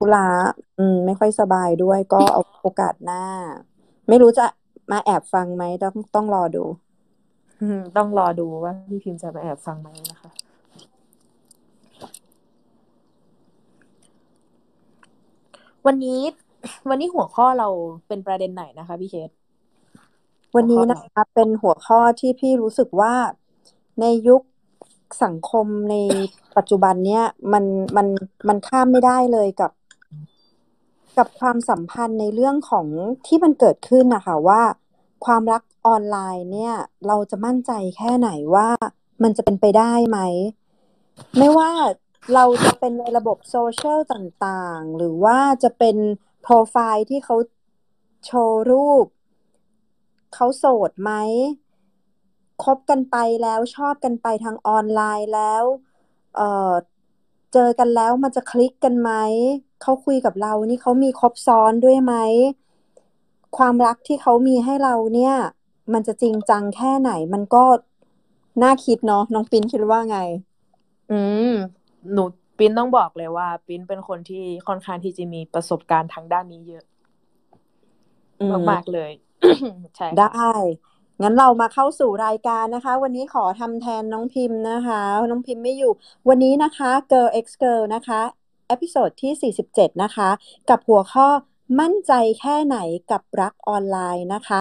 ธุระอืม ไม่ค่อยสบายด้วย ก็เอาโอกาสหน้า ไม่รู้จะมาแอบฟังไหมต้องต้องรอดู อืม ต้องรอดูว่าพี่พิมพ์จะมาแอบฟังไหมนะคะ วันนี้ วันนี้หัวข้อเราเป็นประเด็นไหนนะคะพี่เคสวันนี้นะคะเป็นหัวข้อที่พี่รู้สึกว่าในยุคสังคมในปัจจุบันเนี้ยมันมันมันข้ามไม่ได้เลยกับ กับความสัมพันธ์ในเรื่องของที่มันเกิดขึ้นนะคะว่า ความรักออนไลน์เนี่ย เราจะมั่นใจแค่ไหนว่ามันจะเป็นไปได้ไหม ไม่ว่าเราจะเป็นในระบบโซเชียลต่างๆ หรือว่าจะเป็นโปรไฟล์ที่เขาโชว์รูป เขาโสดไหมคบกันไปแล้วชอบกันไปทางออนไลน์แล้ว เออ เจอกันแล้วมันจะคลิกกันไหม เขาคุยกับเรานี่เขามีครบซ้อนด้วยไหม ความรักที่เขามีให้เราเนี่ย มันจะจริงจังแค่ไหน มันก็น่าคิดเนาะน้องปินคิดว่าไง อืม หนูปินต้องบอกเลยว่า ปินเป็นคนที่ค่อนข้างที่จะมีประสบการณ์ทางด้านนี้เยอะมากๆเลยใช่ได้ งั้นเรามาเข้าสู่รายการนะคะ วันนี้ขอทำแทนน้องพิมพ์นะคะ น้องพิมพ์ไม่อยู่ วันนี้นะคะ Girl X Girl นะคะ episode ที่ 47 นะคะ กับหัวข้อมั่นใจแค่ไหนกับรักออนไลน์นะคะ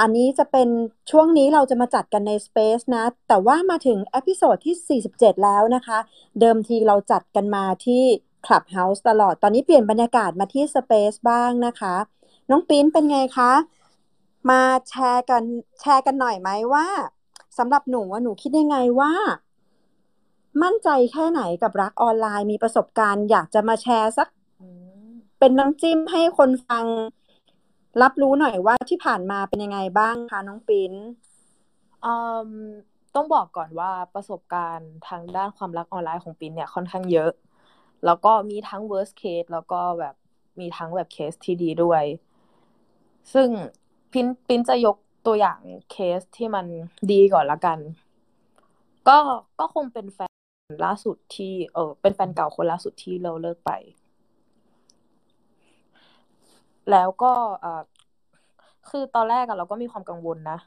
อันนี้จะเป็นช่วงนี้เราจะมาจัดกันใน Space นะ แต่ว่ามาถึง episode ที่ 47 แล้วนะคะ เดิมทีเราจัดกันมาที่ Clubhouse ตลอด ตอนนี้เปลี่ยนบรรยากาศมาที่ Space บ้างนะคะ น้องปิ้นเป็นไงคะ มาแชร์กันแชร์กันหน่อยไหมว่าสำหรับหนูว่าหนูคิดยังไงว่า มั่นใจแค่ไหนกับรักออนไลน์มีประสบการณ์ อยากจะมาแชร์สักเป็นน้ำจิ้มให้คนฟังรับรู้หน่อยว่าที่ผ่านมาเป็นยังไงบ้างคะน้องปิ้นต้องบอกก่อนว่าประสบการณ์ทางด้านความรักออนไลน์ของปินเนี่ยค่อนข้างเยอะ แล้วก็มีทั้ง worst case แล้วก็แบบมีทั้งแบบเคสที่ดีด้วย ซึ่ง พินพินจะยกตัวอย่างเคสที่มันดีก่อนละกัน ก็ก็คงเป็นแฟนล่าสุดที่ เออเป็นแฟนเก่าคนล่าสุดที่เราเลิกไป แล้วก็เออคือตอนแรกอะเราก็มีความกังวลนะ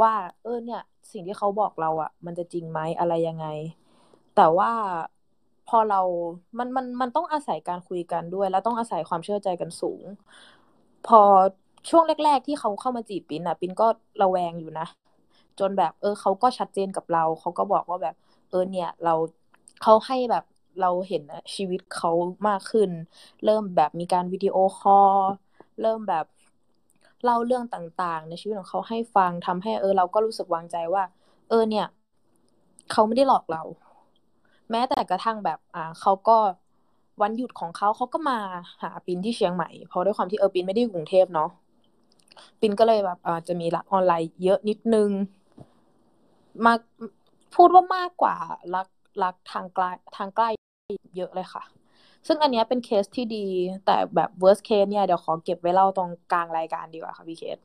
ว่า เออเนี่ย สิ่งที่เขาบอกเราอะมันจะจริงไหมอะไรยังไง แต่ว่าพอเรา มัน มัน มันต้องอาศัยการคุยกันด้วย แล้วต้องอาศัยความเชื่อใจกันสูง พอ ช่วงแรก ๆ ที่เขาเข้ามาจีบปินอะปินก็ระแวงอยู่นะ จนแบบ เออเขาก็ชัดเจนกับเรา เขาก็บอกว่าแบบ เออเนี่ย เราเขาให้แบบเราเห็นชีวิตเขามากขึ้น เริ่มแบบมีการวิดีโอคอลเริ่มแบบเล่าเรื่องต่างๆ ในชีวิตของเขาให้ฟังทำให้เออเราก็รู้สึกวางใจว่า เออเนี่ย เขาไม่ได้หลอกเรา แม้แต่กระทั่งแบบ อ่าเขาก็วันหยุดของเขาเขาก็มาหาปินที่เชียงใหม่เพราะด้วยความที่เออปินไม่ได้อยู่กรุงเทพเนาะ ปินก็เลยแบบอาจะมีรักออนไลน์เยอะนิดนึงมาพูดว่ามากกว่ารักรักทางไกลทางใกล้เยอะเลยค่ะ ซึ่งอันนี้เป็นเคสที่ดี แต่แบบ worst case เนี่ยเดี๋ยวขอเก็บไว้เล่าตรงกลางรายการดีกว่าค่ะพี่เคส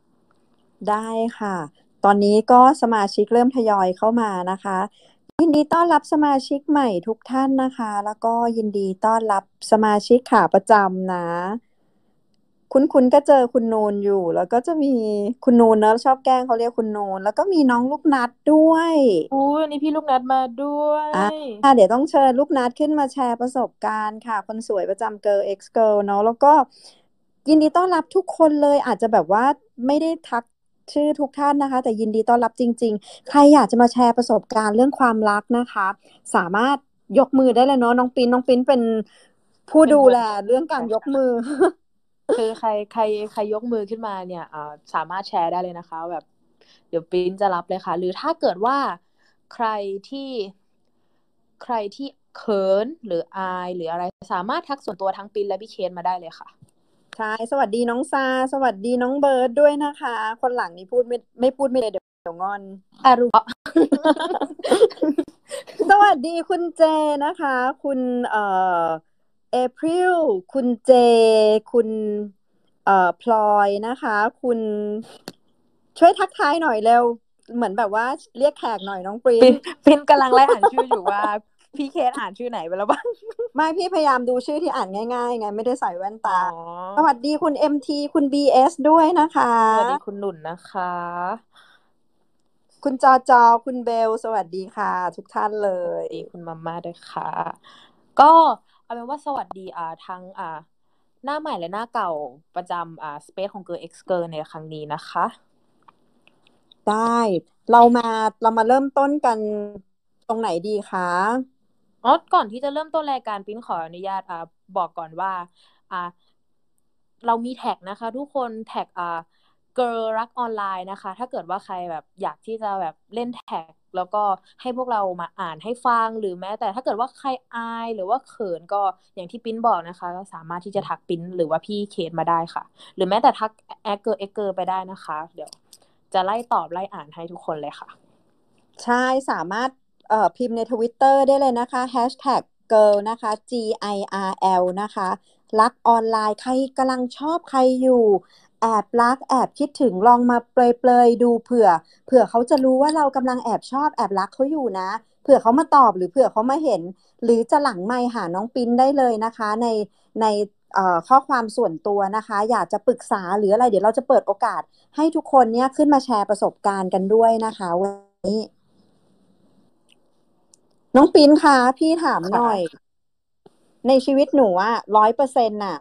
ได้ค่ะ ตอนนี้ก็สมาชิกเริ่มทยอยเข้ามานะคะยินดีต้อนรับสมาชิกใหม่ทุกท่านนะคะ แล้วก็ยินดีต้อนรับสมาชิกขาประจำนะ คุณคุณก็เจอคุณนูนอยู่ แล้วก็จะมีคุณนูนเนอะชอบแกล้งเขาเรียกคุณนูนแล้วก็มีน้องลูกนัดด้วยอุ้ยนี่พี่ลูกนัดมาด้วยอ่าเดี๋ยวต้องเชิญลูกนัดขึ้นมาแชร์ประสบการณ์ค่ะ คนสวยประจำ Girl X Girl เนาะแล้วก็ยินดีต้อนรับทุกคนเลยอาจจะแบบว่าไม่ได้ทักชื่อทุกท่านนะคะ แต่ยินดีต้อนรับจริง ๆ ใครอยากจะมาแชร์ประสบการณ์เรื่องความรักนะคะ สามารถยกมือได้เลยเนาะน้องปินน้องปินเป็นผู้ดูแลเรื่องการยกมือ คือใครใครใครยกมือขึ้นมาเนี่ยสามารถแชร์ได้เลยนะคะ แบบ เดี๋ยวปิ้นจะรับเลยค่ะ หรือถ้าเกิดว่าใครที่ใครที่เขินหรืออายหรืออะไร สามารถทักส่วนตัวทั้งปินและพี่เคนมาได้เลยค่ะใช่สวัสดีน้องซา สวัสดีน้องเบิร์ดด้วยนะคะ คนหลังนี้พูดไม่ไม่พูดไม่ได้เดี๋ยวเดี๋ยวงอนอารุสวัสดีคุณเจนะคะ คุณเอ่อ เอพริลคุณเจ คุณเอ่อพลอยนะคะ คุณช่วยทักทายหน่อยเร็ว เหมือนแบบว่าเรียกแขกหน่อยน้องปรีนปินกำลังไล่อ่านชื่ออยู่ว่าพี่เคสอ่านชื่อไหนไปแล้วบ้าง ไม่พี่พยายามดูชื่อที่อ่านง่ายๆไงไม่ได้ใส่แว่นอ๋ตาอสวัสดีคุณ MT คุณ BS ด้วยนะคะ สวัสดีคุณหนุนนะคะ คุณจอจอคุณเบล สวัสดีค่ะ ทุกท่านเลยสวัสดีคุณมาม่าด้วยค่ะ ก็ เอาเป็นว่าสวัสดีอ่าทั้งอ่าหน้าใหม่และหน้าเก่าประจำอ่า Space ของ Girl X Girl ในครั้งนี้นะคะ ได้เรามาเรามาเริ่มต้นกันตรงไหนดีคะอ๋อก่อนที่จะเริ่มต้นรายการปิ้นขออนุญาตอ่าบอกก่อนว่า อ่า เรามีแท็กนะคะ ทุกคนแท็กอ่า girl รักออนไลน์นะคะ ถ้าเกิดว่าใครแบบอยากที่จะแบบเล่นแท็ก แล้วก็ให้พวกเรามาอ่านให้ฟังหรือแม้แต่ถ้าเกิดว่าใครอายหรือว่าเขินก็อย่างที่ปิ้นบอกนะคะ ก็สามารถที่จะทักปิ้นหรือว่าพี่เคทมาได้ค่ะ หรือแม้แต่ทักแอค girl a girl ไปได้นะคะ เดี๋ยว จะไล่ตอบไล่อ่านให้ทุกคนเลยค่ะ ใช่สามารถเอ่อพิมพ์ในทวิตเตอร์ได้เลยนะคะ hashtag girl นะคะ G I R L นะคะ รักออนไลน์ใครกำลังชอบใครอยู่ แอบรักแอบคิดถึงลองมาเปรยๆดูเผื่อ เผื่อเขาจะรู้ว่าเรากำลังแอบชอบแอบรักเขาอยู่นะ เผื่อเขามาตอบหรือเผื่อเขามาเห็น หรือจะหลังไมค์หาน้องปิ้นได้เลยนะคะ ในในเอ่อข้อความส่วนตัวนะคะ อยากจะปรึกษาหรืออะไร เดี๋ยวเราจะเปิดโอกาส ให้ทุกคนเนี่ยขึ้นมาแชร์ประสบการณ์กันด้วยนะคะวันนี้น้องปิ้นคะพี่ถามหน่อย ในชีวิตหนูอะร้อยเปอร์เซ็นต์น่ะ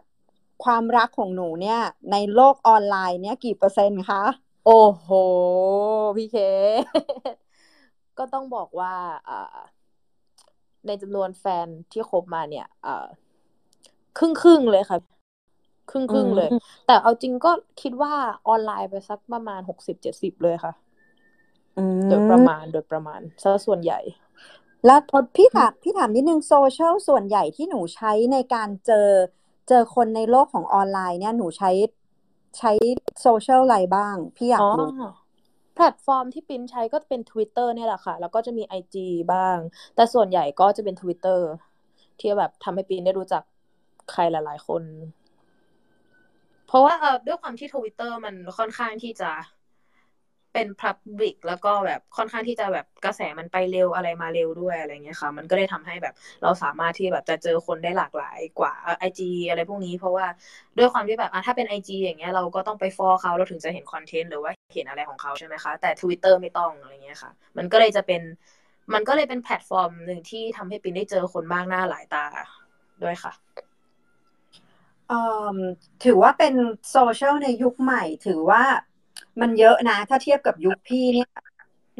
ความรักของหนูเนี่ย ในโลกออนไลน์เนี่ยกี่เปอร์เซ็นต์คะ โอ้โห พี่เค ก็ต้องบอกว่าอ่าในจำนวนแฟนที่คบมาเนี่ยอ่าครึ่งครึ่งๆเลยค่ะ ครึ่งครึ่งๆเลย แต่เอาจริงก็คิดว่าออนไลน์ไปสักประมาณหกสิบเจ็ดสิบเลยค่ะอืโดยประมมาณโดยประมาณซะส่วนใหญ่ แล้วพี่ถามพี่ถามนิดนึงโซเชียลส่วนใหญ่ที่หนูใช้ในการเจอ เจอคนในโลกของออนไลน์เนี่ยหนูใช้ใช้โซเชียลอะไรบ้าง พี่อยาอ๋กอรู้แพลตฟอร์มที่ปิ้นใช้ก็เป็น Twitter เนี่ยแหละค่ะ แล้วก็จะมี IG บ้าง แต่ส่วนใหญ่ก็จะเป็น Twitter ที่แบบทำให้ปิ้นได้รู้จักใครหลาย ๆ คน เพราะว่าเออด้วยความที่ Twitter มันค่อนข้างที่จะ เป็น Public แล้วก็แบบค่อนข้างที่จะแบบกระแสมันไปเร็วอะไรมาเร็วด้วยอะไรเงี้ยค่ะ มันก็เลยทำให้แบบเราสามารถที่แบบจะเจอคนได้หลากหลายกว่าไอจีอะไรพวกนี้ เพราะว่าด้วยความที่แบบถ้าเป็นไอจีอย่างเงี้ยเราก็ต้องไปฟอลเขาเราถึงจะเห็นคอนเทนต์หรือว่าเห็นอะไรของเขาใช่ไหมคะแต่ Twitter ไม่ต้องอะไรเงี้ยค่ะ มันก็เลยจะเป็นมันก็เลยเป็นแพลตฟอร์มหนึ่งที่ทำให้ปินได้เจอคนมากหน้าหลายตาด้วยค่ะเอ่อถือว่าเป็นโซเชียลในยุคใหม่ ถือว่า มันเยอะนะ ถ้าเทียบกับยุคพี่เนี่ย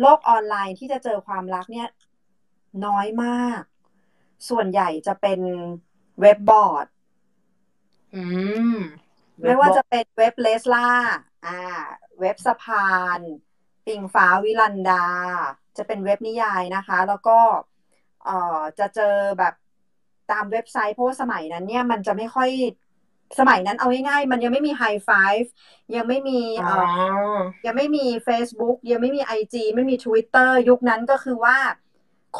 โลกออนไลน์ที่จะเจอความรักเนี่ย น้อยมาก ส่วนใหญ่จะเป็นเว็บบอร์ดอืมไม่ว่าจะเป็นเว็บเลสล่าอ่า เว็บสะพาน ปิงฟ้าวิลันดา จะเป็นเว็บนิยายนะคะ แล้วก็เอ่อจะเจอแบบตามเว็บไซต์เพราะว่าสมัยนั้น เนี่ยมันจะไม่ค่อย สมัยนั้นเอาง่ายๆ มันยังไม่มีไฮไฟฟ์ยังไม่มีอ๋อเอ่อยังไม่มี Facebook ยังไม่มี IG ไม่มี Twitter ยุคนั้นก็คือว่า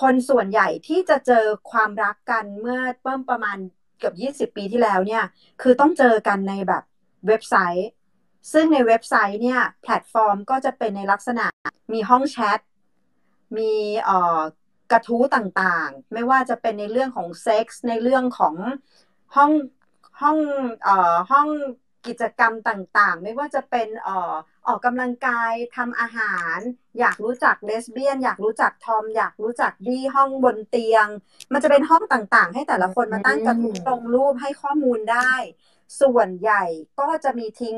คนส่วนใหญ่ที่จะเจอความรักกันเมื่อเพิ่มประมาณเกือบ 20 ปีที่แล้วเนี่ย คือต้องเจอกันในแบบเว็บไซต์ ซึ่งในเว็บไซต์เนี่ย แพลตฟอร์มก็จะเป็นในลักษณะมีห้องแชท มีเอ่อกระทู้ต่างๆ ไม่ว่าจะเป็นในเรื่องของเซ็กส์ในเรื่องของห้อง ห้องเอ่อห้องกิจกรรมต่างๆ ไม่ว่าจะเป็นเอ่อออกกำลังกายทำอาหาร อยากรู้จักเลสเบี้ยน อยากรู้จักทอม อยากรู้จักดีห้องบนเตียง มันจะเป็นห้องต่างๆ ให้แต่ละคนมาตั้งกระทู้ลงรูปให้ข้อมูลได้ ส่วนใหญ่ก็จะมีทิ้ง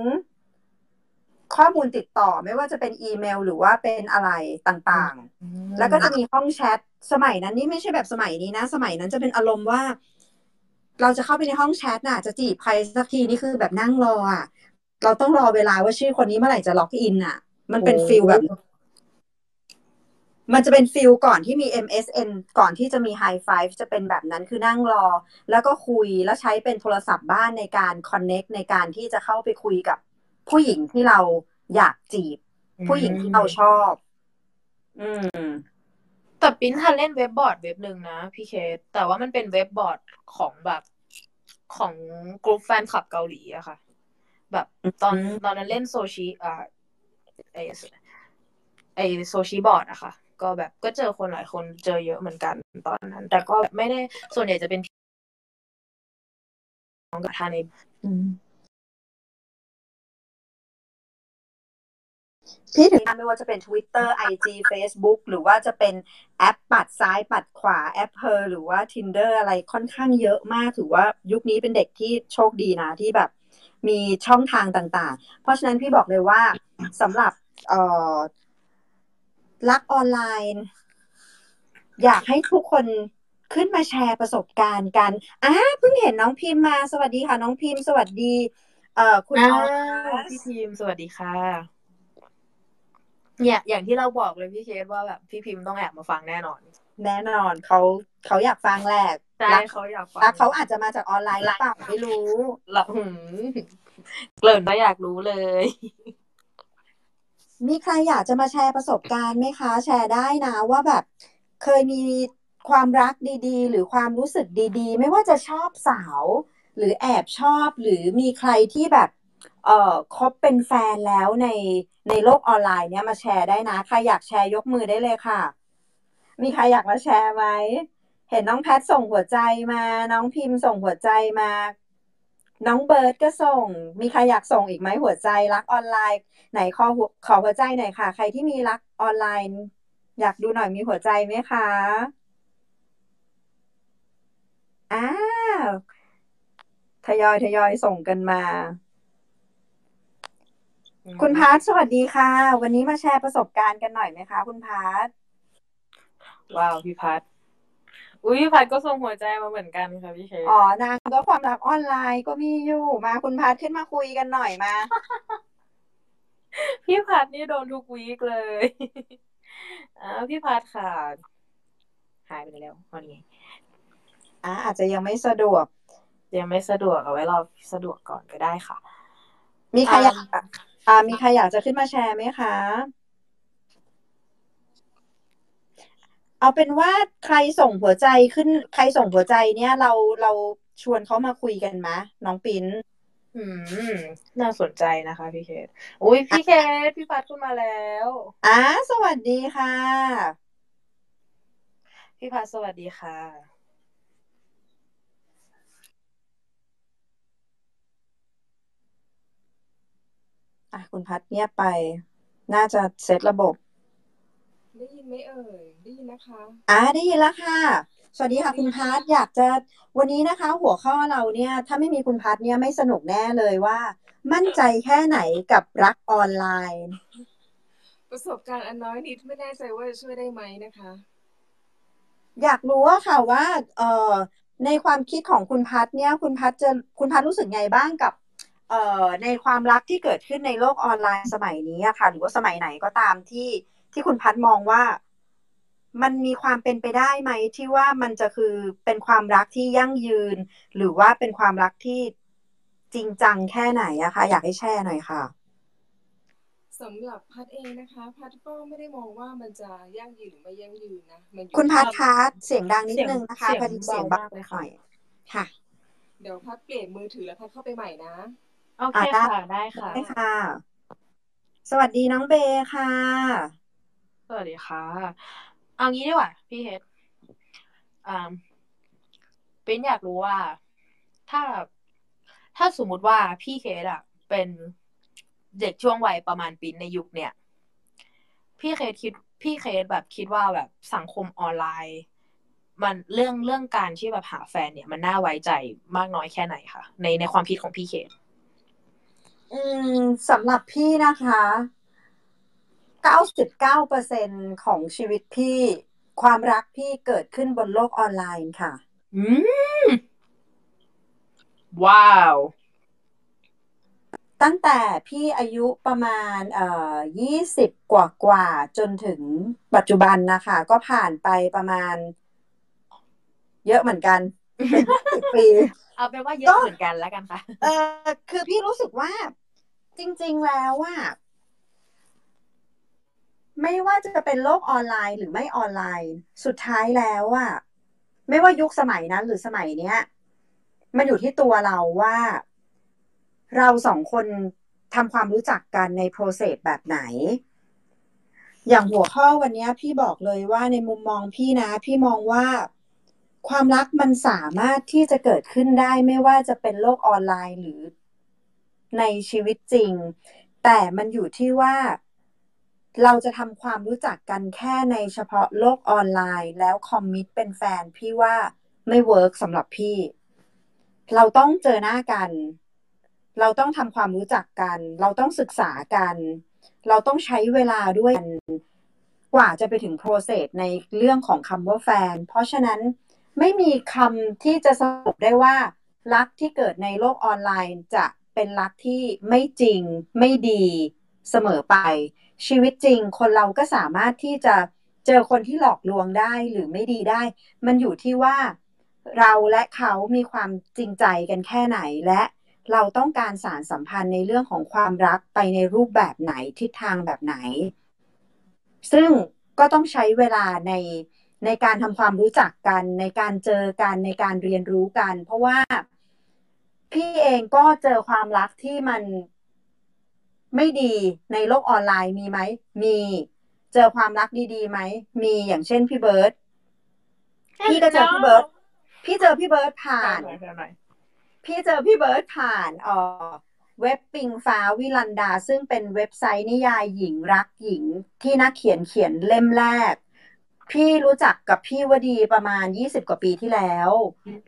ข้อมูลติดต่อไม่ว่าจะเป็นอีเมลหรือว่าเป็นอะไรต่างๆ แล้วก็จะมีห้องแชทสมัยนั้นนี่ไม่ใช่แบบสมัยนี้นะ สมัยนั้นจะเป็นอารมณ์ว่า เราจะเข้าไปในห้องแชทน่ะ จะจีบใครสักทีนี่คือแบบนั่งรออะเราต้องรอเวลาว่าชื่อคนนี้เมื่อไหร่จะล็อกอินอะ มันเป็นโอ้ feel แบบ มันจะเป็น feel ก่อนที่มี MSN ก่อนที่จะมี High Five จะเป็นแบบนั้นคือนั่งรอ แล้วก็คุยแล้วใช้เป็นโทรศัพท์บ้านในการ connect ในการที่จะเข้าไปคุยกับผู้หญิงที่เราอยากจีบ ผู้หญิงที่เราชอบ อืม แต่ปิ้นทันเล่นเว็บบอร์ดเว็บหนึ่งนะพี่เคสแต่ว่ามันเป็นเว็บบอร์ดของแบบของกลุ่มแฟนคลับเกาหลีอะค่ะ แบบตอนอืมตอนนั้นเล่นโซชิอ่าไอไอโซชิบอร์ดอะค่ะ ก็แบบก็เจอคนหลายคนเจอเยอะเหมือนกันตอนนั้น แต่ก็ไม่ได้ส่วนใหญ่จะเป็นน้องกับทานใน พี่ถึงไม่ว่าจะเป็น Twitter IG Facebook หรือว่าจะเป็นแอปปัดซ้ายปัดขวาแอปเพอหรือว่า Tinder อะไรค่อนข้างเยอะมากถือว่ายุคนี้เป็นเด็กที่โชคดีนะที่แบบมีช่องทางต่างๆ เพราะฉะนั้นพี่บอกเลยว่าสำหรับเอ่อรักออนไลน์ อยากให้ทุกคนขึ้นมาแชร์ประสบการณ์กันอ่าเพิ่งเห็นน้องพิมพ์มา สวัสดีค่ะ น้องพิมพ์ สวัสดี เอ่อคุณอ้าออวสพี่พิมพ์ สวัสดีค่ะ เนี่ย อย่างที่เราบอกเลยพี่เคสว่าแบบพี่พิมพ์ต้องแอบมาฟังแน่นอน แน่นอนเขาเขาอยากฟังแหละใช่รักเขาอยากฟังรักเขาอาจจะมาจากออนไลน์หรือเปล่าไม่รู้เราหืมเกริ่นก็อยากรู้เลย มีใครอยากจะมาแชร์ประสบการณ์ไหมคะ แชร์ได้นะว่าแบบ เคยมีความรักดีๆ หรือความรู้สึกดีๆ ไม่ว่าจะชอบสาว หรือแอบชอบหรือมีใครที่แบบ เอ่อคบเป็นแฟนแล้วใน ในโลกออนไลน์เนี่ยมาแชร์ได้นะ ใครอยากแชร์ยกมือได้เลยค่ะ มีใครอยากมาแชร์ไหมเห็นน้องแพทส่งหัวใจมา น้องพิมพ์ส่งหัวใจมา น้องเบิร์ดก็ส่ง มีใครอยากส่งอีกไหมหัวใจรักออนไลน์ ไหนขอขอหัวใจหน่อยค่ะ ใครที่มีรักออนไลน์ อยากดูหน่อยมีหัวใจไหมคะอ้าวทยอยทยอยส่งกันมา คุณพาร์ทสวัสดีค่ะ วันนี้มาแชร์ประสบการณ์กันหน่อยไหมคะ คุณพาร์ทว้าวพี่พัดอุ้ยพี่พัดก็ส่งหัวใจมาเหมือนกันค่ะพี่เคสอ๋อนางก็ความรักออนไลน์ก็มีอยู่มาคุณพาร์ทขึ้นมาคุยกันหน่อยมา พี่พัดนี่โดนทุก week เลยอ้าวพี่พัดค่ะหายไปแล้ววันนี้อ่าอาจจะยังไม่สะดวก ยังไม่สะดวกเอาไว้รอสะดวกก่อนก็ได้ค่ะ มีใครอยาก อ่าอ่ามีใครอยากจะขึ้นมาแชร์ไหมคะ เอาเป็นว่าใครส่งหัวใจขึ้น ใครส่งหัวใจเนี่ยเราเราชวนเขามาคุยกันไหมน้องปิ้นอืม น่าสนใจนะคะ พี่เคสอุ้ยพี่เคสพี่พัดขึ้นมาแล้วอ่าสวัสดีค่ะ พี่พัดสวัสดีค่ะ อะคุณพัดเงียบไป น่าจะเซตระบบ ได้ยินไหมเอ่ย ได้ยินนะคะอ่าได้ยินแล้วค่ะ สวัสดีค่ะ คุณพัดอยากจะวันนี้นะคะ หัวข้อเราเนี่ย ถ้าไม่มีคุณพัดเนี่ยไม่สนุกแน่เลยว่า มั่นใจแค่ไหนกับรักออนไลน์ ประสบการณ์อันน้อยนิดไม่แน่ใจว่าจะช่วยได้ไหมนะคะ อยากรู้ว่าค่ะว่าเอ่อในความคิดของคุณพัดเนี่ย คุณพัดจะคุณพัดรู้สึกไงบ้างกับ เอ่อในความรักที่เกิดขึ้นในโลกออนไลน์สมัยนี้อะค่ะ หรือว่าสมัยไหนก็ตามที่ที่คุณพัดมองว่ามันมีความเป็นไปได้ไหมที่ว่ามันจะคือเป็นความรักที่ยั่งยืน หรือว่าเป็นความรักที่จริงจังแค่ไหนอะคะอยากให้แชร์หน่อยค่ะสำหรับพัดเองนะคะ พัดก็ไม่ได้มองว่ามันจะยั่งยืนหรือไม่ยั่งยืนนะมันอยู่คุณพัดที่คะเสียงดังนิดเสียงนึงนะคะเสียงพอดีเสียงเบาเบามากเลยหค่ะน่อยค่ะ เดี๋ยวพัดเปลี่ยนมือถือแล้วพัดเข้าไปใหม่นะ โอเคอ่าค่ะ ได้ค่ะได้ค่ะ สวัสดีน้องเบย์ค่ะ สวัสดีค่ะ เอางี้ดีกว่าพี่เฮดอ่าเป็นอยากรู้ว่า ถ้าถ้าสมมุติว่าพี่เคสอะเป็นเด็กช่วงวัยประมาณปีในยุคเนี่ย พี่เคสคิดพี่เคสแบบคิดว่าแบบสังคมออนไลน์ มันเรื่องเรื่องการที่แบบหาแฟนเนี่ย มันน่าไว้ใจมากน้อยแค่ไหนคะในในความคิดของพี่เคส อืมสำหรับพี่นะคะเก้าสิบเก้าเปอร์เซ็นของชีวิตพี่ ความรักพี่เกิดขึ้นบนโลกออนไลน์ค่ะ อืม ว้าว ตั้งแต่พี่อายุประมาณเอ่อยี่สิบกว่ากว่าๆจนถึงปัจจุบันนะคะ ก็ผ่านไปประมาณ เยอะเหมือนกันเป็นสิบปี เอาเป็นว่าเยก็อะเหมือนกันแล้วกันค่ะ เออคือพี่รู้สึกว่า จริง ๆ แล้วว่า ไม่ว่าจะเป็นโลกออนไลน์หรือไม่ออนไลน์ สุดท้ายแล้วอะไม่ว่ายุคสมัยนั้นหรือสมัยเนี้ย มันอยู่ที่ตัวเราว่า เราสองคนทำความรู้จักกันใน process แบบไหน อย่างหัวข้อวันนี้พี่บอกเลยว่าในมุมมองพี่นะ พี่มองว่าความรักมันสามารถที่จะเกิดขึ้นได้ไม่ว่าจะเป็นโลกออนไลน์หรือ ในชีวิตจริง แต่มันอยู่ที่ว่าเราจะทำความรู้จักกันแค่ในเฉพาะโลกออนไลน์ แล้ว commit เป็นแฟนพี่ว่าไม่ work สำหรับพี่ เราต้องเจอหน้ากัน เราต้องทำความรู้จักกัน เราต้องศึกษากัน เราต้องใช้เวลาด้วยกันกว่าจะไปถึง process ในเรื่องของคำว่าแฟน เพราะฉะนั้นไม่มีคำที่จะสรุปได้ว่า รักที่เกิดในโลกออนไลน์จะ เป็นรักที่ไม่จริงไม่ดีเสมอไป ชีวิตจริง คนเราก็สามารถที่จะเจอคนที่หลอกลวงได้หรือไม่ดีได้ มันอยู่ที่ว่าเราและเขามีความจริงใจกันแค่ไหนและเราต้องการสารสัมพันธ์ในเรื่องของความรักไปในรูปแบบไหนทิศทางแบบไหน ซึ่งก็ต้องใช้เวลาในในการทำความรู้จักกัน ในการเจอกันในการเรียนรู้กัน เพราะว่า พี่เองก็เจอความรักที่มันไม่ดีในโลกออนไลน์มีไหม มี เจอความรักดีๆไหม มีอย่างเช่นพี่เบิร์ตพี่ก็เจอพี่เบิร์ตพี่เจอพี่เบิร์ตผ่าน พี่เจอพี่เบิร์ตผ่านเอ่อเว็บปิงฟ้าวิลันดา ซึ่งเป็นเว็บไซต์นิยายหญิงรักหญิงที่นักเขียนเขียนเล่มแรก พี่รู้จักกับพี่วดีประมาณยี่สิบกว่าปีที่แล้ว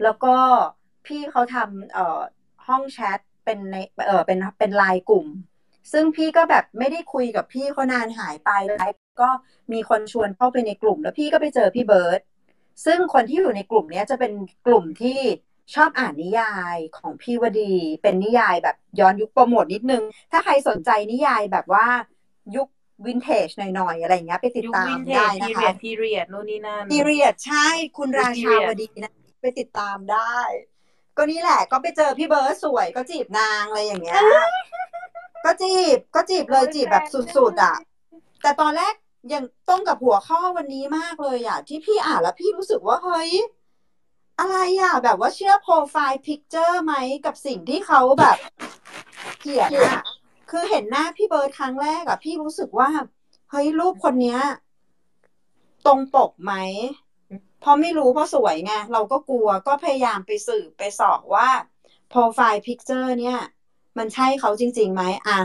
แล้วก็ พี่เขาทำเอ่อห้องแชทเป็นในเออเป็นเป็นไลน์กลุ่ม ซึ่งพี่ก็แบบไม่ได้คุยกับพี่เขานานหายไปแล้วก็มีคนชวนเข้าไปในกลุ่ม แล้วพี่ก็ไปเจอพี่เบิร์ตซึ่งคนที่อยู่ในกลุ่มนี้จะเป็นกลุ่มที่ชอบอ่านนิยายของพี่วดี เป็นนิยายแบบย้อนยุคโปรโมทนิดนึง ถ้าใครสนใจนิยายแบบว่ายุควินเทจหน่อยๆ อะไรเงี้ยไปติดตามได้นะคะพีเรียดนู่นนี่นั่นพีเรียดใช่คุณราชาวดีนะไปติดตามได้ ก็นี่แหละ ก็ไปเจอพี่เบิร์ดสวยก็จีบนางอะไรอย่างเงี้ย ก็จีบก็จีบเลยจีบแบบสุดๆอะ แต่ตอนแรกยังตรงกับหัวข้อวันนี้มากเลยอะ ที่พี่อ่านแล้วพี่รู้สึกว่าเฮ้ยอะไรอะ แบบว่าเชื่อ profile picture ไหมกับสิ่งที่เขาแบบเขียนอะคือเห็นหน้าพี่เบิร์ดครั้งแรกอะ พี่รู้สึกว่า เฮ้ยรูปคนเนี้ย ตรงปกไหมเพราะไม่รู้เพราะสวยไงเราก็กลัวก็พยายามไปสืบไปสอบว่า profile picture เนี่ย มันใช่เขาจริงๆไหมอะ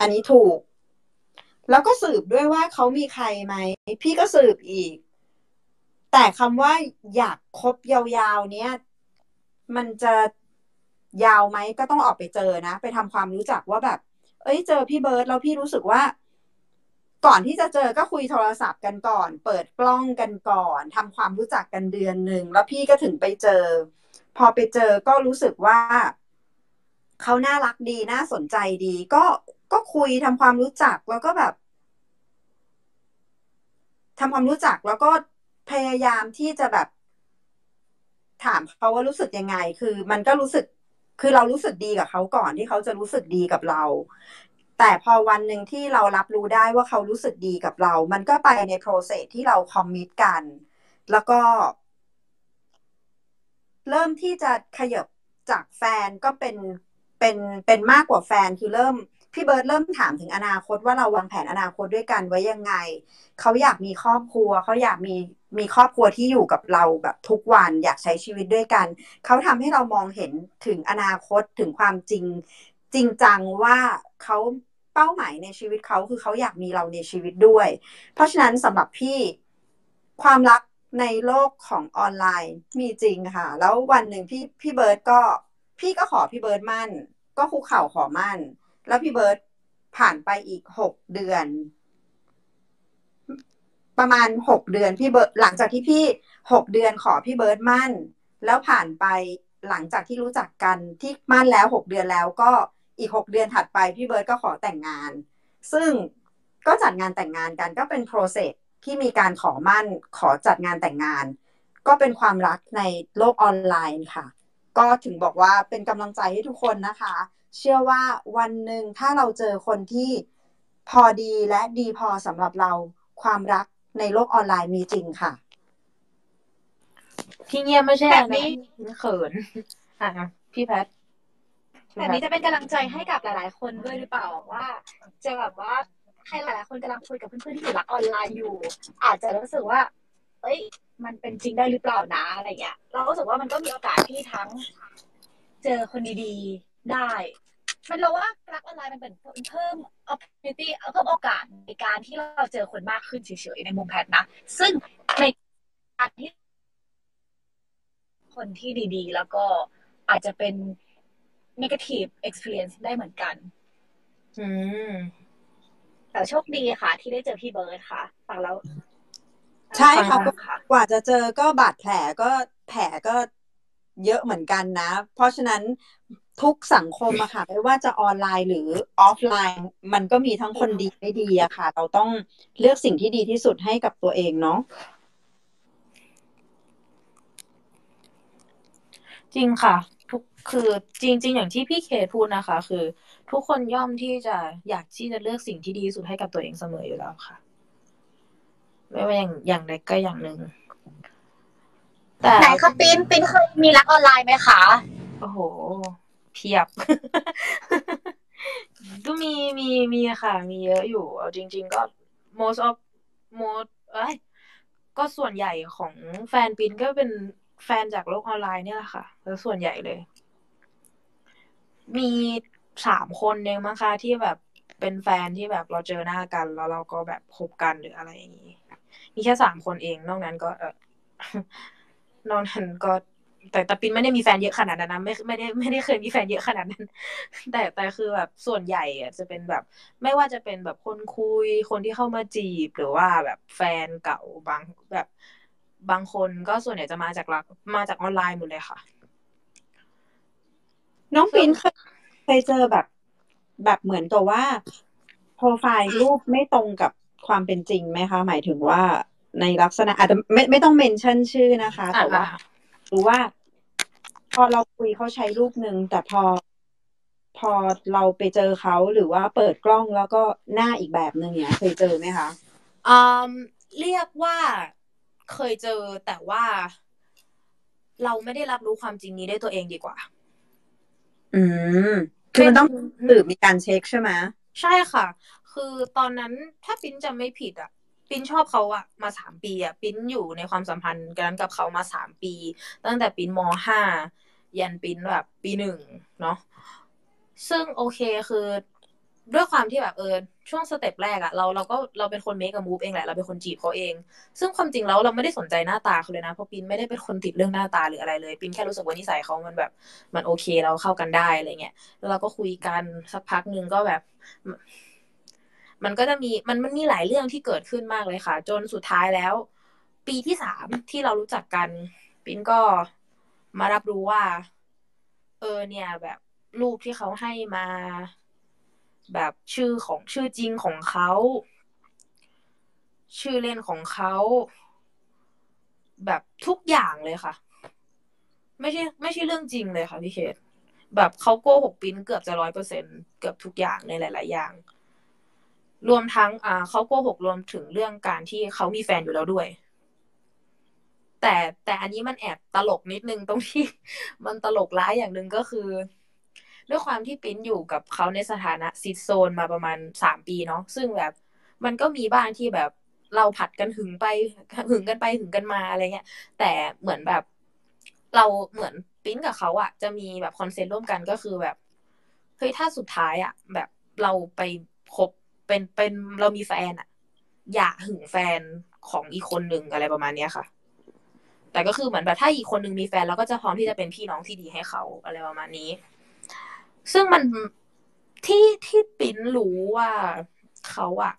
อันนี้ถูก แล้วก็สืบด้วยว่าเขามีใครไหม พี่ก็สืบอีก แต่คำว่าอยากคบยาวๆ เนี้ยมันจะยาวไหมก็ต้องออกไปเจอนะ ไปทำความรู้จักว่าแบบ เอ้ยเจอพี่เบิร์ดแล้วพี่รู้สึกว่า ก่อนที่จะเจอก็คุยโทรศัพท์กันก่อน เปิดกล้องกันก่อนทำความรู้จักกันเดือนหนึ่งแล้วพี่ก็ถึงไปเจอ พอไปเจอก็รู้สึกว่าเขาน่ารักดีน่าสนใจดี ก็ก็คุยทำความรู้จักแล้วก็แบบทำความรู้จักแล้วก็พยายามที่จะแบบ ถามเขาว่ารู้สึกยังไง คือ มันก็รู้สึกคือเรารู้สึกดีกับเขาก่อนที่เขาจะรู้สึกดีกับเรา แต่พอวันหนึ่งที่เรารับรู้ได้ว่าเขารู้สึกดีกับเรา มันก็ไปใน process ที่เรา commit กัน แล้วก็ เริ่มที่จะขยับจากแฟนก็เป็นเป็นเป็นมากกว่าแฟนคือเริ่มพี่เบิร์ดเริ่มถามถึงอนาคตว่าเราวางแผนอนาคตด้วยกันไว้ยังไง เขาอยากมีครอบครัว เขาอยากมีมีครอบครัวที่อยู่กับเราแบบทุกวันอยากใช้ชีวิตด้วยกัน เขาทำให้เรามองเห็นถึงอนาคตถึงความจริง จริงจังว่าเขา ป้าหมายในชีวิตเขาคือเขาอยากมีเราในชีวิตด้วย เพราะฉะนั้นสำหรับพี่ความรักในโลกของออนไลน์มีจริงค่ะ แล้ววันหนึ่งพี่พี่เบิร์ดก็ พี่ก็ขอพี่เบิร์ดมั่น ก็คุกเข่าขอมั่น แล้วพี่เบิร์ดผ่านไปอีกหกเดือน ประมาณหกเดือนพี่เบิร์ดหลังจากที่พี่หกเดือนขอพี่เบิร์ดมั่น แล้วผ่านไปหลังจากที่รู้จักกันที่มั่นแล้วหกเดือนแล้วก็ อีกหกเดือนถัดไปพี่เบิร์ดก็ขอแต่งงาน ซึ่งก็จัดงานแต่งงานกันก็เป็นโปรเซสที่มีการขอมั่นขอจัดงานแต่งงาน ก็เป็นความรักในโลกออนไลน์ค่ะ ก็ถึงบอกว่าเป็นกำลังใจให้ทุกคนนะคะ เชื่อว่าวันหนึ่งถ้าเราเจอคนที่พอดีและดีพอสำหรับเราความรักในโลกออนไลน์มีจริงค่ะ ที่เงียบไม่ใช่แบบนะนี้เขิน อะ พี่แพท แบบนี้จะเป็นกำลังใจให้กับหลาย ๆ คนด้วยหรือเปล่าว่า จะแบบว่าใครหลาย ๆ คนกำลังคุยกับเพื่อน ๆ ที่อยู่รักออนไลน์อยู่ อาจจะรู้สึกว่า เอ้ย มันเป็นจริงได้หรือเปล่านะอะไรเงี้ย เรารู้สึกว่ามันก็มีโอกาสที่ทั้ง เจอคนดีๆได้ มันเราว่ารักออนไลน์มันเป็นเพิ่ม opportunity เพิ่มโอกาสในการที่เราเจอคนมากขึ้นเฉย ๆ ในมุมแพทนะ ซึ่งในการที่คนที่ดี ๆ แล้วก็อาจจะเป็น negative experience ได้เหมือนกัน อืมแต่โชคดีค่ะ ที่ได้เจอพี่เบิร์ดค่ะฟังแล้ว ใช่ค่ะฟังค่ะ กว่าจะเจอก็บาดแผลก็แผลก็เยอะเหมือนกันนะ เพราะฉะนั้นทุกสังคมอะค่ะไม่ว่าจะออนไลน์หรือออฟไลน์ มันก็มีทั้งคนดีไม่ดีอะค่ะ เราต้องเลือกสิ่งที่ดีที่สุดให้กับตัวเองเนาะจริงค่ะทุก คือจริง ๆ อย่างที่พี่เคพูดนะคะ คือ ทุกคนย่อมที่จะอยากที่จะเลือกสิ่งที่ดีที่สุดให้กับตัวเองเสมออยู่แล้วค่ะ ไม่ว่าอย่างอย่างใดก็อย่างหนึ่งแต่ไหนคะปินปินเคยมีรักออนไลน์ไหมคะโอ้โห เพียบ ก็มีมีมีค่ะ มีเยอะอยู่เอาจริง ๆ ก็ most of most เอ้ยก็ส่วนใหญ่ของแฟนปินก็เป็นแฟนจากโลกออนไลน์เนี่ยแหละค่ะแล้วส่วนใหญ่เลย มีสามคนเองมั้งคะที่แบบเป็นแฟนที่แบบเราเจอหน้ากัน แล้วเราก็แบบคบกันหรืออะไรอย่างนี้มีแค่สามคนเองนอกนั้นก็เออนอกนั้นก็ แต่แต่ปินไม่ได้มีแฟนเยอะขนาดนั้นนะไม่ไม่ได้ไม่ได้เคยมีแฟนเยอะขนาดนั้น แต่แต่คือแบบส่วนใหญ่อะจะเป็นแบบ ไม่ว่าจะเป็นแบบคนคุยคนที่เข้ามาจีบหรือว่าแบบแฟนเก่าบางแบบบางคนก็ส่วนใหญ่จะมาจากรักมาจากออนไลน์หมดเลยค่ะ น้องปินเคยเคยเจอแบบ แบบเหมือนกับว่าโปรไฟล์รูปไม่ตรงกับความเป็นจริงไหมคะ หมายถึงว่าในลักษณะอาจจะไม่ไม่ต้องเมนชั่นชื่อนะคะ แต่ว่าอ่าหรือว่า พอเราคุยเขาใช้รูปหนึ่งแต่พอพอเราไปเจอเขาหรือว่าเปิดกล้องแล้วก็หน้าอีกแบบหนึ่งเนี่ยเคยเจอไหมคะอืมเรียกว่าเคยเจอแต่ว่า เราไม่ได้รับรู้ความจริงนี้ด้วยตัวเองดีกว่า อืมคือมันต้องเป็นสืบมีการเช็คใช่ไหมใช่ค่ะ คือตอนนั้นถ้าปิ้นจำไม่ผิดอะปิ้นชอบเขาอะมาสามปีอะปิ้นอยู่ในความสัมพันธ์กันกับเขามาสามปี ตั้งแต่ปิ้นมห้ายันปิ้นแบบปีหนึ่งเนาะซึ่งโอเคคือ ด้วยความที่แบบเออช่วงสเต็ปแรกอะเราเราก็เราเป็นคนเมคกับมูฟเองแหละเราเป็นคนจีบเขาเอง ซึ่งความจริงแล้วเราไม่ได้สนใจหน้าตาเขาเลยนะเพราะปินไม่ได้เป็นคนติดเรื่องหน้าตาหรืออะไรเลยปินแค่รู้สึกว่านิสัยเขามันแบบมันโอเคเราเข้ากันได้อะไรเงี้ยแล้วเราก็คุยกันสักพักหนึ่งก็แบบ มันก็จะมีมันมันมีหลายเรื่องที่เกิดขึ้นมากเลยค่ะ จนสุดท้ายแล้ว ปีที่สามที่เรารู้จักกัน ปินก็มารับรู้ว่า เออเนี่ย แบบรูปที่เขาให้มา แบบชื่อของชื่อจริงของเขา ชื่อเล่นของเขา แบบทุกอย่างเลยค่ะ ไม่ใช่ไม่ใช่เรื่องจริงเลยค่ะพี่เคทแบบเขาโกหกปิ้นเกือบจะร้อยเปอร์เซ็นเกือบทุกอย่างในหลาย ๆ อย่าง รวมทั้ง อ่าเขาโกหกรวมถึงเรื่องการที่เขามีแฟนอยู่แล้วด้วย แต่แต่อันนี้มันแอบตลกนิดนึงตรงที่ มันตลกร้ายอย่างหนึ่งก็คือ ด้วยความที่ปิ้นอยู่กับเขาในสถานะซิดโซนมาประมาณสามปีเนาะซึ่งแบบมันก็มีบ้างที่แบบเราผัดกันหึงไปหึงกันไปหึงกันมาอะไรเงี้ย แต่เหมือนแบบ เราเหมือนปิ้นกับเขาอะจะมีแบบคอนเซนต์ร่วมกันก็คือแบบเฮ้ยถ้าสุดท้ายอะแบบเราไปคบเป็นเป็นเรามีแฟนอะอย่าหึงแฟนของอีกคนหนึ่งอะไรประมาณเนี้ยค่ะ แต่ก็คือเหมือนแบบถ้าอีกคนหนึ่งมีแฟนเราก็จะพร้อมที่จะเป็นพี่น้องที่ดีให้เขาอะไรประมาณนี้ ซึ่งมันที่ที่ปิ้นรู้ว่าเขาอะ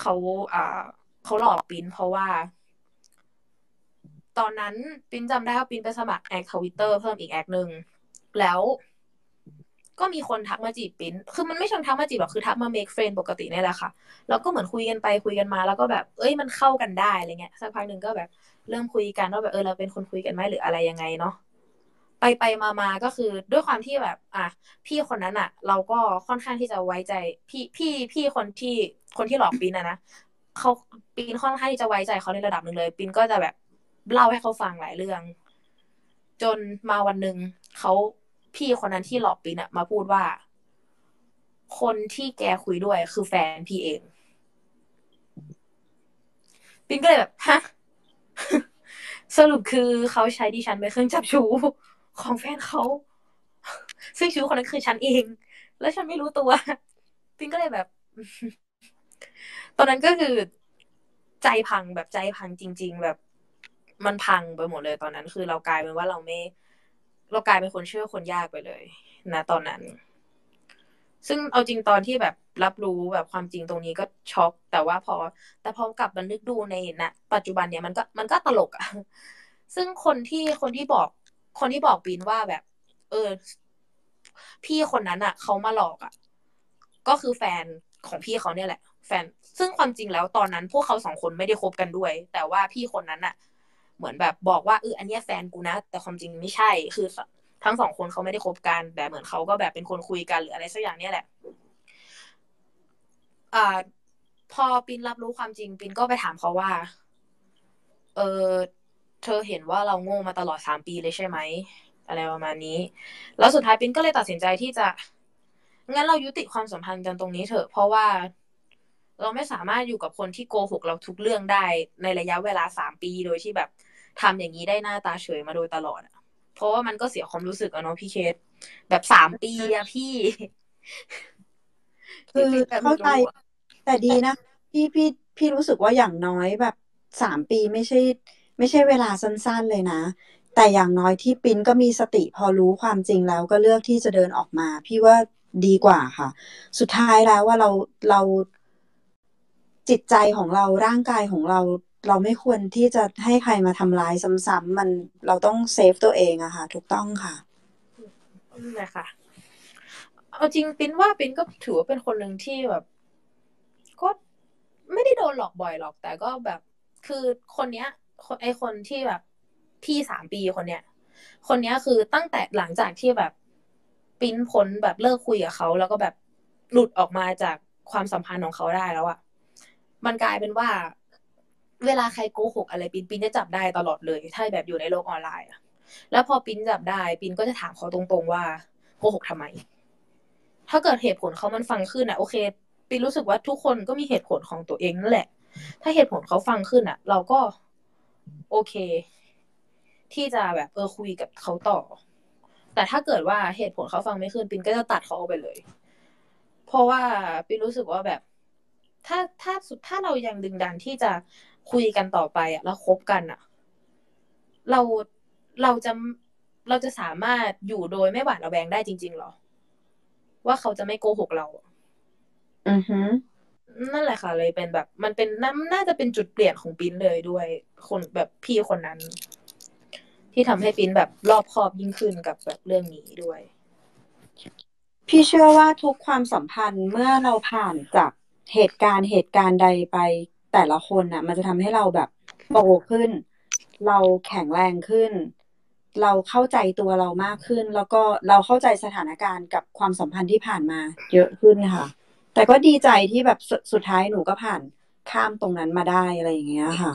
เขาอ่าเขาหลอกปิ้นเพราะว่า ตอนนั้นปิ้นจำได้ว่าปิ้นไปสมัครแอคทวิตเตอร์เพิ่มอีกแอคหนึ่งแล้วก็มีคนทักมาจีบปิ้น คือมันไม่เชิงทักมาจีบหรอกคือทักมา make friend ปกตินี่แหละค่ะ แล้วก็เหมือนคุยกันไปคุยกันมา แล้วก็แบบ เอ้ยมันเข้ากันได้อะไรเงี้ย สักพักหนึ่งก็แบบเริ่มคุยกันว่าแบบเออเราเป็นคนคุยกันไหมหรืออะไรยังไงเนาะ ไปไปมามาก็คือด้วยความที่แบบ อะพี่คนนั้นอะ เราก็ค่อนข้างที่จะไว้ใจ พี่พี่พี่คนที่คนที่หลอกปินอะนะเขาปินค่อนข้างที่จะไว้ใจเขาในระดับหนึ่งเลยปินก็จะแบบเล่าให้เขาฟังหลายเรื่อง จนมาวันหนึ่งเขาพี่คนนั้นที่หลอกปินอะมาพูดว่า คนที่แกคุยด้วยคือแฟนพี่เองปินก็เลยแบบฮะสรุปคือเขาใช้ดิฉันเป็นเครื่องจับชู ของแฟนเขา ซึ่งชู้คนนั้นคือฉันเอง แล้วฉันไม่รู้ตัวปินก็เลยแบบ ตอนนั้นก็คือใจพังแบบใจพังจริง ๆ แบบมันพังไปหมดเลยตอนนั้น คือเรากลายเป็นว่าเราไม่ เรากลายเป็นคนเชื่อคนยากไปเลยนะตอนนั้น ซึ่งเอาจริงตอนที่แบบรับรู้แบบความจริงตรงนี้ก็ช็อกแต่ว่าพอ แต่พอกลับมานึกดูในณปัจจุบันเนี่ยมันก็มันก็ตลกอะซึ่งคนที่คนที่บอก คนที่บอกปีนว่าแบบ เออ พี่คนนั้นอะเขามาหลอกอะก็คือแฟนของพี่เขาเนี่ยแหละ แฟน ซึ่งความจริงแล้วตอนนั้นพวกเขาสองคนไม่ได้คบกันด้วย แต่ว่าพี่คนนั้นอะเหมือนแบบบอกว่าเอออันเนี้ยแฟนกูนะ แต่ความจริงไม่ใช่ คือทั้งสองคนเขาไม่ได้คบกันแต่เหมือนเขาก็แบบเป็นคนคุยกันหรืออะไรสักอย่างเนี่ยแหละอ่าพอปินรับรู้ความจริงปินก็ไปถามเขาว่า เออ เธอเห็นว่าเราโง่มาตลอดสามปีเลยใช่ไหมอะไรประมาณนี้ แล้วสุดท้ายปินก็เลยตัดสินใจที่จะงั้นเรายุติความสัมพันธ์กันตรงนี้เถอะ เพราะว่าเราไม่สามารถอยู่กับคนที่โกหกเราทุกเรื่องได้ในระยะเวลาสามปีโดยที่แบบทำอย่างนี้ได้หน้าตาเฉยมาโดยตลอดอะเพราะว่ามันก็เสียความรู้สึกอะเนาะพี่เคสแบบสามปีอะพี่คือเข้าใจแต่ดีนะพี่พี่พี่รู้สึกว่าอย่างน้อยแบบสามปีไม่ใช่ ไม่ใช่เวลาสั้นๆเลยนะ แต่อย่างน้อยที่ปิ้นก็มีสติพอรู้ความจริงแล้วก็เลือกที่จะเดินออกมา พี่ว่าดีกว่าค่ะ สุดท้ายแล้วว่าเราเราจิตใจของเราร่างกายของเราเราไม่ควรที่จะให้ใครมาทำร้ายซ้ำๆมันเราต้องเซฟตัวเองอะค่ะ ถูกต้องค่ะนั่นแหละค่ะ เอาจริงปิ้นว่าปิ้นก็ถือว่าเป็นคนหนึ่งที่แบบ ก็ไม่ได้โดนหลอกบ่อยหรอกแต่ก็แบบ คือคนเนี้ย ไอคนที่แบบพี่สามปีคนเนี้ยคนเนี้ยคือตั้งแต่หลังจากที่แบบปิ้นพ้นแบบเลิกคุยกับเขาแล้วก็แบบหลุดออกมาจากความสัมพันธ์ของเขาได้แล้วอะมันกลายเป็นว่า เวลาใครโกหกอะไรปิ้นปิ้นจะจับได้ตลอดเลย ถ้าแบบอยู่ในโลกออนไลน์อะแล้วพอปิ้นจับได้ ปิ้นก็จะถามเขาตรงๆว่าโกหกทำไม ถ้าเกิดเหตุผลเขามันฟังขึ้นอะโอเค ปิ้นรู้สึกว่าทุกคนก็มีเหตุผลของตัวเองนั่นแหละ ถ้าเหตุผลเขาฟังขึ้นอะเราก็ โอเค ที่จะแบบเออคุยกับเขาต่อ แต่ถ้าเกิดว่าเหตุผลเขาฟังไม่ขึ้นปินก็จะตัดเขาออกไปเลย เพราะว่าปินรู้สึกว่าแบบ ถ้าถ้าสุดถ้าเรายังดึงดันที่จะคุยกันต่อไปอะแล้วคบกันอะเราเราจะเราจะสามารถอยู่โดยไม่หวาดระแวงได้จริง ๆหรอ ว่าเขาจะไม่โกหกเรา อือฮึ นั่นแหละค่ะ เลยเป็นแบบ มันเป็นน่าน่าจะเป็นจุดเปลี่ยนของปิ้นเลยด้วยคนแบบพี่คนนั้น ที่ทำให้ปิ้นแบบรอบคอบยิ่งขึ้นกับแบบเรื่องนี้ด้วย พี่เชื่อว่าทุกความสัมพันธ์เมื่อเราผ่านจากเหตุการณ์เหตุการณ์ใดไปแต่ละคนน่ะ มันจะทำให้เราแบบโตขึ้น เราแข็งแรงขึ้น เราเข้าใจตัวเรามากขึ้น แล้วก็เราเข้าใจสถานการณ์กับความสัมพันธ์ที่ผ่านมา เยอะขึ้นค่ะ แต่ก็ดีใจที่แบบสสุดท้ายหนูก็ผ่านข้ามตรงนั้นมาได้อะไรอย่างเงี้ยค่ะ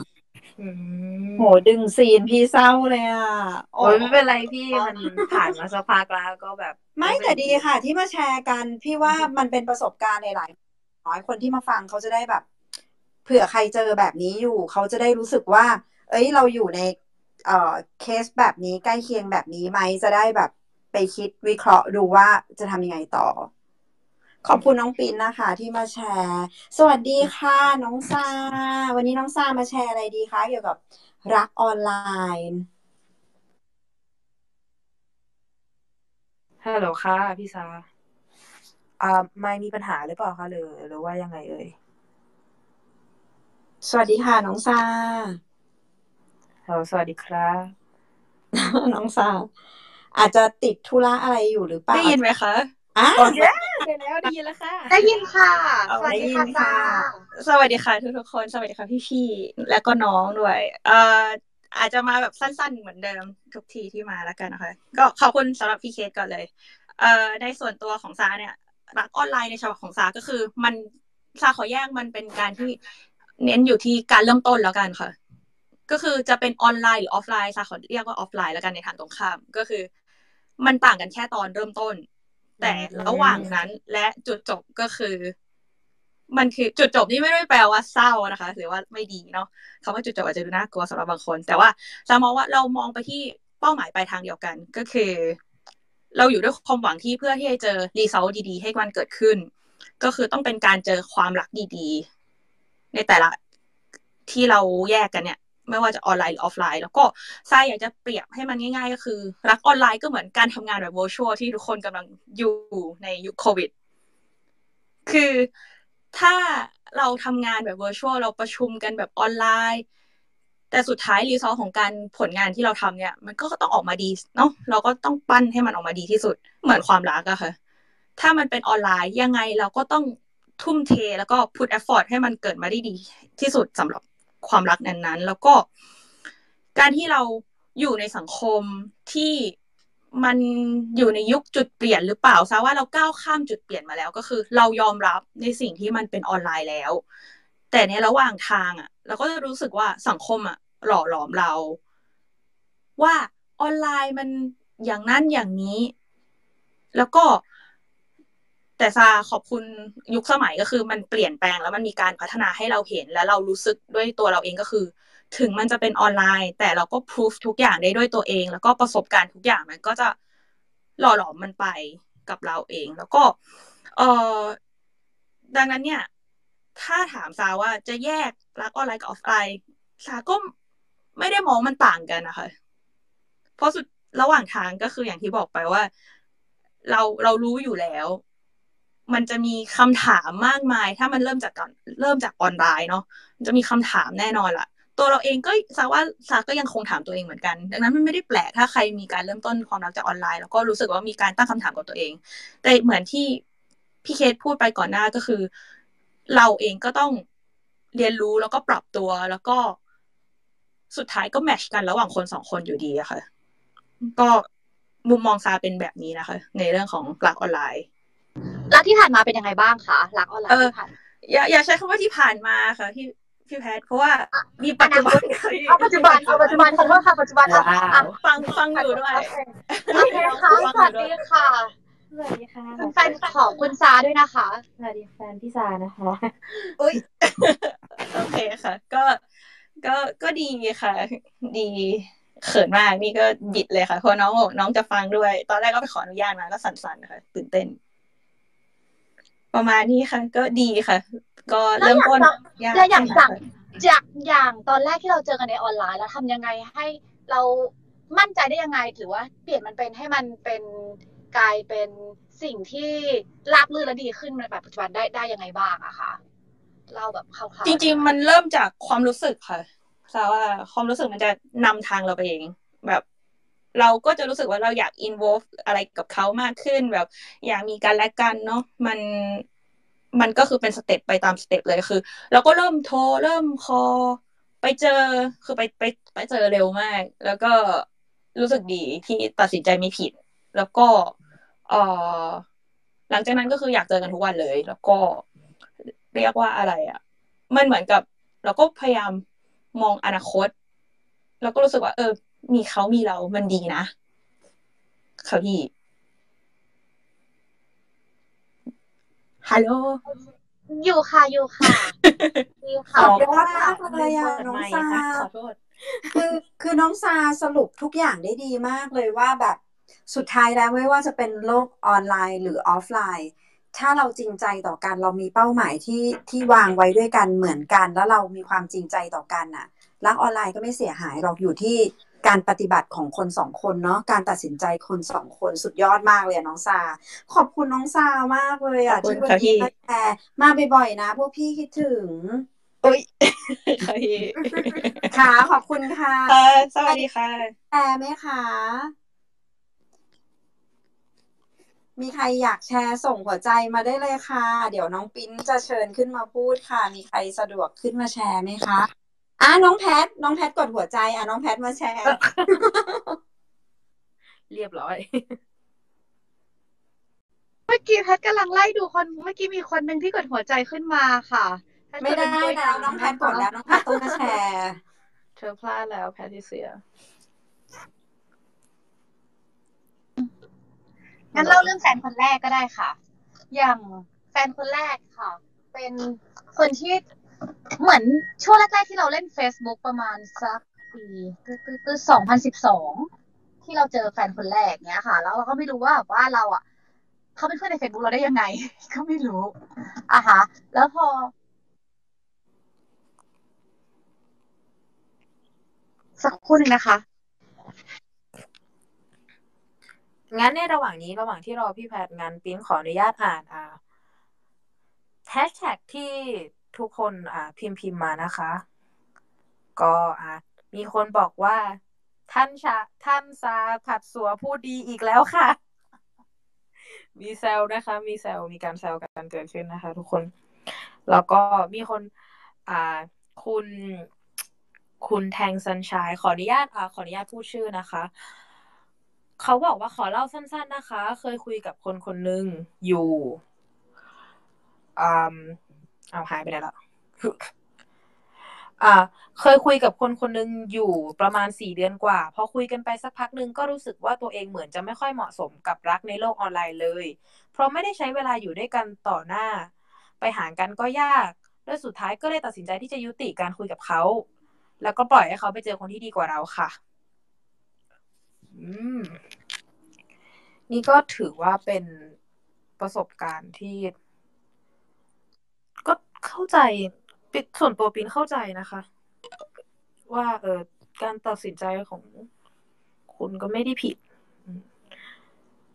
อืมโหดึงซีนพี่เศร้าเลยอะ โอ้ยไม่เป็นไรพี่มันผ่านมาสักพักแล้วก็แบบ ไม่แต่ดีค่ะ ที่มาแชร์กัน พี่ว่ามันเป็นประสบการณ์ในหลายน้อยคนที่มาฟังเขาจะได้แบบ เผื่อใครเจอแบบนี้อยู่ เขาจะได้รู้สึกว่า เอ้ยเราอยู่ในเอ่อเคสแบบนี้ใกล้เคียงแบบนี้ไหมจะได้แบบไปคิดวิเคราะห์ดูว่าจะทำยังไงต่อ ขอบคุณน้องปินนะคะ ที่มาแชร์ สวัสดีค่ะ น้องซาวันนี้น้องซามาแชร์อะไรดีคะเกี่ยวกับรักออนไลน์ฮัลโหลค่ะพี่ซาอ่าไม่มีปัญหาหรือเปล่าคะหรือหรือว่ายังไงเอ่ยสวัสดีค่ะ น้องซาฮัลโหลสวัสดีครับ น้องซาอาจจะติดธุระอะไรอยู่หรือเปล่าได้ยินไหมคะอะโอเค ได้แล้วได้ยินแล้วค่ะ ได้ยินค่ะสเอาวัสได้ยินจ้าค่ะสวัสดีค่ะทุกทุกๆคนสวัสดีค่ะพี่ๆแล้วก็น้องด้วยเอ่ออาจจะมาแบบสั้นๆเหมือนเดิมทุกทีที่มาแล้วกันนะคะก็ขอบคุณสำหรับพี่เคสก่อนเลยเอ่อในส่วนตัวของซาเนี่ยรักออนไลน์ในฉบับของซาก็คือ มันซาขอแยกมันเป็นการที่เน้นอยู่ที่การเริ่มต้นแล้วกันค่ะ ก็คือจะเป็นออนไลน์หรือออฟไลน์ซาขอเรียกว่าออฟไลน์แล้วกันในทางตรงข้ามก็คือ มันต่างกันแค่ตอนเริ่มต้น แต่ระหว่างนั้นและจุดจบก็คือ มันคือจุดจบนี่ไม่ได้แปลว่าเศร้านะคะ หรือว่าไม่ดีเนาะคำว่าจุดจบอาจจะดูน่ากลัวสำหรับบางคน แต่ว่าจะมองว่าเรามองไปที่เป้าหมายปลายทางเดียวกันก็คือ เราอยู่ด้วยความหวังที่เพื่อที่จะเจอรีเซลดีๆ ให้มันเกิดขึ้น ก็คือต้องเป็นการเจอความรักดีๆ ในแต่ละที่เราแยกกันเนี่ย ไม่ว่าจะออนไลน์หรือออฟไลน์ แล้วก็ทรายอยากจะเปรียบให้มันง่ายๆ ก็คือ รักออนไลน์ก็เหมือนการทำงานแบบ virtual ที่ทุกคนกำลังอยู่ในยุคโควิด คือถ้าเราทำงานแบบ virtual เราประชุมกันแบบออนไลน์ แต่สุดท้ายรีซอสของการผลงานที่เราทำเนี่ย มันก็ต้องออกมาดีเนาะเราก็ต้องปั้นให้มันออกมาดีที่สุดเหมือนความรักอะค่ะ ถ้ามันเป็นออนไลน์ยังไงเราก็ต้องทุ่มเทแล้วก็ put effort ให้มันเกิดมาได้ดีที่สุดสำหรับ ความรักนั้นๆ แล้วก็การที่เราอยู่ในสังคมที่มันอยู่ในยุคจุดเปลี่ยนหรือเปล่าซะว่าเราก้าวข้ามจุดเปลี่ยนมาแล้วก็คือ เรายอมรับในสิ่งที่มันเป็นออนไลน์แล้ว แต่ในระหว่างทางอะ เราก็จะรู้สึกว่าสังคมอะ หล่อหลอมเรา ว่าออนไลน์มันอย่างนั้นอย่างนี้ แล้วก็ แต่ซาขอบคุณยุคสมัยก็คือ มันเปลี่ยนแปลงแล้วมันมีการพัฒนาให้เราเห็นแล้วเรารู้สึกด้วยตัวเราเองก็คือ ถึงมันจะเป็นออนไลน์ แต่เราก็พิสูจทุกอย่างได้ด้วยตัวเอง แล้วก็ประสบการณ์ทุกอย่างมันก็จะหล่อหลอมมันไปกับเราเอง แล้วก็เออดังนั้นเนี่ย ถ้าถามซาว่าจะแยกรักออนไลน์กับออฟไลน์ซาก็ไม่ได้มองมันต่างกันนะคะ เพราะสุดระหว่างทางก็คืออย่างที่บอกไปว่า เราเรารู้อยู่แล้ว มันจะมีคำถามมากมาย ถ้ามันเริ่มจากก่อนเริ่มจากออนไลน์เนาะมันจะมีคำถามแน่นอนละ่ะ ตัวเราเองก็ซาว่าซาก็ยังคงถามตัวเองเหมือนกัน ดังนั้นมันไม่ได้แปลกถ้าใครมีการเริ่มต้นความรักจากออนไลน์ แล้วก็รู้สึกว่ามีการตั้งคำถามกับตัวเอง แต่เหมือนที่พี่เคสพูดไปก่อนหน้าก็คือ เราเองก็ต้องเรียนรู้แล้วก็ปรับตัวแล้วก็สุดท้ายก็ match กันระหว่างคนสองคนอยู่ดีอะค่ะ ก็มุมมองซาเป็นแบบนี้นะคะ ในเรื่องของรักออนไลน์ แล้วที่ผ่านมาเป็นยังไงบ้างคะรักออนไลน์ที่ผ่านอย่าอย่าใช้คำว่าที่ผ่านมาค่ะพี่พี่แพทเพราะว่ามีปัจจุบันเอาปัจจุบันเอาปัจจุบันขอโทษค่ะปัจจุบันอะอะฟังฟังอยู่ด้วยโอเคค่ะสวัสดีค่ะสวัสดีค่ะเป็นแฟนของคุณซาด้วยนะคะสวัสดีแฟนพี่ซานะคะอุ้ยโอเคค่ะ ก็ก็ก็ดีค่ะ ดีเขินมากนี่ก็บิดเลยค่ะเพราะน้องบอกน้องจะฟังด้วย ตอนแรกก็ไปขออนุญาตมาก็สั่นๆนะคะตื่นเต้น ประมาณนี้ค่ะ ก็ดีค่ะ ก็เริ่มต้นยากแล้วอย่างขึ้นจากนะคะจากอย่างตอนแรกที่เราเจอกันในออนไลน์แล้วทำยังไงให้เรามั่นใจได้ยังไงถือว่า เปลี่ยนมันเป็นให้มันเป็นกลายเป็นสิ่งที่ราบรื่นและดีขึ้นในแบบปัจจุบันได้ได้ยังไงบ้างอะคะเราแบบคร่าวๆจริง ๆ มันเริ่มจากความรู้สึกค่ะทราบว่าความรู้สึกมันจะนำทางเราไปเอง แบบ เราก็จะรู้สึกว่าเราอยาก involve อะไรกับเขามากขึ้นแบบ อยากมีกันและกันเนาะมันมันก็คือเป็น step ไปตาม step เลยคือ เราก็เริ่มโทรเริ่ม call ไปเจอคือไปไปไปเจอเร็วมาก แล้วก็รู้สึกดีที่ตัดสินใจไม่ผิด แล้วก็เออหลังจากนั้นก็คืออยากเจอกันทุกวันเลย แล้วก็เรียกว่าอะไรอะ่ะ มันเหมือนกับ เราก็พยายามมองอนาคต แล้วก็รู้สึกว่า เออ มีเขามีเรา มันดีนะค่ะพี่ฮัลโหลอยู่ค่ะอยู่ค่ะอยู่ขค่ะอบคุณมากเลยอะเปิดน้องไมค์ซาค่ะขอโทษคือคือน้องซาสรุปทุกอย่างได้ดีมากเลยว่าแบบสุดท้ายแล้วไม่ว่าจะเป็นโลกออนไลน์หรือออฟไลน์ ถ้าเราจริงใจต่อกันเรามีเป้าหมายที่ที่วางไว้ด้วยกันเหมือนกัน แล้วเรามีความจริงใจต่อกันน่ะรักออนไลน์ก็ไม่เสียหายหรอกอยู่ที่ การปฏิบัติของคนสองคนเนาะการตัดสินใจคนสองคนสุดยอดมากเลยอะน้องซาขอบคุณน้องซามากเลยอะขอบคุณที่วันค่ะพี่นี้มาแชร์มาบ่อยๆนะพวกพี่คิดถึงอุ้ยค่ะพี่ค่ะขอบคุณค่ะค่ะสวัสดีค่ะแชร์ไหมคะมีใครอยากแชร์ส่งหัวใจมาได้เลยค่ะ เดี๋ยวน้องปิ้นจะเชิญขึ้นมาพูดค่ะ มีใครสะดวกขึ้นมาแชร์ไหมคะ อะน้องแพท น้องแพทกดหัวใจอะน้องแพทมาแชร์ เรียบร้อย เมื่อกี้แพทกำลังไล่ดูคนเมื่อกี้มีคนหนึ่งที่กดหัวใจขึ้นมาค่ะแพทไม่ได้กเป็นแล้วน้องแพทกดแล้วน้องแพทต้องมาแชร์ เธอพลาดแล้วแพทริเซียงั้นเล่าเรื่องแฟนคนแรกก็ได้ค่ะ อย่างแฟนคนแรกค่ะ เป็นคนที่ เหมือนช่วงแรกๆที่เราเล่น Facebook ประมาณสักปีคือสองพันสิบสองที่เราเจอแฟนคนแรกเนี้ยค่ะ แล้วเราก็ไม่รู้ว่าว่าเราอะเขาเป็นเพื่อนใน Facebook เราได้ยังไง ก็ไม่รู้อะฮะ แล้วพอ สักครู่นึงนะคะ งั้นในระหว่างนี้ระหว่างที่รอพี่แพทงานปิ้นขออนุญาตอ่านอ่าแฮชแท็กที่ ทุกคนอ่าพิมพ์พิมพ์มานะคะ ก็อ่ามีคนบอกว่าท่านชาท่านซาผัดสัวพูดดีอีกแล้วค่ะ มีแซวนะคะ มีแซวมีการแซวกันเกิดขึ้นนะคะ ทุกคน แล้วก็มีคน อ่า คุณ คุณแทงซันชายขออนุญาตอ่าขออนุญาตพูดชื่อนะคะเขาบอกว่าขอเล่าสั้น ๆ นะคะ เคยคุยกับคนคนหนึ่งอยู่อ่า เอาหายไปไหนละอ่า เคยคุยกับคนคนหนึ่งอยู่ประมาณสี่เดือนกว่า พอคุยกันไปสักพักหนึ่งก็รู้สึกว่าตัวเองเหมือนจะไม่ค่อยเหมาะสมกับรักในโลกออนไลน์เลย เพราะไม่ได้ใช้เวลาอยู่ด้วยกันต่อหน้า ไปหากันก็ยากและสุดท้ายก็เลยตัดสินใจที่จะยุติการคุยกับเขา แล้วก็ปล่อยให้เขาไปเจอคนที่ดีกว่าเราค่ะ อืม นี่ก็ถือว่าเป็นประสบการณ์ที่ เข้าใจปิส่วนตัวปินเข้าใจนะคะ ว่าเออการตัดสินใจของคุณก็ไม่ได้ผิดอืม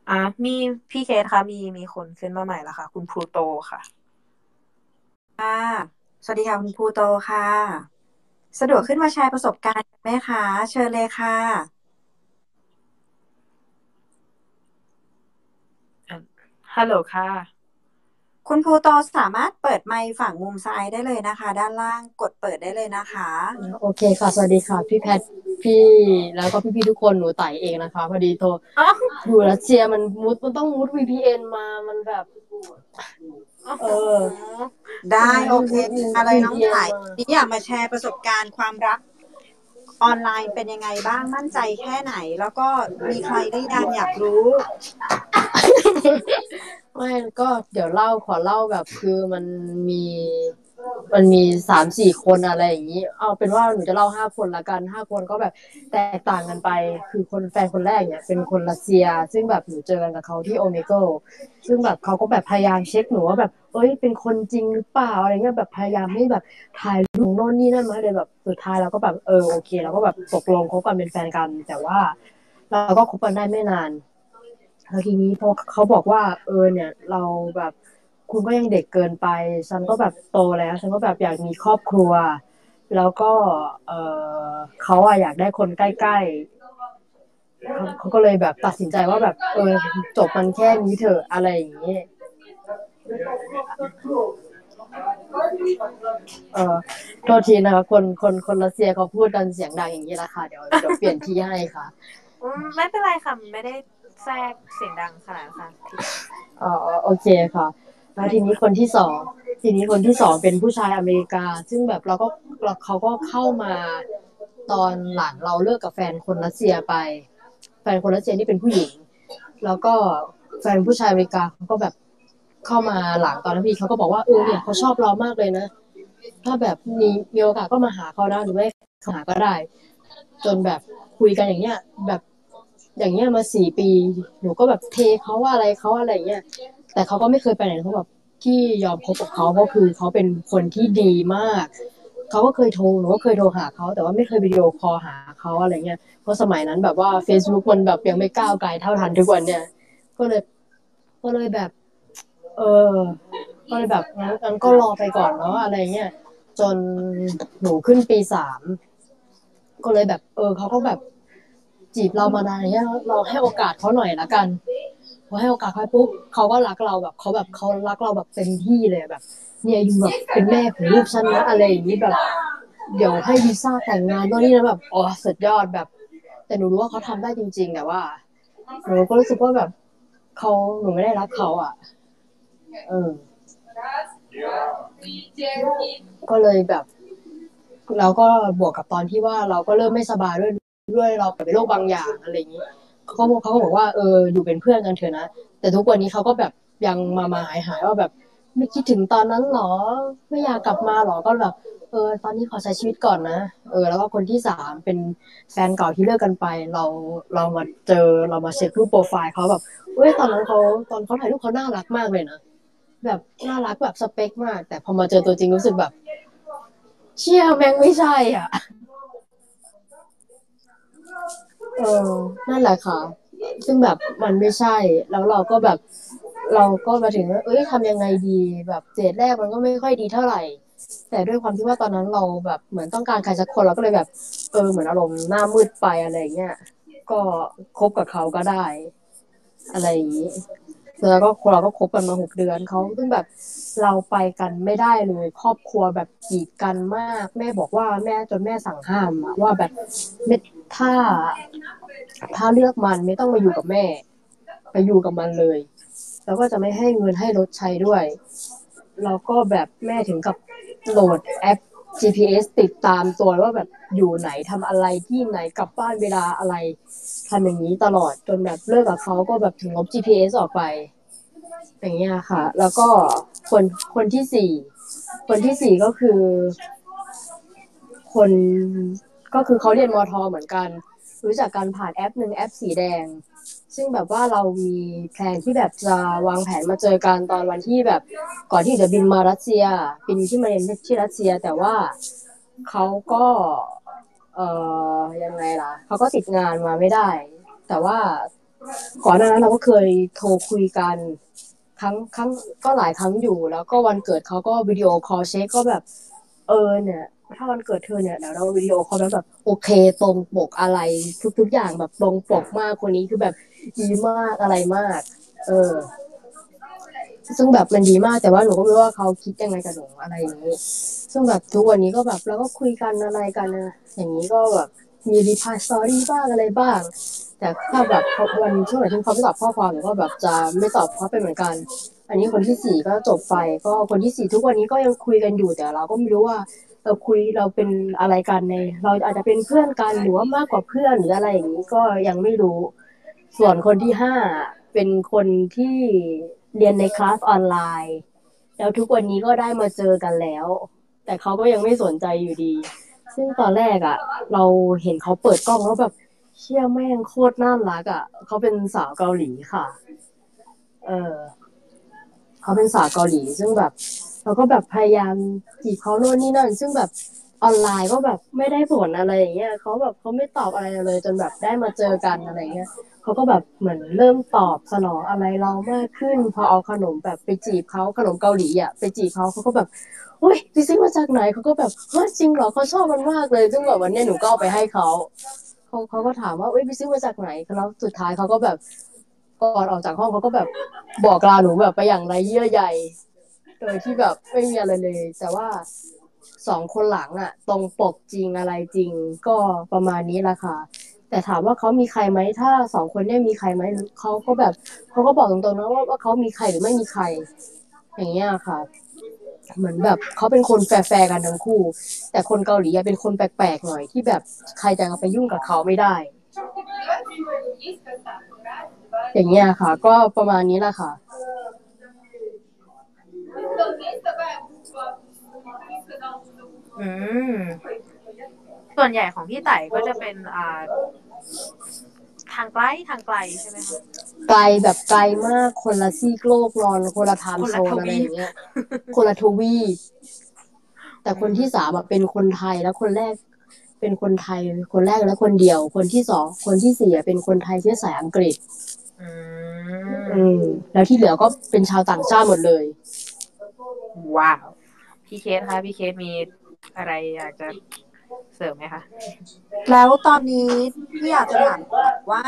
อะมีพี่เคสค่ะมีมีคนเซ็นมาใหม่แล้วค่ะ คุณพลูโตค่ะค่ะสวัสดีค่ะ คุณภูโตค่ะ สะดวกขึ้นมาแชร์ประสบการณ์ไหมคะ เชิญเลยค่ะฮัลโหลค่ะ คุณภูโตสามารถเปิดไมค์ฝั่งมุมซ้ายได้เลยนะคะ ด้านล่างกดเปิดได้เลยนะคะ โอเคค่ะ สวัสดีค่ะ พี่แพทพี่แล้วก็พี่ๆทุกคนหนูไต่เองนะคะ พอดีโทรอ้าวอยู่รัสเซียมันมุดมันต้องมุด VPN มามันแบบ เออ ได้โอเคอืมอะไรน้องเยี่ยมไผ่มากนี่อยากมาแชร์ประสบการณ์ความรักออนไลน์เป็นยังไงบ้างมั่นใจแค่ไหน แล้วก็มีใครได้ยังอยากรู้ ไม่ก็เดี๋ยวเล่าขอเล่าแบบคือมันมีมันมีสามสี่คนอะไรอย่างนี้ เอาเป็นว่าหนูจะเล่าห้าคนละกันห้าคนก็แบบแตกต่างกันไป คือคนแฟนคนแรกเนี่ย เป็นคนรัสเซีย ซึ่งแบบหนูเจอกันกับเขาที่โอเมโกซึ่งแบบเขาก็แบบพยายามเช็คหนูว่าแบบ เอ้ย เป็นคนจริงหรือเปล่าอะไรเงี้ยแบบพยายามให้แบบถ่ายรูปโน่นนี่นั่นมาเลยแบบสุดท้ายเราก็แบบเออโอเคเราก็แบบตกลงคบกันเป็นแฟนกัน แต่ว่า เราก็คบกันได้ไม่นาน แล้วทีนี้พอเขาบอกว่า เออเนี่ย เราแบบคุณก็ยังเด็กเกินไป ฉันก็แบบโตแล้ว ฉันก็แบบอยากมีครอบครัว แล้วก็ เออเขาอะอยากได้คนใกล้ๆเขาเขาก็เลยแบบตัดสินใจว่าแบบ เออ จบมันแค่นี้เถอะอะไรอย่างนี้เออโทษทีนะคะคนคนคนรัสเซียเขาพูดกันเสียงดังอย่างนี้ละค่ะ เดี๋ยวเดี๋ยวเปลี่ยนที่ให้ค่ะ ไม่เป็นไรค่ะ ไม่ได้ แทรกเสียงดังขนาดนั้นค่ะอ๋อโอเคค่ะแล้วทีนี้คนที่สองทีนี้คนที่สองเป็นผู้ชายอเมริกา ซึ่งแบบเราก็เราเขาก็เข้ามาตอนหลังเราเลิกกับแฟนคนรัสเซียไป แฟนคนรัสเซียนี่เป็นผู้หญิง แล้วก็แฟนผู้ชายอเมริกาเขาก็แบบเข้ามาหลังตอนนั้นพี่เขาก็บอกว่าเออเนี่ยเขาชอบเรามากเลยนะ ถ้าแบบมีมีโอกาสก็มาหาเขานะหรือไม่หาก็ได้ จนแบบคุยกันอย่างเงี้ยแบบ อย่างเงี้ยมาสี่ปี หนูก็แบบเทเขาว่าอะไรเขาอะไรเงี้ยแต่เขาก็ไม่เคยไปไหนเขาแบบที่ยอมคบกับเขาเพราะคือเขาเป็นคนที่ดีมากเขาก็เคยโทรหนูก็เคยโทรหาเขาแต่ว่าไม่เคยวิดีโอคอลหาเขาอะไรเงี้ยเพราะสมัยนั้นแบบว่า Facebook มันแบบยังไม่ก้าวไกลเท่าทันทุกวันเนี่ย ก็เลยก็เลยแบบ เออ ก็เลยแบบงั้นงั้นก็รอไปก่อนเนาะอะไรเงี้ยจนหนูขึ้นปีสามก็เลยแบบ เออเขาก็แบบ จีบเรามานานอย่างเงี้ยเราให้โอกาสเขาหน่อยละกันพอให้โอกาสเขาปุ๊บเขาก็รักเราแบบเขาแบบเขารักเราแบบเต็มที่เลยแบบ เนี่ยอยู่แบบเป็นแม่ของลูกฉันนะอะไรอย่างนี้แบบ เดี๋ยวให้วีซ่าแต่งงานตอนนี้นะแบบอ๋อสุดยอดแบบ แต่หนูรู้ว่าเขาทำได้จริง ๆ แต่ว่าหนูก็รู้สึกว่าแบบเขาหนูไม่ได้รักเขาอะ เออ ก็เลยแบบ เราก็บวกกับตอนที่ว่าเราก็เริ่มไม่สบายด้วย ด้วยเราเป็นโรคบางอย่างอะไรอย่างนี้เขาเขาก็บอกว่าเอออยู่เป็นเพื่อนกันเถอะนะแต่ทุกวันนี้เขาก็แบบยังมามาหายหายว่าแบบ ไม่คิดถึงตอนนั้นหรอ ไม่อยากกลับมาหรอก็แบบเออตอนนี้ขอใช้ชีวิตก่อนนะเออ แล้วก็คนที่สามเป็นแฟนเก่าที่เลิกกันไป เราเรามาเจอเรามาเช็ครูปโปรไฟล์เขาแบบเว้ยตอนนั้นเขาตอนเขาถ่ายรูปเขาน่ารักมากเลยนะแบบน่ารักแบบสเปคมาก แต่พอมาเจอตัวจริงรู้สึกแบบ เชี่ยแม่งไม่ใช่อะ เออนั่นแหละค่ะ ซึ่งแบบมันไม่ใช่ แล้วเราก็แบบ เราก็มาถึงว่าเอ้ยทำยังไงดีแบบเจดแรกมันก็ไม่ค่อยดีเท่าไหร่ แต่ด้วยความที่ว่าตอนนั้นเราแบบเหมือนต้องการใครสักคนเราก็เลยแบบเออเหมือนอารมณ์หน้ามืดไปอะไรเงี้ยก็คบกับเขาก็ได้ อะไรอย่างนี้ แล้วก็เราก็คบกันมาหกเดือนเขาซึ่งแบบเราไปกันไม่ได้เลย ครอบครัวแบบกีดกันมาก แม่บอกว่าแม่จนแม่สั่งห้ามว่าแบบไม่ถ้า ถ้าเลือกมันไม่ต้องมาอยู่กับแม่ ไปอยู่กับมันเลย แล้วก็จะไม่ให้เงินให้รถใช้ด้วยแล้วก็แบบแม่ถึงกับโหลดแอป GPS ติดตามตัวว่าแบบอยู่ไหนทำอะไรที่ไหนกลับบ้านเวลาอะไรทำอย่างนี้ตลอดจนแบบเลิกกับเขาก็แบบถึงลบ GPS ออกไป อย่างเงี้ยค่ะ แล้วก็คนคนที่สี่คนที่สี่ก็คือ คนก็คือเขาเรียนมอทอเหมือนกัน รู้จักกันผ่านแอปหนึ่งแอปสีแดง ซึ่งแบบว่าเรามี plan ที่แบบจะวางแผนมาเจอกันตอนวันที่แบบ ก่อนที่จะบินมารัสเซีย บินที่มาเรียนที่รัสเซีย แต่ว่าเขาก็เอ่อยังไงล่ะเขาก็ติดงานมาไม่ได้ แต่ว่าก่อนหน้านั้นเราก็เคยโทรคุยกันครั้งครั้งก็หลายครั้งอยู่ แล้วก็วันเกิดเขาก็ video call เช็คก็แบบ เออเนี่ยถ้าวันเกิดเธอเนี่ยเดี๋ยวเรา video call แล้วแบบโอเคตรงปกอะไรทุก ๆ อย่างแบบตรงปกมากคนนี้คือแบบ ดีมากอะไรมาก เออ ซึ่งแบบมันดีมากแต่ว่าหนูก็ไม่รู้ว่าเขาคิดยังไงกับหนูอะไรอย่างนี้ ซึ่งแบบทุกวันนี้ก็แบบเราก็คุยกันอะไรกันนะอย่างนี้ก็แบบมี reply story บ้างอะไรบ้าง แต่ถ้าแบบวันช่วงไหนที่เขาไม่ตอบข้อความหนูก็แบบจะไม่ตอบเขาไปเหมือนกัน อันนี้คนที่สี่ก็จบไป ก็คนที่สี่ทุกวันนี้ก็ยังคุยกันอยู่แต่เราก็ไม่รู้ว่าเราคุยเราเป็นอะไรกันใน เราอาจจะเป็นเพื่อนกันหรือว่ามากกว่าเพื่อนหรืออะไรอย่างนี้ก็ยังไม่รู้ ส่วนคนที่ห้าเป็นคนที่เรียนในคลาสออนไลน์ แล้วทุกวันนี้ก็ได้มาเจอกันแล้ว แต่เขาก็ยังไม่สนใจอยู่ดี ซึ่งตอนแรกอะ เราเห็นเขาเปิดกล้องแล้วแบบเชี่ยแม่งโคตรน่ารักอะเขาเป็นสาวเกาหลีค่ะ เออเขาเป็นสาวเกาหลี ซึ่งแบบ เราก็แบบพยายามจีบเขาโน่นนี่นั่น ซึ่งแบบออนไลน์ก็แบบไม่ได้ผลอะไรอย่างเงี้ยเขาแบบเขาไม่ตอบอะไรเลย จนแบบได้มาเจอกันอะไรเงี้ย เขาก็แบบเหมือนเริ่มตอบสนองอะไรเรามากขึ้น พอเอาขนมแบบไปจีบเขาขนมเกาหลีอะไปจีบเขาเขาก็แบบเฮ้ยไปซื้อมาจากไหนเขาก็แบบเฮ้ยจริงเหรอเขาชอบมันมากเลย ซึ่งแบบวันเนี้ยหนูก็เอาไปให้เขาเขาเขาก็ถามว่าเอ้ยไปซื้อมาจากไหนแล้วสุดท้ายเขาก็แบบก่อนออกจากห้องเขาก็แบบบอกลาหนูแบบไปอย่างไรเยื่อใยโดยที่แบบไม่มีอะไรเลย แต่ว่าสองคนหลังอะตรงปกจริงอะไรจริง ก็ประมาณนี้ละค่ะ แต่ถามว่าเขามีใครไหมถ้าสองคนเนี่ยมีใครไหมเขาก็แบบเขาก็บอกตรงๆนะว่าว่าเขามีใครหรือไม่มีใคร อย่างเงี้ยค่ะ เหมือนแบบเขาเป็นคนแฟร์ๆกันทั้งคู่ แต่คนเกาหลีอะเป็นคนแปลกๆหน่อยที่แบบใครจะไปยุ่งกับเขาไม่ได้ อย่างเงี้ยค่ะ ก็ประมาณนี้แหละค่ะอืมส่วนใหญ่ของพี่ไต่ก็จะเป็นอ่า ทางไกลทางไกลใช่ไหมคะไกลแบบไกลมากคนละซีกโลกนอนคนละไทม์คนโซละนทวีปอะไรอย่างเงี้ย คนละทวีปแต่คนที่สามอะเป็นคนไทยแล้วคนแรก เป็นคนไทย คนแรกและคนเดียว คนที่สองคนที่สี่อะเป็นคนไทยเชื้อสายอังกฤษอือืมมแล้วที่เหลือก็เป็นชาวต่างชาติหมดเลย ว้าว พี่เคสคะพี่เคสมีอะไรอยากจะเส ริมไหมคะ แล้วตอนนี้พี่อยากจะถามว่า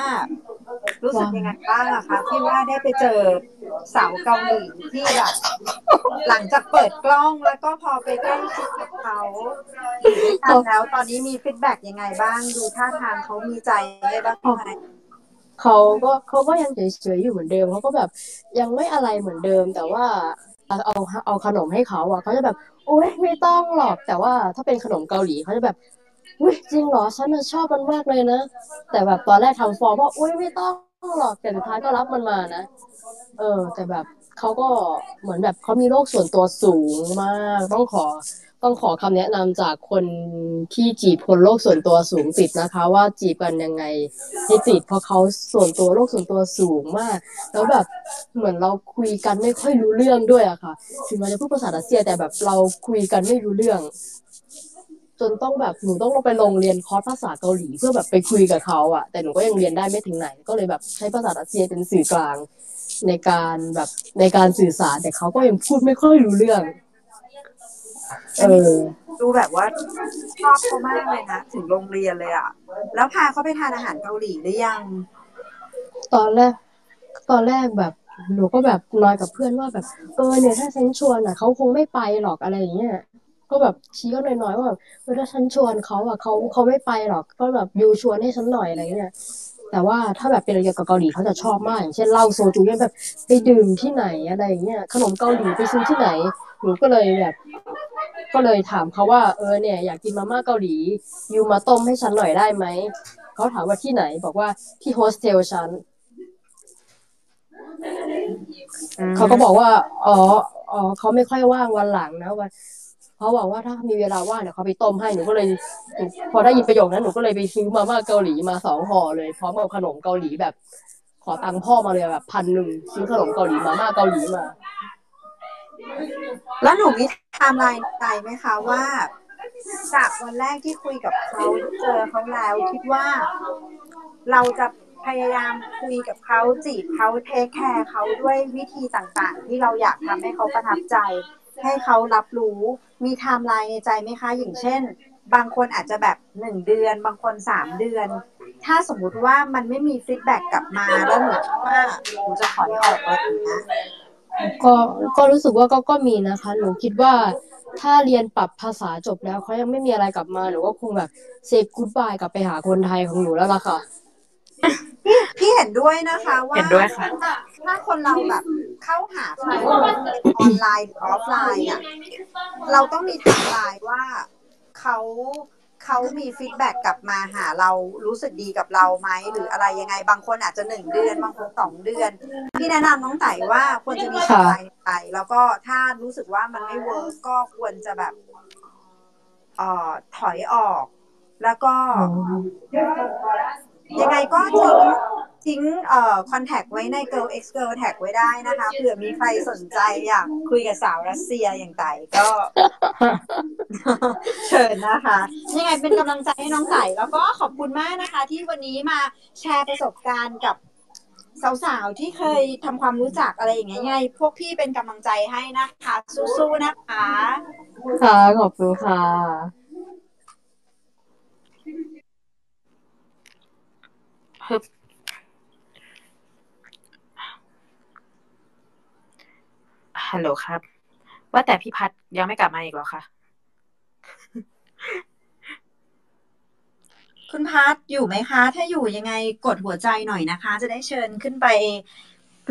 รู้สึกยังไงบ้างอะคะที่ว่าได้ไปเจอสาวเกาหลีที่แบบหลังจากเปิดกล้องแล้วก็พอไปใกล้ชิดกับเขาอยู่ด้วยกันแล้วตอนนี้มีฟีดแบ็กยังไงบ้างดูท่าทางเขามีใจให้บ้างไหมเขาก็เขาก็ยังเฉยๆอยู่เหมือนเดิมเขาก็แบบยังไม่อะไรเหมือนเดิม แต่ว่าเอาเอาเอาขนมให้เขาอะเขาจะแบบโอ๊ยไม่ต้องหรอกแต่ว่าถ้าเป็นขนมเกาหลีเขาจะแบบ อุ้ยจริงเหรอฉันชอบมันมากเลยนะแต่แบบตอนแรกทำฟอร์มว่าอุ้ยไม่ต้องหรอกแต่สุดท้ายก็รับมันมานะเออ แต่แบบเขาก็เหมือนแบบเขามีโลกส่วนตัวสูงมากต้องขอต้องขอคำแนะนำจากคนที่จีบคนโลกส่วนตัวสูงติดนะคะ ว่าจีบกันยังไงให้ติดเพราะเขาส่วนตัวโลกส่วนตัวสูงมาก แล้วแบบเหมือนเราคุยกันไม่ค่อยรู้เรื่องด้วยอะค่ะ ถึงเราจะพูดภาษารัสเซียแต่แบบเราคุยกันไม่รู้เรื่อง จนต้องแบบหนูต้องลงไปลงเรียนคอร์สภาษาเกาหลีเพื่อแบบไปคุยกับเขาอะแต่หนูก็ยังเรียนได้ไม่ถึงไหน ก็เลยแบบใช้ภาษารัสเซียเป็นสื่อกลาง ในการแบบในการสื่อสารแต่เขาก็ยังพูดไม่ค่อยรู้เรื่อง เออดูแบบว่าชอบเขามากเลยนะถึงโรงเรียนเลยอะแล้วพาเขาไปทานอาหารเกาหลีหรือยัง ตอนแรกตอนแรกแบบหนูก็แบบนอยกับเพื่อนว่าแบบเออเนี่ยถ้าฉันชวนอะเขาคงไม่ไปหรอกอะไรอย่างเงี้ย ก็แบบชี้ก็น้อยๆว่าแบบเออถ้าฉันชวนเขาอะเขาเขาไม่ไปหรอกก็แบบยูชวนให้ฉันหน่อยอะไรเงี้ยแต่ว่าถ้าแบบเป็นอะไรเกี่ยวกับเกาหลีเขาจะชอบมากอย่างเช่นเหล้าโซจูเนี่ยแบบไปดื่มที่ไหนอะไรอย่างเงี้ยขนมเกาหลีไปซื้อที่ไหนหนูก็เลยแบบก็เลยถามเขาว่าเออเนี่ยอยากกินมาม่าเกาหลียูมาต้มให้ฉันหน่อยได้ไหมเขาถามว่าที่ไหนบอกว่าที่โฮสเทลฉันเขาก็บอกว่าอ๋ออ๋อเขาไม่ค่อยว่างวันหลังนะวัน เขาบอกว่าถ้ามีเวลาว่างเดี๋ยวเขาไปต้มให้หนูก็เลย พอได้ยินประโยคนั้นหนูก็เลยไปซื้อมาม่าเกาหลีมาสองห่อเลยพร้อมกับขนมเกาหลีแบบ ขอตังค์พ่อมาเลยแบบพันหนึ่งซื้อขนมเกาหลีมาม่าเกาหลีมา แล้วหนูมีไทม์ไลน์ในใจไหมคะว่าจากวันแรกที่คุยกับเขาเจอเขาแล้วคิดว่าเราจะพยายามคุยกับเขาจีบเขา take care เขาด้วยวิธีต่างๆ ที่เราอยากทำให้เขาประทับใจ ให้เขารับรู้มีไทม์ไลน์ในใจไหมคะ อย่างเช่น บางคนอาจจะแบบหนึ่งเดือน บางคนสามเดือน ถ้าสมมุติว่ามันไม่มี feedback กลับมาแล้วหนูคิดว่าหนูจะถอยออกอะไรอย่างเงี้ยก็ก็รู้สึกว่าก็ก็มีนะคะ หนูคิดว่าถ้าเรียนปรับภาษาจบแล้วเขายังไม่มีอะไรกลับมาหนูก็คงแบบ say goodbye กลับไปหาคนไทยของหนูแล้วล่ะค่ะพี่เห็นด้วยนะคะว่าเห็นด้วยค่ะ ถ้าถ้าคนเราแบบเข้าหาใครออนไลน์หรือออฟไลน์อะเราต้องมีไทม์ไลน์ว่าเขาเขามี feedback กลับมาหาเรารู้สึกดีกับเราไหมหรืออะไรยังไงบางคนอาจจะหนึ่งเดือน บางคนสองเดือนพี่แนะนำน้องไต่ว่าควรจะมีไทม์ไลน์ไปแล้วก็ถ้ารู้สึกว่ามันไม่ work ก็ควรจะแบบเอ่อถอยออก แล้วก็ยังไงก็ทิ้ง ทิ้งเอ่อคอนแทคไว้ใน Girl X Girl Tag ไว้ได้นะคะเผื่อมีใครสนใจอยากคุยกับสาวรัสเซียอย่างไต่ก็ เชิญนะคะยังไงเป็นกำลังใจให้น้องไต่แล้วก็ขอบคุณมากนะคะ ที่วันนี้มาแชร์ประสบการณ์กับสาวๆที่เคยทำความรู้จักอะไรอย่างเงี้ยยังไงพวกพี่เป็นกำลังใจให้นะคะ สู้ๆนะคะค่ะขอบคุณค่ะฮึบ ฮัลโหลครับ ว่าแต่พี่พัดยังไม่กลับมาอีกเหรอคะคุณพัทอยู่ไหมคะ ถ้าอยู่ยังไงกดหัวใจหน่อยนะคะ จะได้เชิญขึ้นไป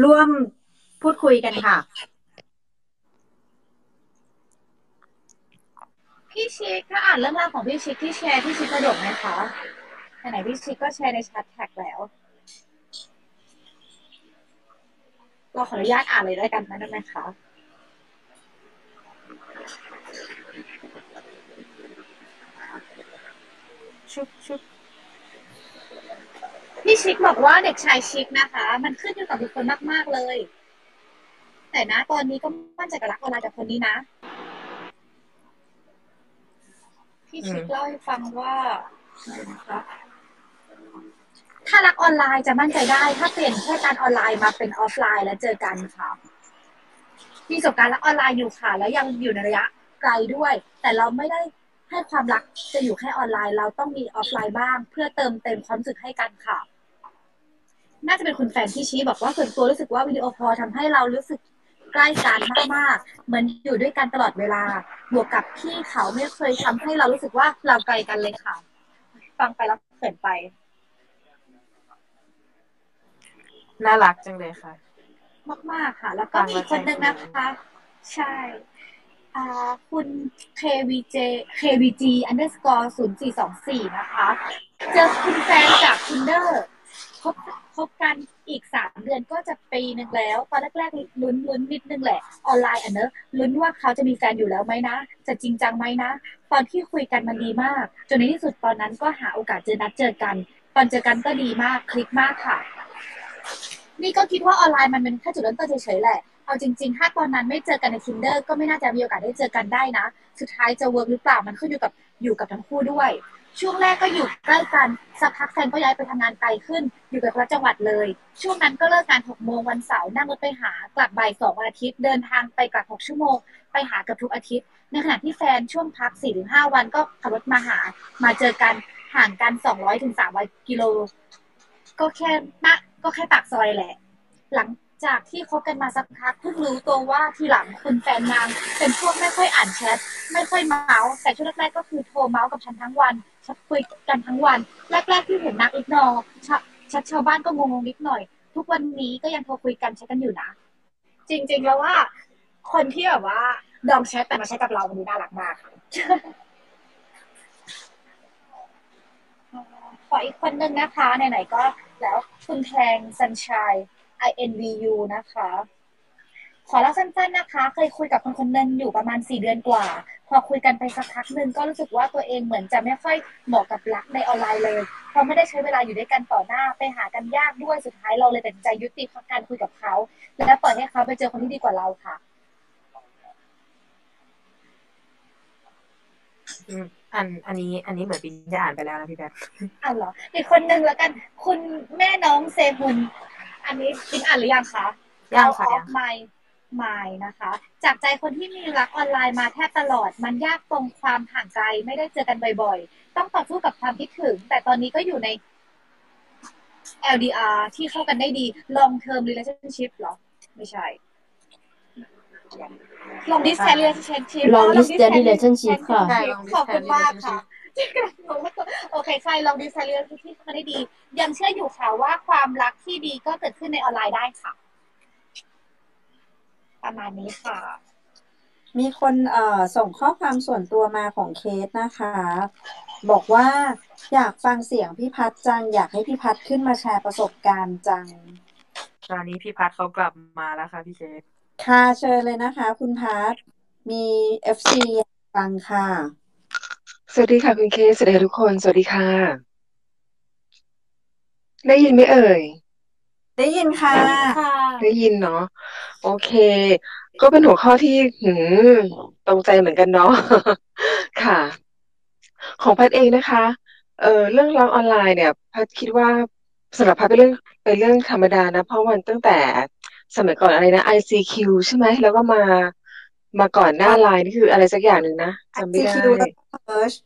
ร่วมพูดคุยกันค่ะ พี่ชิคถ้าอ่านเรื่องราวของพี่ชิคที่แชร์พี่ชิคสะดวกไหมคะไหนๆพี่ชิคก็แชร์ในแชทแท็กแล้วเราขออนุญาตอ่านเลยได้กันนะได้ไหมคะ ชุบชุบพี่ชิคบอกว่าเด็กชายชิคนะคะ มันขึ้นอยู่กับบุคคลมากๆเลย แต่นะ ตอนนี้ก็มั่นใจกับรักออนไลน์จากคนนี้นะพี่ชิคเล่าให้ฟังว่าถ้ารักออนไลน์จะมั่นใจได้ ถ้าเปลี่ยนแค่การออนไลน์มาเป็นออฟไลน์แล้วเจอกันค่ะมีประสบการณ์รักออนไลน์อยู่ค่ะ แล้วยังอยู่ในระยะไกลด้วย แต่เราไม่ได้ ให้ความรักจะอยู่แค่ออนไลน์ เราต้องมีออฟไลน์บ้าง เพื่อเติมเต็มความรู้สึกให้กันค่ะ น่าจะเป็นคุณแฟนที่ชี้บอกว่าส่วนตัวรู้สึกว่า video call ทำให้เรารู้สึกใกล้กันมากๆ เหมือนอยู่ด้วยกันตลอดเวลา บวกกับที่เขาไม่เคยทำให้เรารู้สึกว่าเราไกลกันเลยค่ะ ฟังไปแล้วเขินไป น่ารักจังเลยค่ะ มากๆค่ะ แล้วก็มีอีกคนนึงนะคะ ใช่อ่า คุณ KVJ KVG underscore ศูนย์สี่สองสี่นะคะ เจอคุณแฟนจากคุณเดอร์คบคบกันอีกสามเดือนก็จะปีหนึ่งแล้ว ตอนแรกๆลุ้นลุ้นนิดนึงแหละ ออนไลน์อะเนอะลุ้นว่าเขาจะมีแฟนอยู่แล้วไหมนะ จะจริงจังไหมนะ ตอนที่คุยกันมันดีมาก จนในที่สุดตอนนั้นก็หาโอกาสเจอนัดเจอกัน ตอนเจอกันก็ดีมากคลิกมากค่ะ นี่ก็คิดว่าออนไลน์มันเป็นแค่จุดเริ่มต้นเฉยๆแหละ เอาจริง ๆ ถ้าตอนนั้นไม่เจอกันใน Tinder ก็ไม่น่าจะมีโอกาสได้เจอกันได้นะ สุดท้ายจะเวิร์กหรือเปล่ามันขึ้นอยู่กับอยู่กับทั้งคู่ด้วย ช่วงแรกก็อยู่ใกล้กันสักพักแฟนก็ย้ายไปทำงานไกลขึ้น อยู่กับคนละจังหวัดเลย ช่วงนั้นก็เลิกงานหกโมงวันเสาร์นั่งรถไปหากลับบ่ายสองวันอาทิตย์เดินทางไปกลับหกชั่วโมง ไปหากับทุกอาทิตย์ ในขณะที่แฟนช่วงพักสี่ถึงห้าวันก็ขับรถมาหามาเจอกันห่างกันสองร้อยถึงสามร้อยกิโลก็แค่นะก็แค่ปากซอยแหละ หลัง จากที่คบกันมาสักพักเพิ่งรู้ตัวว่าทีหลังคุณแฟนนางเป็นพวกไม่ค่อยอ่านแชทไม่ค่อยเมาส์แต่ช่วงแรกๆก็คือโทรเมาส์กับฉันทั้งวันแชทคุยกันทั้งวันแรกๆที่เห็นนักอีกนอชะแชาวบ้านก็งงๆนิดหน่อย ทุกวันนี้ก็ยังโทรคุยกันแชทกันอยู่นะ จริง ๆ แล้วว่า คนที่แบบว่าดองแชทแต่มาแชทกับเรามันดูน่ารักมากขออีกคนนึงนะคะไหนๆก็แล้วคุณแทงสัญชัย INVU นะคะ ขอเล่าสั้นๆนะคะ เคยคุยกับคนคนหนึงอยู่ประมาณสี่เดือนกว่า พอคุยกันไปสักพักหนึ่งก็รู้สึกว่าตัวเองเหมือนจะไม่ค่อยเหมาะกับรักในออนไลน์เลยเพราะไม่ได้ใช้เวลาอยู่ด้วยกันต่อหน้าไปหากันยากด้วยสุดท้ายเราเลยตัดสินใจยุติการคุยกับเขา และปล่อยให้เขาไปเจอคนที่ดีกว่าเราค่ะอืมอันอันนี้อันนี้เหมือนปินจะอ่านไปแล้วนะพี่แพทอ่านเหรออีกคนนึงแล้วกัน คุณแม่น้องเซฮุน อันนี้พินอ่านหรือยังคะยังค่ะ Out ยั of ง my mind นะคะ จากใจคนที่มีรักออนไลน์มาแทบตลอด มันยากตรงความห่างไกลไม่ได้เจอกันบ่อยๆ ต้องต่อสู้กับความคิดถึง แต่ตอนนี้ก็อยู่ใน LDR ที่เข้ากันได้ดี long term relationship เหรอ ไม่ใช่ long distance relationship long อ๋อ distance relationship ค่ะใช่ long ขอบคุณ distance มากค่ะ relationship โอเคใช่ลองดีไซน์เรื่องที่เข้ามาได้ดี ยังเชื่ออยู่ค่ะว่าความรักที่ดีก็เกิดขึ้นในออนไลน์ได้ค่ะ ประมาณนี้ค่ะ มีคนเอ่อส่งข้อความส่วนตัวมาของเคสนะคะ บอกว่าอยากฟังเสียงพี่พัดจัง อยากให้พี่พัดขึ้นมาแชร์ประสบการณ์จัง ตอนนี้พี่พัดเขากลับมาแล้วค่ะพี่เคสค่ะเชิญเลยนะคะ คุณพัดมี FC ฟังค่ะ สวัสดีค่ะคุณเคสสวัสดีค่ะทุกคน สวัสดีค่ะ ได้ยินไหมเอ่ย ได้ยินค่ะค่ะ ได้ยินเนาะโอเค ก็เป็นหัวข้อที่หืมตรงใจเหมือนกันเนาะค่ะ ของพัดเองนะคะ เออเรื่องรักออนไลน์เนี่ย พัดคิดว่าสำหรับพัดเป็นเรื่องเป็นเรื่องธรรมดานะ เพราะมันตั้งแต่สมัยก่อนอะไรนะ ICQ ใช่ไหมแล้วก็มา มาก่อนหน้าไลน์นี่คืออะไรสักอย่างหนึ่งนะจำไม่ได้ CQ แล้วก็ Perch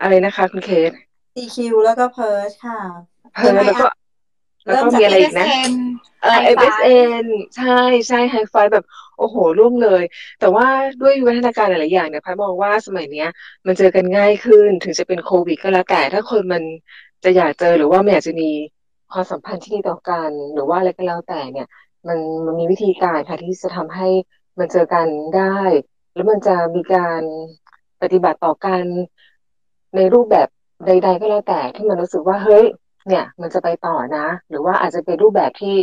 อะไรนะคะ คุณเคส CQ แล้วก็ Perch ค่ะ เพิร์ลแล้วก็แล้วก็มีอะไรอีกนะ MSN เออ Hi-Fi MSN ใช่ใช่ไฮไฟแบบโอ้โหร่วมเลย แต่ว่าด้วยวิวัฒนาการหลาย ๆ อย่างเนี่ยพัดมองว่าสมัยเนี้ย มันเจอกันง่ายขึ้นถึงจะเป็นโควิดก็แล้วแต่ถ้าคนมันจะอยากเจอหรือว่ามันอยากจะมีความสัมพันธ์ที่ดีต่อกัน หรือว่าอะไรก็แล้วแต่เนี่ย มันมันมีวิธีการค่ะที่จะทำให้ มันเจอกันได้ แล้วมันจะมีการปฏิบัติต่อกันในรูปแบบใด ๆ ก็แล้วแต่ที่มันรู้สึกว่าเฮ้ย เนี่ย มันจะไปต่อนะ หรือว่าอาจจะเป็นรูปแบบที่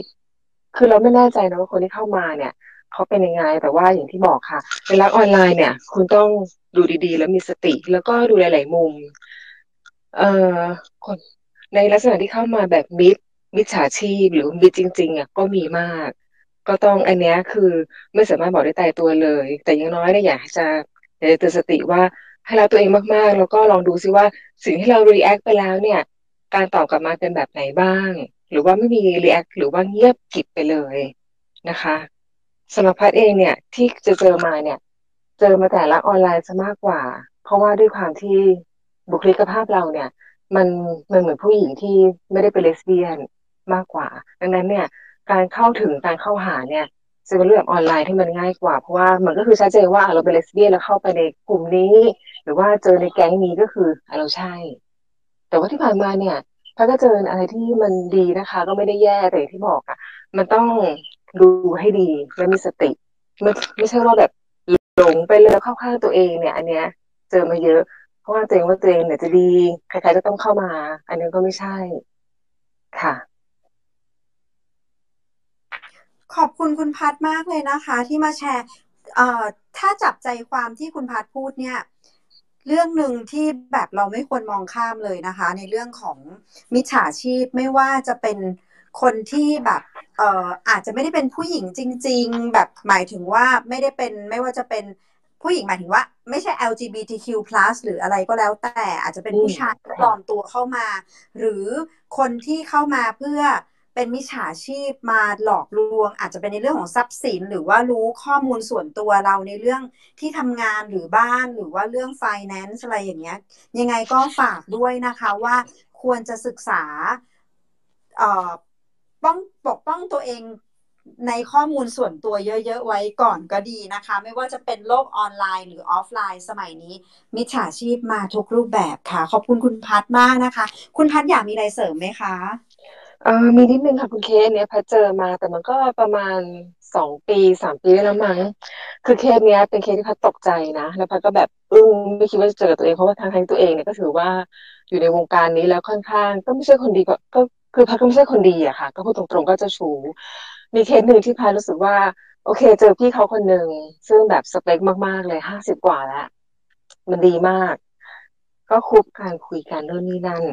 คือเราไม่แน่ใจนะว่าคนที่เข้ามาเนี่ยเขาเป็นยังไงแต่ว่าอย่างที่บอกค่ะเป็นรักออนไลน์เนี่ย คุณต้องดูดีๆ แล้วมีสติ แล้วก็ดูหลาย ๆ มุม เอ่อคนในลักษณะที่เข้ามาแบบมิดมิจฉาชีพหรือมิดจริงๆอะก็มีมาก ก็ต้องอันเนี้ยคือไม่สามารถบอกได้ตายตัวเลย แต่ย่างน้อยเนี่ยอยากจะเตือนสติว่าให้เราตัวเองมากๆ แล้วก็ลองดูซิว่าสิ่งที่เรา react ไปแล้วเนี่ย การตอบกลับมาเป็นแบบไหนบ้าง หรือว่าไม่มี react หรือว่าเงียบกิบไปเลยนะคะสำหรับพัดเองเนี่ยที่จะเจอมาเนี่ย เจอมาแต่รักออนไลน์ซะมากกว่า เพราะว่าด้วยความที่บุคลิกภาพเราเนี่ย มันมันเหมือนผู้หญิงที่ไม่ได้เป็นเลสเบี้ยนมากกว่า ดังนั้นเนี่ย การเข้าถึงการเข้าหาเนี่ยจะเป็นเรื่องออนไลน์ที่มันง่ายกว่า เพราะว่ามันก็คือชัดเจนว่าเราเป็นเลสเบี้ยนแล้วเข้าไปในกลุ่มนี้ หรือว่าเจอในแก๊งนี้ก็คือเราใช่ แต่ว่าที่ผ่านมาเนี่ยถ้าก็เจออะไรที่มันดีนะคะ ก็ไม่ได้แย่แต่ที่บอกอะมันต้องดูให้ดีและมีสติไม่ไม่ใช่ว่าแบบหลงไปเลยเข้าข้างตัวเองเนี่ย อันเนี้ย เจอมาเยอะเพราะว่าตัวเองว่าตัวเองเนี่ยจะดีใครๆก็ต้องเข้ามา อันนี้ก็ไม่ใช่ค่ะ ขอบคุณคุณพัดมากเลยนะคะ ที่มาแชร์เอ่อถ้าจับใจความที่คุณพัดพูดเนี่ยเรื่องหนึ่งที่แบบเราไม่ควรมองข้ามเลยนะคะ ในเรื่องของมิจฉาชีพไม่ว่าจะเป็นคนที่แบบเอ่ออาจจะไม่ได้เป็นผู้หญิงจริง ๆ แบบหมายถึงว่าไม่ได้เป็นไม่ว่าจะเป็นผู้หญิงหมายถึงว่า ไม่ใช่ LGBTQ+ หรืออะไรก็แล้วแต่อาจจะเป็นผู้ชายปลอมตัวเข้ามา หรือคนที่เข้ามาเพื่อ เป็นมิจฉาชีพมาหลอกลวง อาจจะเป็นในเรื่องของทรัพย์สิน หรือว่ารู้ข้อมูลส่วนตัวเราในเรื่องที่ทำงานหรือบ้านหรือว่าเรื่อง finance อะไรอย่างเงี้ย ยังไงก็ฝากด้วยนะคะว่าควรจะศึกษาป้องปกป้องตัวเองในข้อมูลส่วนตัวเยอะๆไว้ก่อนก็ดีนะคะ ไม่ว่าจะเป็นโลกออนไลน์หรือออฟไลน์สมัยนี้ มิจฉาชีพมาทุกรูปแบบค่ะ ขอบคุณคุณพัดมากนะคะ คุณพัดอยากมีอะไรเสริมไหมคะ เออมีนิดนึงค่ะคุณเคสเนี้ยแพทเจอมาแต่มันก็ประมาณสองปีสามปีได้แล้วมั้งคือเคสเนี้ย เป็นเคสที่แพทตกใจนะแล้วแพทก็แบบอึ้งไม่คิดว่าจะเจอตัวเองเพราะว่าทางทางตัวเองเนี่ยก็ถือว่าอยู่ในวงการนี้แล้วค่อนข้าง ก็ไม่ใช่คนดีก็ก็คือแพทก็ไม่ใช่คนดีอะค่ะ ก็พูดตรงๆก็จะชูมีเคสหนึ่งที่แพทรู้สึกว่า โอเค เจอพี่เขาคนหนึ่งซึ่งแบบสเปคมากๆเลยห้าสิบกว่าแล้วมันดีมาก ก็คบกันคุยกันเรื่องนี้นั่น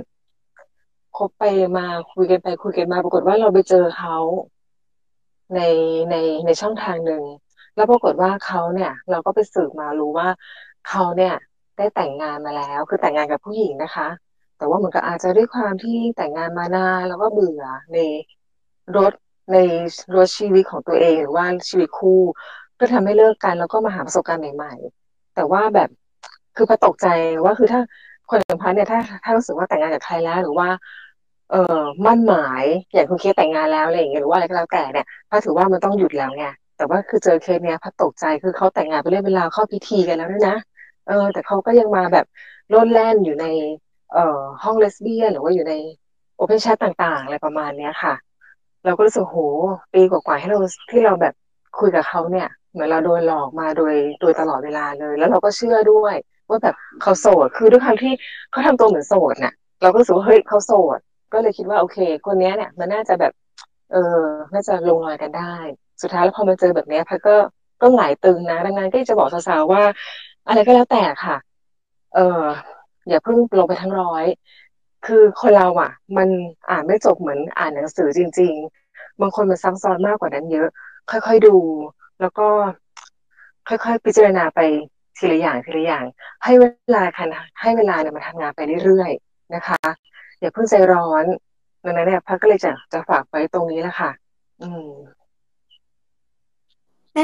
คบไปมาคุยกันไปคุยกันมา ปรากฏว่าเราไปเจอเขาในในในช่องทางหนึ่ง แล้วปรากฏว่าเขาเนี่ย เราก็ไปสืบมารู้ว่าเขาเนี่ย ได้แต่งงานมาแล้ว คือแต่งงานกับผู้หญิงนะคะ แต่ว่าเหมือนกับอาจจะด้วยความที่แต่งงานมานานแล้วก็เบื่อในรถในรถชีวิตของตัวเองหรือว่าชีวิตคู่ ก็ทำให้เลิกกันแล้วก็มาหาประสบการณ์ใหม่ ๆ แต่ว่าแบบคือพอตกใจว่าคือถ้าคนอย่างพันเนี่ยถ้าถ้ารู้สึกว่าแต่งงานกับใครแล้ว หรือว่า เออมั่นหมายอย่างคุณเคสแต่งงานแล้วอะไรอย่างเงี้ยหรือว่าอะไรก็แล้วแต่เนี่ยพัดถือว่ามันต้องหยุดแล้วไงแต่ว่าคือเจอเคสเนี้ยพัดตกใจคือเขาแต่งงานไปเรื่อยเวลาเข้าพิธีกันแล้วด้วยนะเออ แต่เขาก็ยังมาแบบโลดแล่นอยู่ใน เอ่อห้องเลสเบี้ยนหรือว่าอยู่ใน open chat ต่างๆ อะไรประมาณเนี้ยค่ะ เราก็รู้สึกโหปีกว่าๆให้เราที่เราแบบคุยกับเขาเนี่ยเหมือนเราโดนหลอกมาโดยโดยตลอดเวลาเลย แล้วเราก็เชื่อด้วย ว่าแบบเขาโสดคือด้วยความที่เขาทำตัวเหมือนโสดน่ะ เราก็รู้สึกว่าเฮ้ยเขาโสด ก็เลยคิดว่าโอเค คนเนี้ยเนี่ย มันน่าจะแบบ เออน่าจะลงรอยกันได้ สุดท้ายแล้วพอมาเจอแบบเนี้ยพัดก็ก็หลายตึงนะดังนั้นก็จะบอกสาวๆว่า อะไรก็แล้วแต่ค่ะ เอออย่าเพิ่งลงไปทั้งร้อย คือคนเราอะ มันอ่านไม่จบเหมือนอ่านหนังสือจริง ๆ บางคนมันซับซ้อนมากกว่านั้นเยอะ ค่อยๆดู แล้วก็ ค่อยๆ พิจารณาไปทีละอย่างทีละอย่าง ให้เวลาค่ะให้เวลาเนี่ยมันทำงานไปเรื่อยๆนะคะ อย่าเพิ่งใจร้อนดังนั้นเนี่ยพักก็เลยจะจะฝากไว้ตรงนี้แหละค่ะ อืม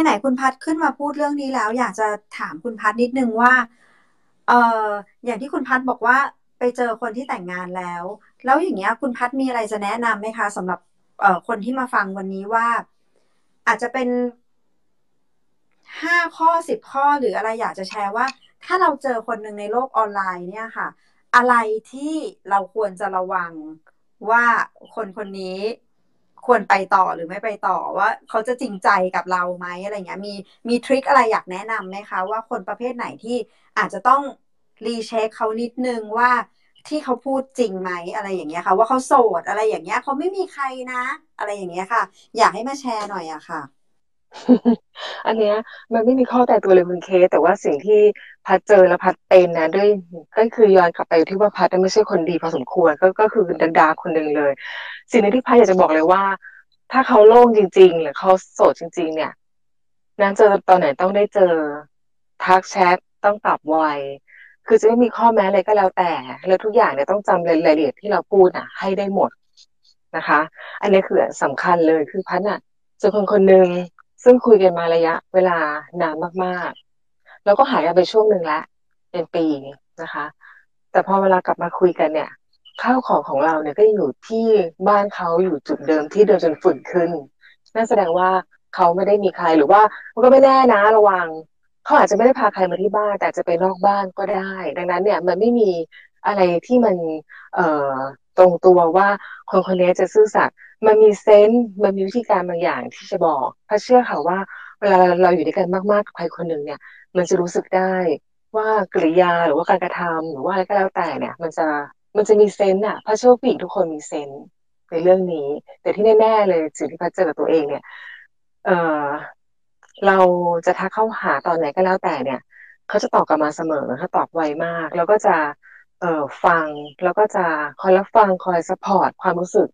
ไหนๆคุณพัดขึ้นมาพูดเรื่องนี้แล้ว อยากจะถามคุณพัดนิดนึงว่า เอ่ออย่างที่คุณพัดบอกว่าไปเจอคนที่แต่งงานแล้ว แล้วอย่างเงี้ย คุณพัดมีอะไรจะแนะนำไหมคะสำหรับเอ่อคนที่มาฟังวันนี้ว่า อาจจะเป็นห้าข้อสิบข้อหรืออะไรอยากจะแชร์ว่า ถ้าเราเจอคนหนึ่งในโลกออนไลน์เนี่ยค่ะ อะไรที่เราควรจะระวังว่าคนคนนี้ควรไปต่อหรือไม่ไปต่อว่าเขาจะจริงใจกับเราไหมอะไรเงี้ยมีมีทริคอะไรอยากแนะนำไหมคะ ว่าคนประเภทไหนที่อาจจะต้องรีเช็คเขานิดนึงว่าที่เขาพูดจริงไหมอะไรอย่างเงี้ยค่ะว่าเขาโสดอะไรอย่างเงี้ยเขาไม่มีใครนะ อะไรอย่างเงี้ยค่ะ อยากให้มาแชร์หน่อยอะค่ะ อันเนี้ย มันไม่มีข้อแต่ตัวเลยคุณเคสแต่ว่าสิ่งที่พัดเจอและพัดเป็นนะด้วยก็คือย้อนกลับไปที่ว่าพัดไม่ใช่คนดีพอสมควรก็ก็คือดันดาคนหนึ่งเลย สิ่งนึงที่พัดอยากจะบอกเลยว่า ถ้าเขาโล่งจริง ๆ หรือเขาโสดจริง ๆ เนี่ยนั้นเจอตอนไหนต้องได้เจอทักแชทต้องตอบไวคือจะไม่มีข้อแม้อะไรก็แล้วแต่ แล้วทุกอย่างเนี่ยต้องจำรายละเอียดที่เราพูดอะ ให้ได้หมดนะคะ อันนี้คือสำคัญเลยคือพัดอะเจอคนคนหนึ่ง ซึ่งคุยกันมาระยะ เวลานานมากๆ แล้วก็หายกันไปช่วงหนึ่งล้วเป็นปีนะคะ แต่พอเวลากลับมาคุยกันเนี่ยข้าวของของเราเนี่ยก็อยู่ที่บ้านเขาอยู่จุดเดิมที่เดิมจนฝุ่นขึ้นนั่นแสดงว่าเขาไม่ได้มีใครหรือว่ามันก็ไม่แน่นะระวังเขาอาจจะไม่ได้พาใครมาที่บ้าน แต่จะไปนอกบ้านก็ได้ ดังนั้นเนี่ยมันไม่มีอะไรที่มัน เอ่อ ตรงตัวว่าคนคนนี้จะซื่อสัตย์มันมีเซนส์มันมีวิธีการบางอย่างที่จะบอกพระเชื่อค่ะว่า เวลาเราอยู่ด้วยกันมากๆกับใครคนหนึ่งเนี่ย มันจะรู้สึกได้ว่ากริยาหรือว่าการกระทำหรือว่าอะไรก็แล้วแต่เนี่ย มันจะมันจะมีเซนส์อะพระเชื่อผู้หญิงทุกคนมีเซนส์ในเรื่องนี้ แต่ที่แน่ๆเลยสิ่งที่พัดเจอกับตัวเองเนี่ย เออเราจะทักเข้าหาตอนไหนก็แล้วแต่เนี่ยเขาจะตอบกลับมาเสมอเขาตอบไวมาก แล้วก็จะ เอ่อฟังแล้วก็จะคอยรับฟังคอย support ความรู้สึก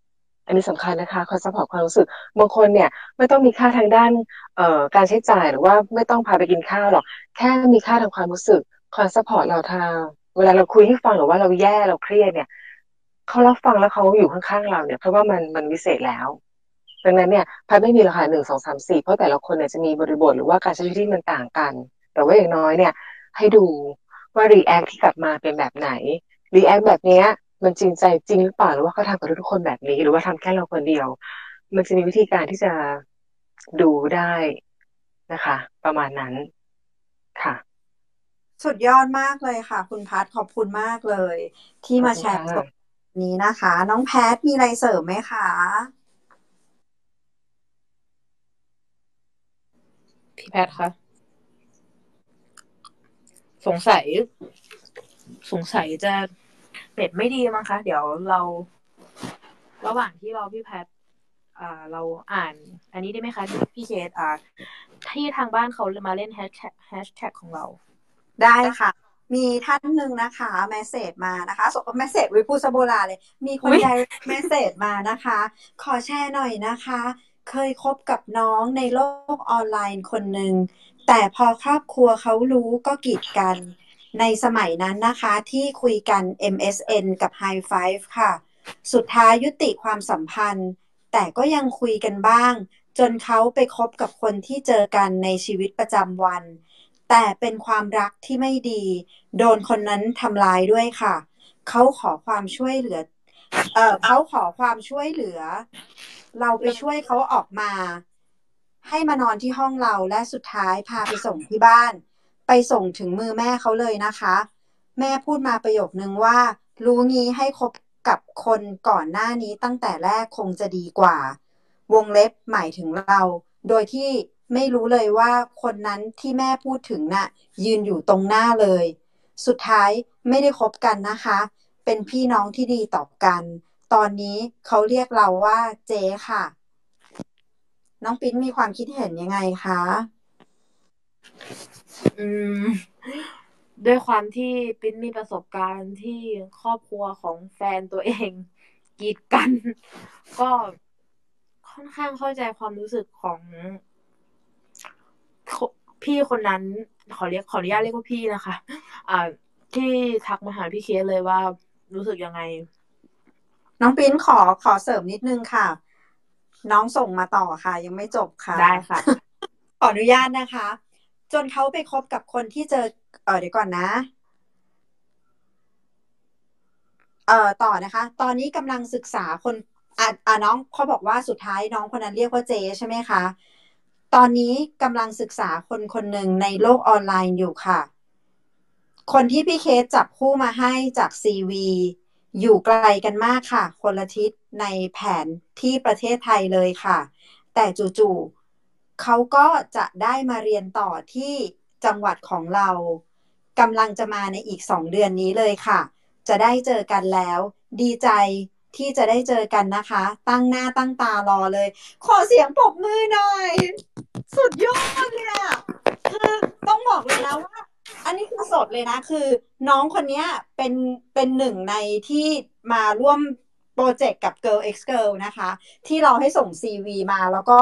อันนี้สำคัญนะคะคอย support ความรู้สึกบางคนเนี่ยไม่ต้องมีค่าทางด้านเอ่อการใช้จ่ายหรือว่าไม่ต้องพาไปกินข้าวหรอก แค่มีค่าทางความรู้สึกคอย support เราทางเวลาเราคุยให้ฟังหรือว่าเราแย่เราเครียดเนี่ยเขารับฟังแล้วเขาอยู่ข้างๆเราเนี่ยเพราะว่ามันมันวิเศษแล้วดังนั้นเนี่ยพัดไม่มีราคาหนึ่งสองสามสี่เพราะแต่ละคนเนี่ยจะมีบริบทหรือว่าการใช้ชีวิตที่มันต่างกัน แต่ว่าอย่างน้อยเนี่ย ให้ดู ว่า react ที่กลับมาเป็นแบบไหน react แบบเนี้ย มันจริงใจจริงหรือเปล่าหรือว่าเขาทำกับทุกคนแบบนี้ หรือว่าทำแค่เราคนเดียว มันจะมีวิธีการที่จะดูได้นะคะ ประมาณนั้นค่ะ สุดยอดมากเลยค่ะ คุณพัทขอบคุณมากเลย ที่ขอบมาคุณแชร์ค่ะสดนี้นะคะ น้องแพทมีอะไรเสริมไหมคะพี่แพทคะ สงสัย สงสัยจะเน็ตไม่ดีมั้งคะ เดี๋ยวเรา ระหว่างที่เราพี่แพทอ่าเราอ่าน อันนี้ได้ไหมคะ พี่เคสอ่าที่ทางบ้านเขามาเล่นแฮชแท็กแฮชแท็กของเรา ได้ค่ะ มีท่านหนึ่งนะคะ message มานะคะส่ง message วิพูดซะโบราณเลย มีคนอุ๊ย direct message มานะคะ ขอแชร์หน่อยนะคะ เคยคบกับน้องในโลกออนไลน์คนหนึ่ง แต่พอครอบครัวเขารู้ก็กีดกัน ในสมัยนั้นนะคะที่คุยกัน MSN กับ High Five ค่ะ สุดท้ายยุติความสัมพันธ์ แต่ก็ยังคุยกันบ้าง จนเขาไปคบกับคนที่เจอกันในชีวิตประจำวัน แต่เป็นความรักที่ไม่ดี โดนคนนั้นทำร้ายด้วยค่ะ เขาขอความช่วยเหลือเออเขาขอความช่วยเหลือ เราไปช่วยเขาออกมา ให้มานอนที่ห้องเราและสุดท้ายพาไปส่งที่บ้าน ไปส่งถึงมือแม่เขาเลยนะคะ แม่พูดมาประโยคนึงว่า รู้งี้ให้คบกับคนก่อนหน้านี้ตั้งแต่แรกคงจะดีกว่า วงเล็บหมายถึงเรา โดยที่ไม่รู้เลยว่าคนนั้นที่แม่พูดถึงน่ะ ยืนอยู่ตรงหน้าเลย สุดท้ายไม่ได้คบกันนะคะ เป็นพี่น้องที่ดีต่อกัน ตอนนี้เขาเรียกเราว่าเจ๊ค่ะ น้องปิ๊นมีความคิดเห็นยังไงคะ อืม ด้วยความที่ปิ๊นมีประสบการณ์ที่ครอบครัวของแฟนตัวเองกีดกัน ก็ค่อนข้างเข้าใจความรู้สึกของพี่คนนั้น ขอเรียกขออนุญาตเรียกว่าพี่นะคะ อ่า ที่ทักมาหาพี่เคสเลยว่ารู้สึกยังไง น้องปิ๊นขอขอเสริมนิดนึงค่ะ น้องส่งมาต่อค่ะ ยังไม่จบค่ะ ได้ค่ะ ขออนุญาตนะคะ จนเขาไปคบกับคนที่เจอ เออเดี๋ยวก่อนนะ เอ่อต่อนะคะ ตอนนี้กำลังศึกษาคนอะอะน้องเขาบอกว่าสุดท้ายน้องคนนั้นเรียกว่าเจใช่ไหมคะ ตอนนี้กำลังศึกษาคนคนหนึ่งในโลกออนไลน์อยู่ค่ะ คนที่พี่เคสจับคู่มาให้จากซีวีอยู่ไกลกันมากค่ะ คนละทิศ ในแผนที่ประเทศไทยเลยค่ะ แต่จู่ๆเขาก็จะได้มาเรียนต่อที่จังหวัดของเรากำลังจะมาในอีกสองเดือนนี้เลยค่ะ จะได้เจอกันแล้ว ดีใจที่จะได้เจอกันนะคะ ตั้งหน้าตั้งตารอเลย ขอเสียงปรบมือหน่อย สุดยอดเลยอะคือต้องบอกเลยนะว่า อันนี้คือสดเลยนะ คือ น้องคนนี้เป็นเป็นหนึ่งในที่มาร่วม โปรเจกต์กับ Girl X Girl นะคะ ที่เราให้ส่ง CV มาแล้วก็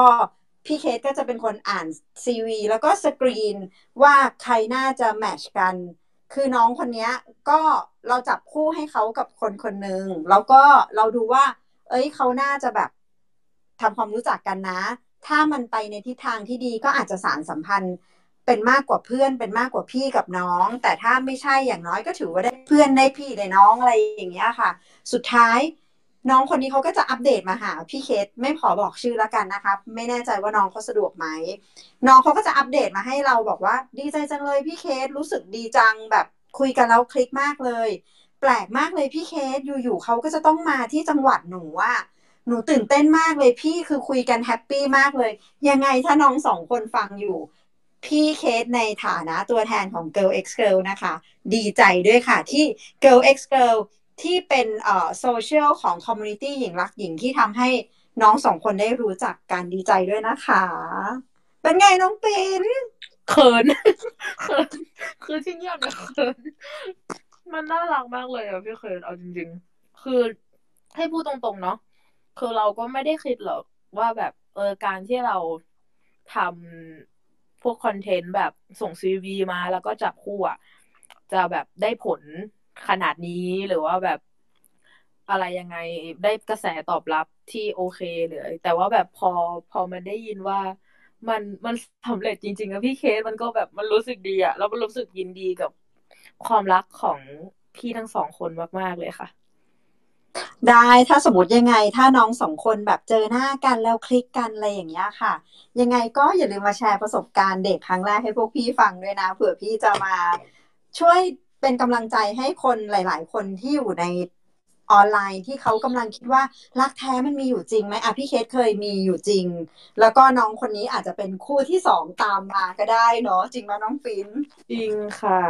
พี่เคสก็จะเป็นคนอ่าน CV แล้วก็สกรีนว่าใครน่าจะแมชกัน คือน้องคนนี้ก็เราจับคู่ให้เขากับคนคนหนึ่งแล้วก็เราดูว่า เอ้ยเขาน่าจะแบบทำความรู้จักกันนะ ถ้ามันไปในทิศทางที่ดีก็อาจจะสารสัมพันธ์เป็นมากกว่าเพื่อนเป็นมากกว่าพี่กับน้อง แต่ถ้าไม่ใช่อย่างน้อยก็ถือว่าได้เพื่อนได้พี่ได้น้องอะไรอย่างเงี้ยค่ะ สุดท้าย น้องคนนี้เขาก็จะอัปเดตมาหาพี่เคสไม่ขอบอกชื่อแล้วกันนะคะไม่แน่ใจว่าน้องเขาสะดวกไหมน้องเขาก็จะอัปเดตมาให้เราบอกว่า ดีใจจังเลยพี่เคสรู้สึกดีจังแบบคุยกันแล้วคลิกมากเลย แปลกมากเลยพี่เคสอยู่ๆเขาก็จะต้องมาที่จังหวัดหนูอะหนูตื่นเต้นมากเลยพี่คือคุยกันแฮปปี้มากเลย ยังไงถ้าน้องสองคนฟังอยู่ พี่เคสในฐานะตัวแทนของ Girl X Girl นะคะ ดีใจด้วยค่ะที่ Girl X Girl ที่เป็นเอ่อโซเชียลของ community หญิงรักหญิงที่ทำให้น้องสองคนได้รู้จักการดีใจด้วยนะคะ เป็นไงน้องปินเขินเขินคือที่เงียบเนี่ยเขินมันน่ารักมากเลยอะพี่เขินเอาจริง ๆ คือให้พูดตรงๆเนาะคือเราก็ไม่ได้คิดหรอกว่าแบบเออการที่เราทำพวกคอนเทนต์แบบส่งซีวีมาแล้วก็จับคู่อะจะแบบได้ผล ขนาดนี้หรือว่าแบบอะไรยังไงได้กระแสตอบรับที่โอเคเลยแต่ว่าแบบพอพอมันได้ยินว่ามันมันสำเร็จจริงๆอะพี่เคสมันก็แบบมันรู้สึกดีอะแล้วมันรู้สึกยินดีกับความรักของพี่ทั้งสองคนมากๆเลยค่ะ ได้ถ้าสมมติยังไง ถ้าน้องสองคนแบบเจอหน้ากันแล้วคลิกกันอะไรอย่างเงี้ยค่ะ ยังไงก็อย่าลืมมาแชร์ประสบการณ์เด็กครั้งแรกให้พวกพี่ฟังด้วยนะเผื่อพี่จะมาช่วย เป็นกำลังใจให้คนหลาย ๆ คนที่อยู่ในออนไลน์ที่เขากำลังคิดว่ารักแท้มันมีอยู่จริงไหมอะพี่เคสเคยมีอยู่จริง แล้วก็น้องคนนี้อาจจะเป็นคู่ที่สองตามมาก็ได้เนาะจริงไหมน้องฟินจริงค่ะ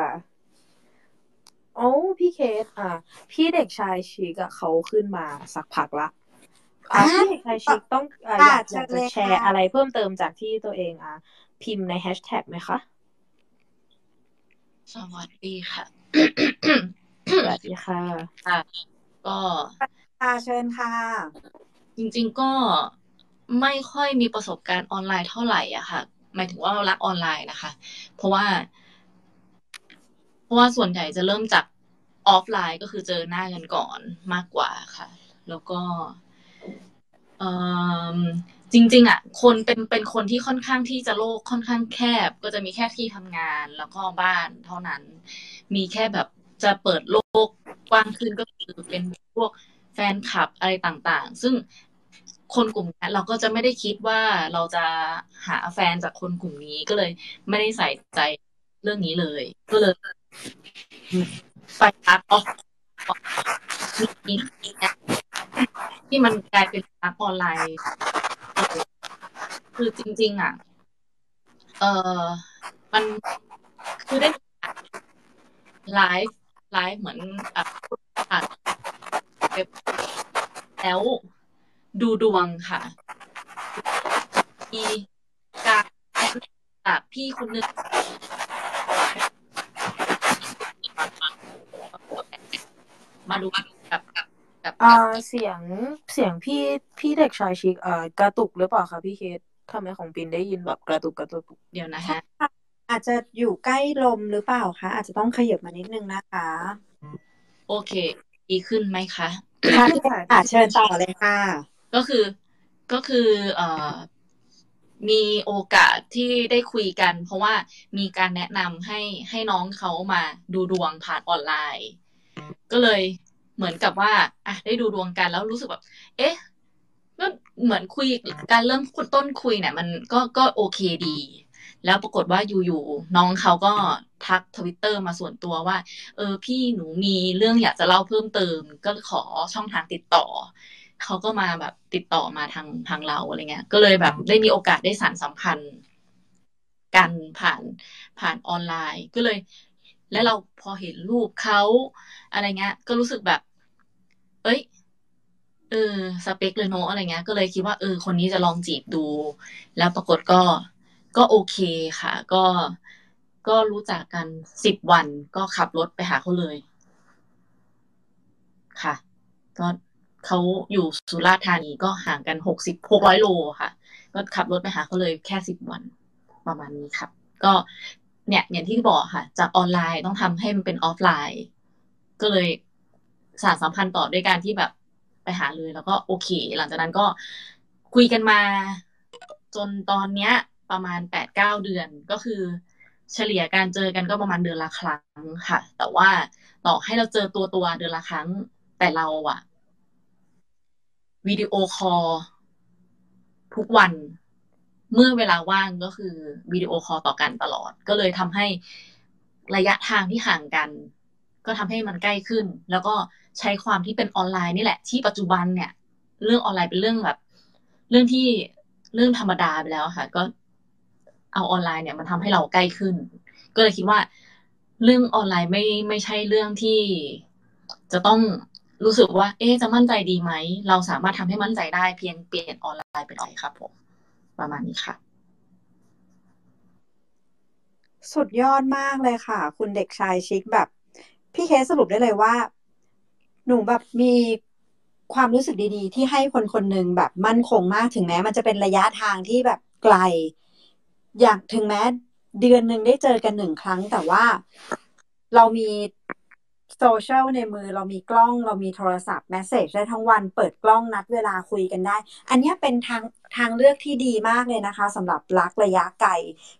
โอ้พี่เคสอะ พี่เด็กชายชิกอะเขาขึ้นมาสักพักละอะอะพี่เด็กชายชิกต้องอะค่ะอยากเชิอยากญจะเลยแชร์ค่ะอะไรเพิ่มเติมจากที่ตัวเองอะ พิมพ์ในแฮชแท็กไหมคะสวัสดีค่ะ สวัสดีค่ะค่ะก็ค่ะเชิญค่ะ จริง ๆก็ไม่ค่อยมีประสบการณ์ออนไลน์เท่าไหร่อะค่ะ หมายถึงว่าเรารักออนไลน์นะคะ เพราะว่า เพราะว่าส่วนใหญ่จะเริ่มจากออฟไลน์ก็คือเจอหน้ากันก่อนมากกว่าค่ะ แล้วก็เอ่อ จริง ๆ อะ คนเป็นเป็นคนที่ค่อนข้างที่จะโลกค่อนข้างแคบ ก็จะมีแค่ที่ทำงานแล้วก็บ้านเท่านั้น มีแค่แบบจะเปิดโลกกว้างขึ้นก็คือเป็นพวกแฟนคลับอะไรต่างๆ ซึ่งคนกลุ่มนี้เราก็จะไม่ได้คิดว่าเราจะหาแฟนจากคนกลุ่มนี้ก็เลย ไม่ได้ใส่ใจเรื่องนี้เลย ก็เลยไปรักออฟมีมีแอที่มันกลายเป็นรักออนไลน์ คือจริง ๆ อะ เออมันคือได้ไลฟ์ไลฟ์เหมือนอะผ่านแล้วดูดวงค่ะ มีการแนะนำจากพี่คนหนึงมาดูกับกับกับอ่าเสียงเสียงพี่พี่เด็กชายชิกเอ่อกระตุกหรือเปล่าคะพี่เคส ทำไมของปินได้ยินแบบกระตุกกระตุกเดี๋ยวนะใช่ฮะค่ะอาจจะอยู่ใกล้ลมหรือเปล่าคะ อาจจะต้องขยับมานิดนึงนะคะ โอเค ดีขึ้นไหมคะค่ะอะเชิญต่อเลยค่ะ ก็คือก็คือเอ่อมีโอกาสที่ได้คุยกัน เพราะว่ามีการแนะนำให้ให้น้องเขามาดูดวงผ่านออนไลน์ ก็เลยเหมือนกับว่า อะได้ดูดวงกันแล้วรู้สึกแบบ เอ๊ะ ก็เหมือนคุยการเริ่มต้นคุยเนี่ย มันก็ก็โอเคดี แล้วปรากฏว่าอยู่ๆน้องเขาก็ทักทวิตเตอร์มาส่วนตัวว่า เออพี่หนูมีเรื่องอยากจะเล่าเพิ่มเติม ก็ขอช่องทางติดต่อเขาก็มาแบบติดต่อมาทางทางเราอะไรเงี้ย ก็เลยแบบได้มีโอกาสได้สานสัมพันธ์กันผ่านผ่านออนไลน์ก็เลย แล้วเราพอเห็นรูปเขาอะไรเงี้ย ก็รู้สึกแบบ เอ้ย เออ สเปคเลยเนอะอะไรเงี้ย ก็เลยคิดว่าเออ คนนี้จะลองจีบดู แล้วปรากฏก็ก็โอเคค่ะ ก็ก็รู้จักกันสิบวันก็ขับรถไปหาเขาเลย ค่ะก็เขาอยู่สุราษฎร์ธานีก็ห่างกันหกสิบหกร้อยโลค่ะ ก็ขับรถไปหาเขาเลยแค่สิบวันประมาณนี้ครับ ก็เนี่ยอย่างที่บอกค่ะ จากออนไลน์ต้องทำให้มันเป็นออฟไลน์ ก็เลยสานสัมพันธ์ต่อด้วยการที่แบบ ไปหาเลยแล้วก็โอเค หลังจากนั้นก็คุยกันมา จนตอนเนี้ย ประมาณแปดเก้าเดือนก็คือ เฉลี่ยการเจอกันก็ประมาณเดือนละครั้งค่ะ แต่ว่าต่อให้เราเจอตัวตัวเดือนละครั้ง แต่เราอะ video call ทุกวันเมื่อเวลาว่างก็คือ video call ต่อกันตลอด ก็เลยทำให้ระยะทางที่ห่างกัน ก็ทำให้มันใกล้ขึ้น แล้วก็ใช้ความที่เป็นออนไลน์นี่แหละ ที่ปัจจุบันเนี่ย เรื่องออนไลน์เป็นเรื่องแบบ เรื่องที่เรื่องธรรมดาไปแล้วค่ะ ก็เอาออนไลน์เนี่ยมันทำให้เราใกล้ขึ้น ก็เลยคิดว่า เรื่องออนไลน์ไม่ไม่ใช่เรื่องที่จะต้องรู้สึกว่า เอ๊จะมั่นใจดีไหม เราสามารถทำให้มั่นใจได้เพียงเปลี่ยนออนไลน์เป็นออนไลน์ครับผม ประมาณนี้ค่ะ สุดยอดมากเลยค่ะ คุณเด็กชายชิคแบบ พี่เคสสรุปได้เลยว่า หนูแบบมีความรู้สึกดีๆ ที่ให้คนคนหนึ่งแบบมั่นคงมากถึงแม้ มันจะเป็นระยะทางที่แบบไกล อย่างถึงแม้เดือนหนึ่งได้เจอกันหนึ่งครั้ง แต่ว่าเรามีโซเชียลในมือเรามีกล้องเรามีโทรศัพท์ message ได้ทั้งวันเปิดกล้องนัดเวลาคุยกันได้ อันนี้เป็นทางทางเลือกที่ดีมากเลยนะคะสำหรับรักระยะไกล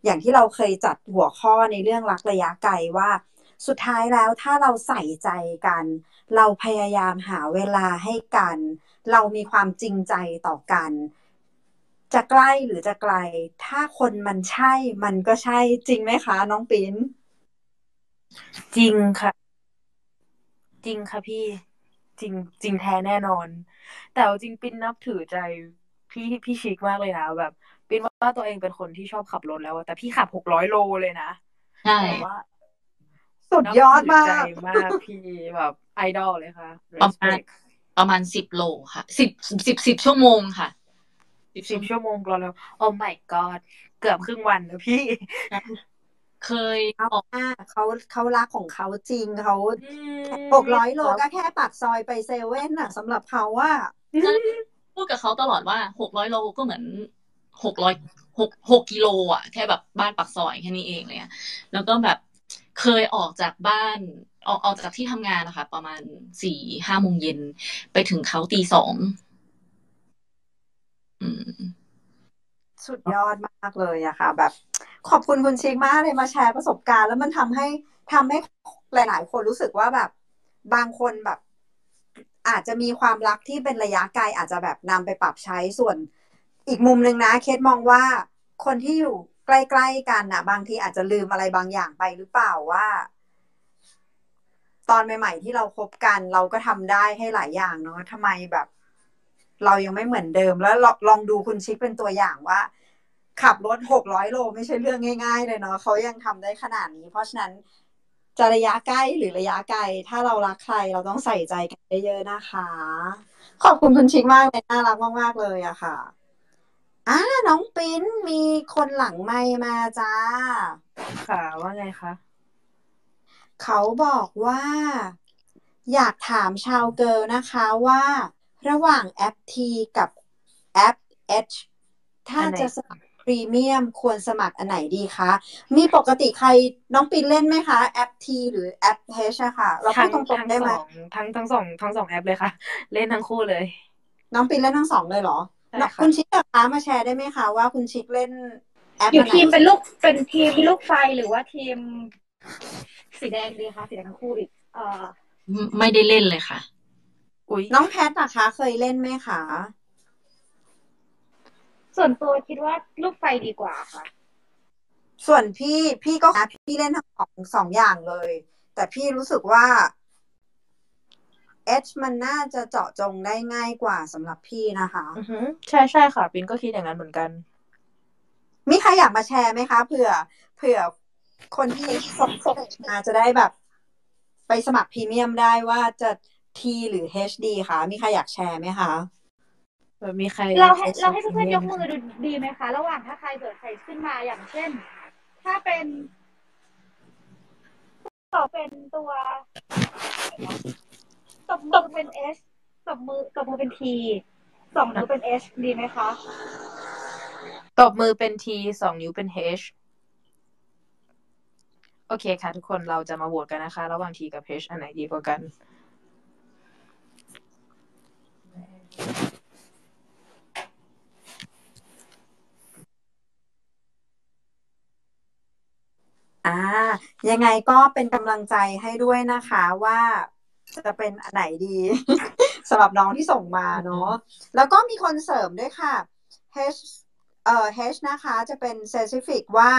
อย่างที่เราเคยจัดหัวข้อในเรื่องรักระยะไกลว่า สุดท้ายแล้วถ้าเราใส่ใจกัน เราพยายามหาเวลาให้กัน เรามีความจริงใจต่อกัน จะใกล้หรือจะไกล ถ้าคนมันใช่มันก็ใช่จริงไหมคะ น้องปิ้น จริงค่ะ จริงค่ะพี่ จริง จริงแท้แน่นอน แต่เอาจริงปิ้นนับถือใจพี่พี่ชิคมากเลยนะแบบปิ้นว่าตัวเองเป็นคนที่ชอบขับรรถแล้วอะแต่พี่ขับหกร้อยโลเลยนะใช่แต่ว่า สุดยอดมานับถืใจกมากพี่แบบไอดอลเลยค่ะประมาณ respect ประมาณสิบโลค่ะสิบสิบสิบชั่วโมงค่ะสิบสิบชั่วโมงรอแล้วโอ้ my god เกือบครึ่งวันนะพี่ เคยเขาออกอะเขาเขารักของเขาจริงเขาอืมหกร้อยโลก็แค่ปากซอยไปเซเว่นน่ะสำหรับเขาว่าพูดกับเขาตลอดว่าหกร้อยโลก็เหมือนหกร้อยหกหกกิโลอะ แค่แบบบ้านปากซอยแค่นี้เองเลยอะแล้วก็แบบ เคยออกจากบ้านออกออกจากที่ทำงานนะคะ ประมาณสี่ห้าโมงเย็นไปถึงเขาตีสองสุดยอดมากเลยอะค่ะ แบบ ขอบคุณคุณชิคมากเลยมาแชร์ประสบการณ์ แล้วมันทำให้ทำให้หลาย ๆ คนรู้สึกว่าแบบ บางคนแบบ อาจจะมีความรักที่เป็นระยะไกลอาจจะแบบนำไปปรับใช้ส่วน อีกมุมหนึ่งนะ เคสมองว่าคนที่อยู่ ใกล้ๆกันนะบางทีอาจจะลืมอะไรบางอย่างไปหรือเปล่าว่า ตอนใหม่ ๆ ที่เราคบกันเราก็ทำได้ให้หลายอย่างเนาะทำไมแบบ เรายังไม่เหมือนเดิม แล้วลองดูคุณชิคเป็นตัวอย่างว่า ขับรถหกร้อยโลไม่ใช่เรื่องง่าย ๆ เลยเนาะเขายังทำได้ขนาดนี้ เพราะฉะนั้นจะระยะใกล้หรือระยะไกล ถ้าเรารักใครเราต้องใส่ใจกันเยอะๆนะคะ ขอบคุณคุณชิคมากเลยน่ารักมากๆเลยอะค่ะ อ่าน้องปิ้นมีคนหลังไมค์มาจ้า ค่ะว่าไงคะ เขาบอกว่า อยากถามชาว Girl นะคะว่า ระหว่างแอป T กับแอป H ถ้าอันไหน จะสมัครพรีเมียมควรสมัครอันไหนดีคะ มีปกติใครน้องปินเล่นไหมคะ แอป T หรือแอป H อะค่ะ เราพูทั้ดงตรงทั้งๆได้สไหมองทั้งทั้งสองทั้งสองแอปเลยค่ะ เล่นทั้งคู่เลย น้องปินเล่นทั้งสองเลยเหรอใช่น้อง ค่ะคุณชิคอะคะมาแชร์ได้ไหมคะว่าคุณชิคเล่นแอปอยู่อันไหนทีมเป็นลูกเป็นทีมลูกไฟหรือว่าทีม สีแดงดีคะสีแดงทั้งคู่อีกเอ่อไม่ได้เล่นเลยค่ะ อุ้ยน้องแพทอะคะ เคยเล่นไหมคะ ส่วนตัวคิดว่าลูกไฟดีกว่าค่ะ ส่วนพี่พี่ก็นะพี่เล่นทั้งสองสองอย่างเลย แต่พี่รู้สึกว่า H มันน่าจะเจาะจงได้ง่ายกว่าสำหรับพี่นะคะอือหือใช่ใช่ค่ะปินก็คิดอย่างนั้นเหมือนกัน มีใครอยากมาแชร์ไหมคะเผื่อเผื่อคนที่ส่งส่งมาจะได้แบบ ไปสมัครพรีเมียมได้ว่าจะ T หรือ HD คะมีใครอยากแชร์ไหมคะแบบมีใครเราให้ใช้เราให้เพื่อนๆพรียมีกมือดูดีไหมคะ ระหว่างถ้าใครเกิดใครขึ้นมาอย่างเช่น ถ้าเป็นต่อเป็นตัว ตบมือเป็น S ตบมือตบมือเป็น T สองนิ้วเป็น H ดีไหมคะ ตบมือเป็น T สองนิ้วเป็น H โอเคค่ะทุกคนเราจะมาโหวตกันนะคะ ระหว่าง T กับ H อันไหนดีกว่ากันอ่ายังไงก็เป็นกำลังใจให้ด้วยนะคะว่า จะเป็นอันไหนดี สำหรับน้องที่ส่งมาเนาะแล้วก็มีคนเสริมด้วยค่ะ H เอ่อ H นะคะจะเป็น specific ว่า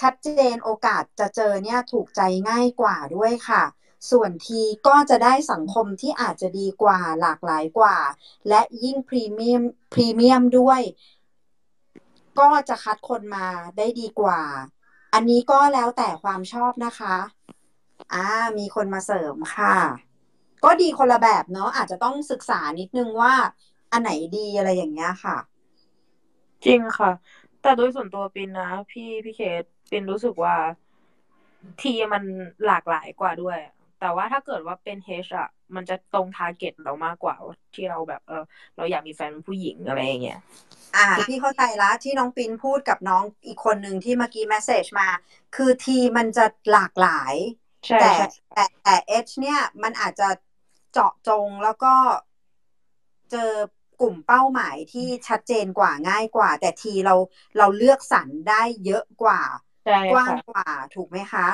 ชัดเจนโอกาสจะเจอเนี่ยถูกใจง่ายกว่าด้วยค่ะ ส่วนทีก็จะได้สังคมที่อาจจะดีกว่าหลากหลายกว่า และยิ่งพรีเมียมพรีเมียมด้วย ก็จะคัดคนมาได้ดีกว่า อันนี้ก็แล้วแต่ความชอบนะคะ อ่า มีคนมาเสริมค่ะ ก็ดีคนละแบบเนาะอาจจะต้องศึกษานิดนึงว่า อันไหนดีอะไรอย่างเงี้ยค่ะ จริงค่ะ แต่โดยส่วนตัวปินนะ พี่พี่เคสปินรู้สึกว่า T มันหลากหลายกว่าด้วย แต่ว่าถ้าเกิดว่าเป็น H อะมันจะตรง target เรามากกว่าที่เราแบบเออเราอยากมีแฟนเป็นผู้หญิงอะไรอย่างเงี้ยอ่าพี่เข้าใจละที่น้องปินพูดกับน้องอีกคนหนึ่งที่เมื่อกี้ message มา คือ T มันจะหลากหลายใช่แต่ใช่แต่แต่ H เนี่ยมันอาจจะเจาะจงแล้วก็เจอกลุ่มเป้าหมายที่ชัดเจนกว่าง่ายกว่า แต่ทีเราเราเลือกสรรได้เยอะกว่าใช่กว้างค่ะกว่าถูกไหมคะ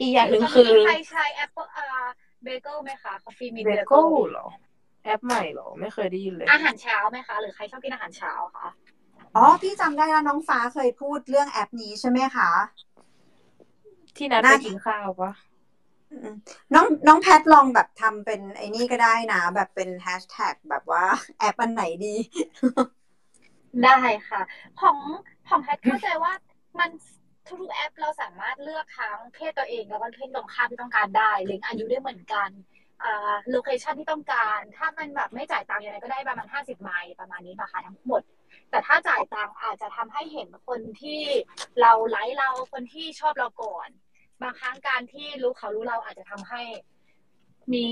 อีกอย่างหนึ่งตอนคือนี้ใครใช้แอปเปิลอ่าเบเกิลไหมคะคอฟฟี่มีเบเบเกิเกิลลเหรอ แอปใหม่เหรอ ไม่เคยได้ยินเลย อาหารเช้าไหมคะ หรือใครชอบกินอาหารเช้าคะอ๋อพี่จำได้แล้วน้องฟ้าเคยพูดเรื่องแอปนี้ใช่ไหมคะ ที่นัดไปน่ากินข้าวปะอืม น้องน้องแพทลองแบบทำเป็นไอ้นี่ก็ได้นะ แบบเป็นแฮชแท็กแบบว่าแอปอันไหนดี ได้ค่ะ ของของแพทเข้าใจว่ามันทุกแอปเราสามารถเลือกทั้งเพศตัวเองแล้วก็เพศตรงข้ามที่ต้องการได้เล็งอายุได้เหมือนกันอ่า location ที่ต้องการ ถ้ามันแบบไม่จ่ายตังค์ยังไงก็ได้ประมาณห้าสิบไมล์ประมาณนี้ราคาทั้งหมด แต่ถ้าจ่ายตังค์อาจจะทำให้เห็นคนที่เราไลค์เราคนที่ชอบเราก่อน บางครั้งการที่รู้เขารู้เราอาจจะทำให้ มี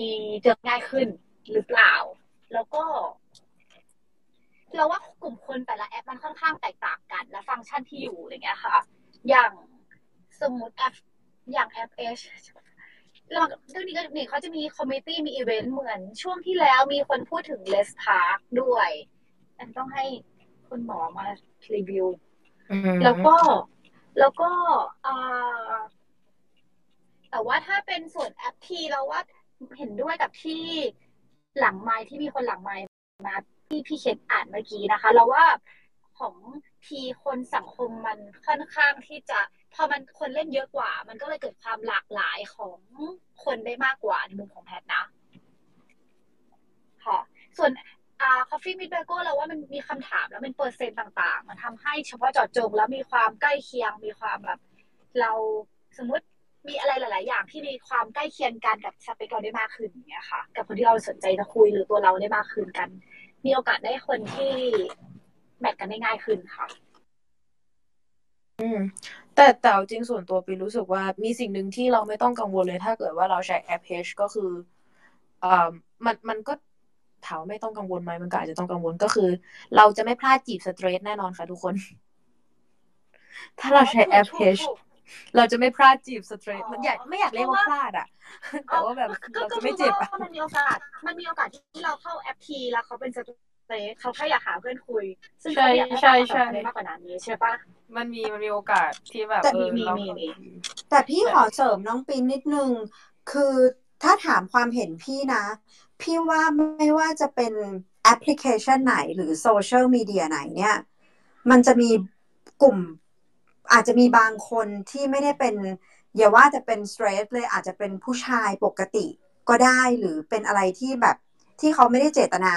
มีเจอง่ายขึ้นหรือเปล่า แล้วก็เราว่ากลุ่มคนแต่ละแอปมันค่อนข้างแตกต่างกัน และฟังก์ชันที่อยู่อะไรเงี้ยค่ะ อย่างสมมติแอปอย่างแอป H เราเรื่องนี้ก็นี่เขาจะมี community มีอีเวนต์เหมือนช่วงที่แล้วมีคนพูดถึง Les Park ด้วยอันต้องให้คุณหมอมารีวิวอืมแล้วก็ แล้วก็แต่ว่าถ้าเป็นส่วนแอปทีเราว่าเห็นด้วยกับที่หลังไมค์ที่มีคนหลังไมค์มาที่พี่เคนอ่านเมื่อกี้นะคะ เราว่าของทีคนสังคมมันค่อนข้างที่จะพอมันคนเล่นเยอะกว่า มันก็เลยเกิดความหลากหลายของคนได้มากกว่าในมุมของแพทนะค่ะส่วน อ่า Coffee Meet Bagel เราว่ามันมีคำถามแล้วเป็นเปอร์เซ็นต์ต่าง ๆ มันทำให้เฉพาะเจาะจงแล้วมีความใกล้เคียงมีความแบบ เราสมมติมีอะไรหลาย ๆ อย่างที่มีความใกล้เคียงกันกับสเปคเราได้มากขึ้นอย่างเงี้ยค่ะ กับคนที่เราสนใจจะคุยหรือตัวเราได้มากขึ้นกัน มีโอกาสได้คนที่แมทกันได้ง่ายขึ้นค่ะ อืม แต่แต่เอาจริงส่วนตัวปินรู้สึกว่ามีสิ่งหนึ่งที่เราไม่ต้องกังวลเลยถ้าเกิดว่าเราใช้แอป H ก็คืออ่ามันมันก็ ถามว่าไม่ต้องกังวลไหมมันก็อาจจะต้องกังวลก็คือ เราจะไม่พลาดจีบสเตรทแน่นอนค่ะทุกคน ถ้าเราใช้แอปถูก H ถูกเราจะไม่พลาดจีบสเตรทอ๋อมันอยากไม่อยากเรียกว่าพลาดอะแต่ว่าแบบก็เราก็จะคืไม่อเจ็บว่าอะมันมีโอกาส มันมีโอกาสที่เราเข้าแอปทีแล้วเขาเป็นสเตทเขาแค่อยากหาเพื่อนคุย ซึ่งเขาไม่อยากให้ใช่เราใช่ทำอะไรมากกว่านั้นนี้ใช่ปะมันมีมันมีโอกาสที่แบบแต่เออมีเรามีมีแต่พี่ขอเสริมน้องปินนิดนึงคือถ้าถามความเห็นพี่นะ พี่ว่าไม่ว่าจะเป็นแอปพลิเคชันไหนหรือโซเชียลมีเดียไหนเนี่ย มันจะมีกลุ่มอาจจะมีบางคนที่ไม่ได้เป็นอย่าว่าแต่เป็นสเตรทเลยอาจจะเป็นผู้ชายปกติก็ได้หรือเป็นอะไรที่แบบที่เขาไม่ได้เจตนา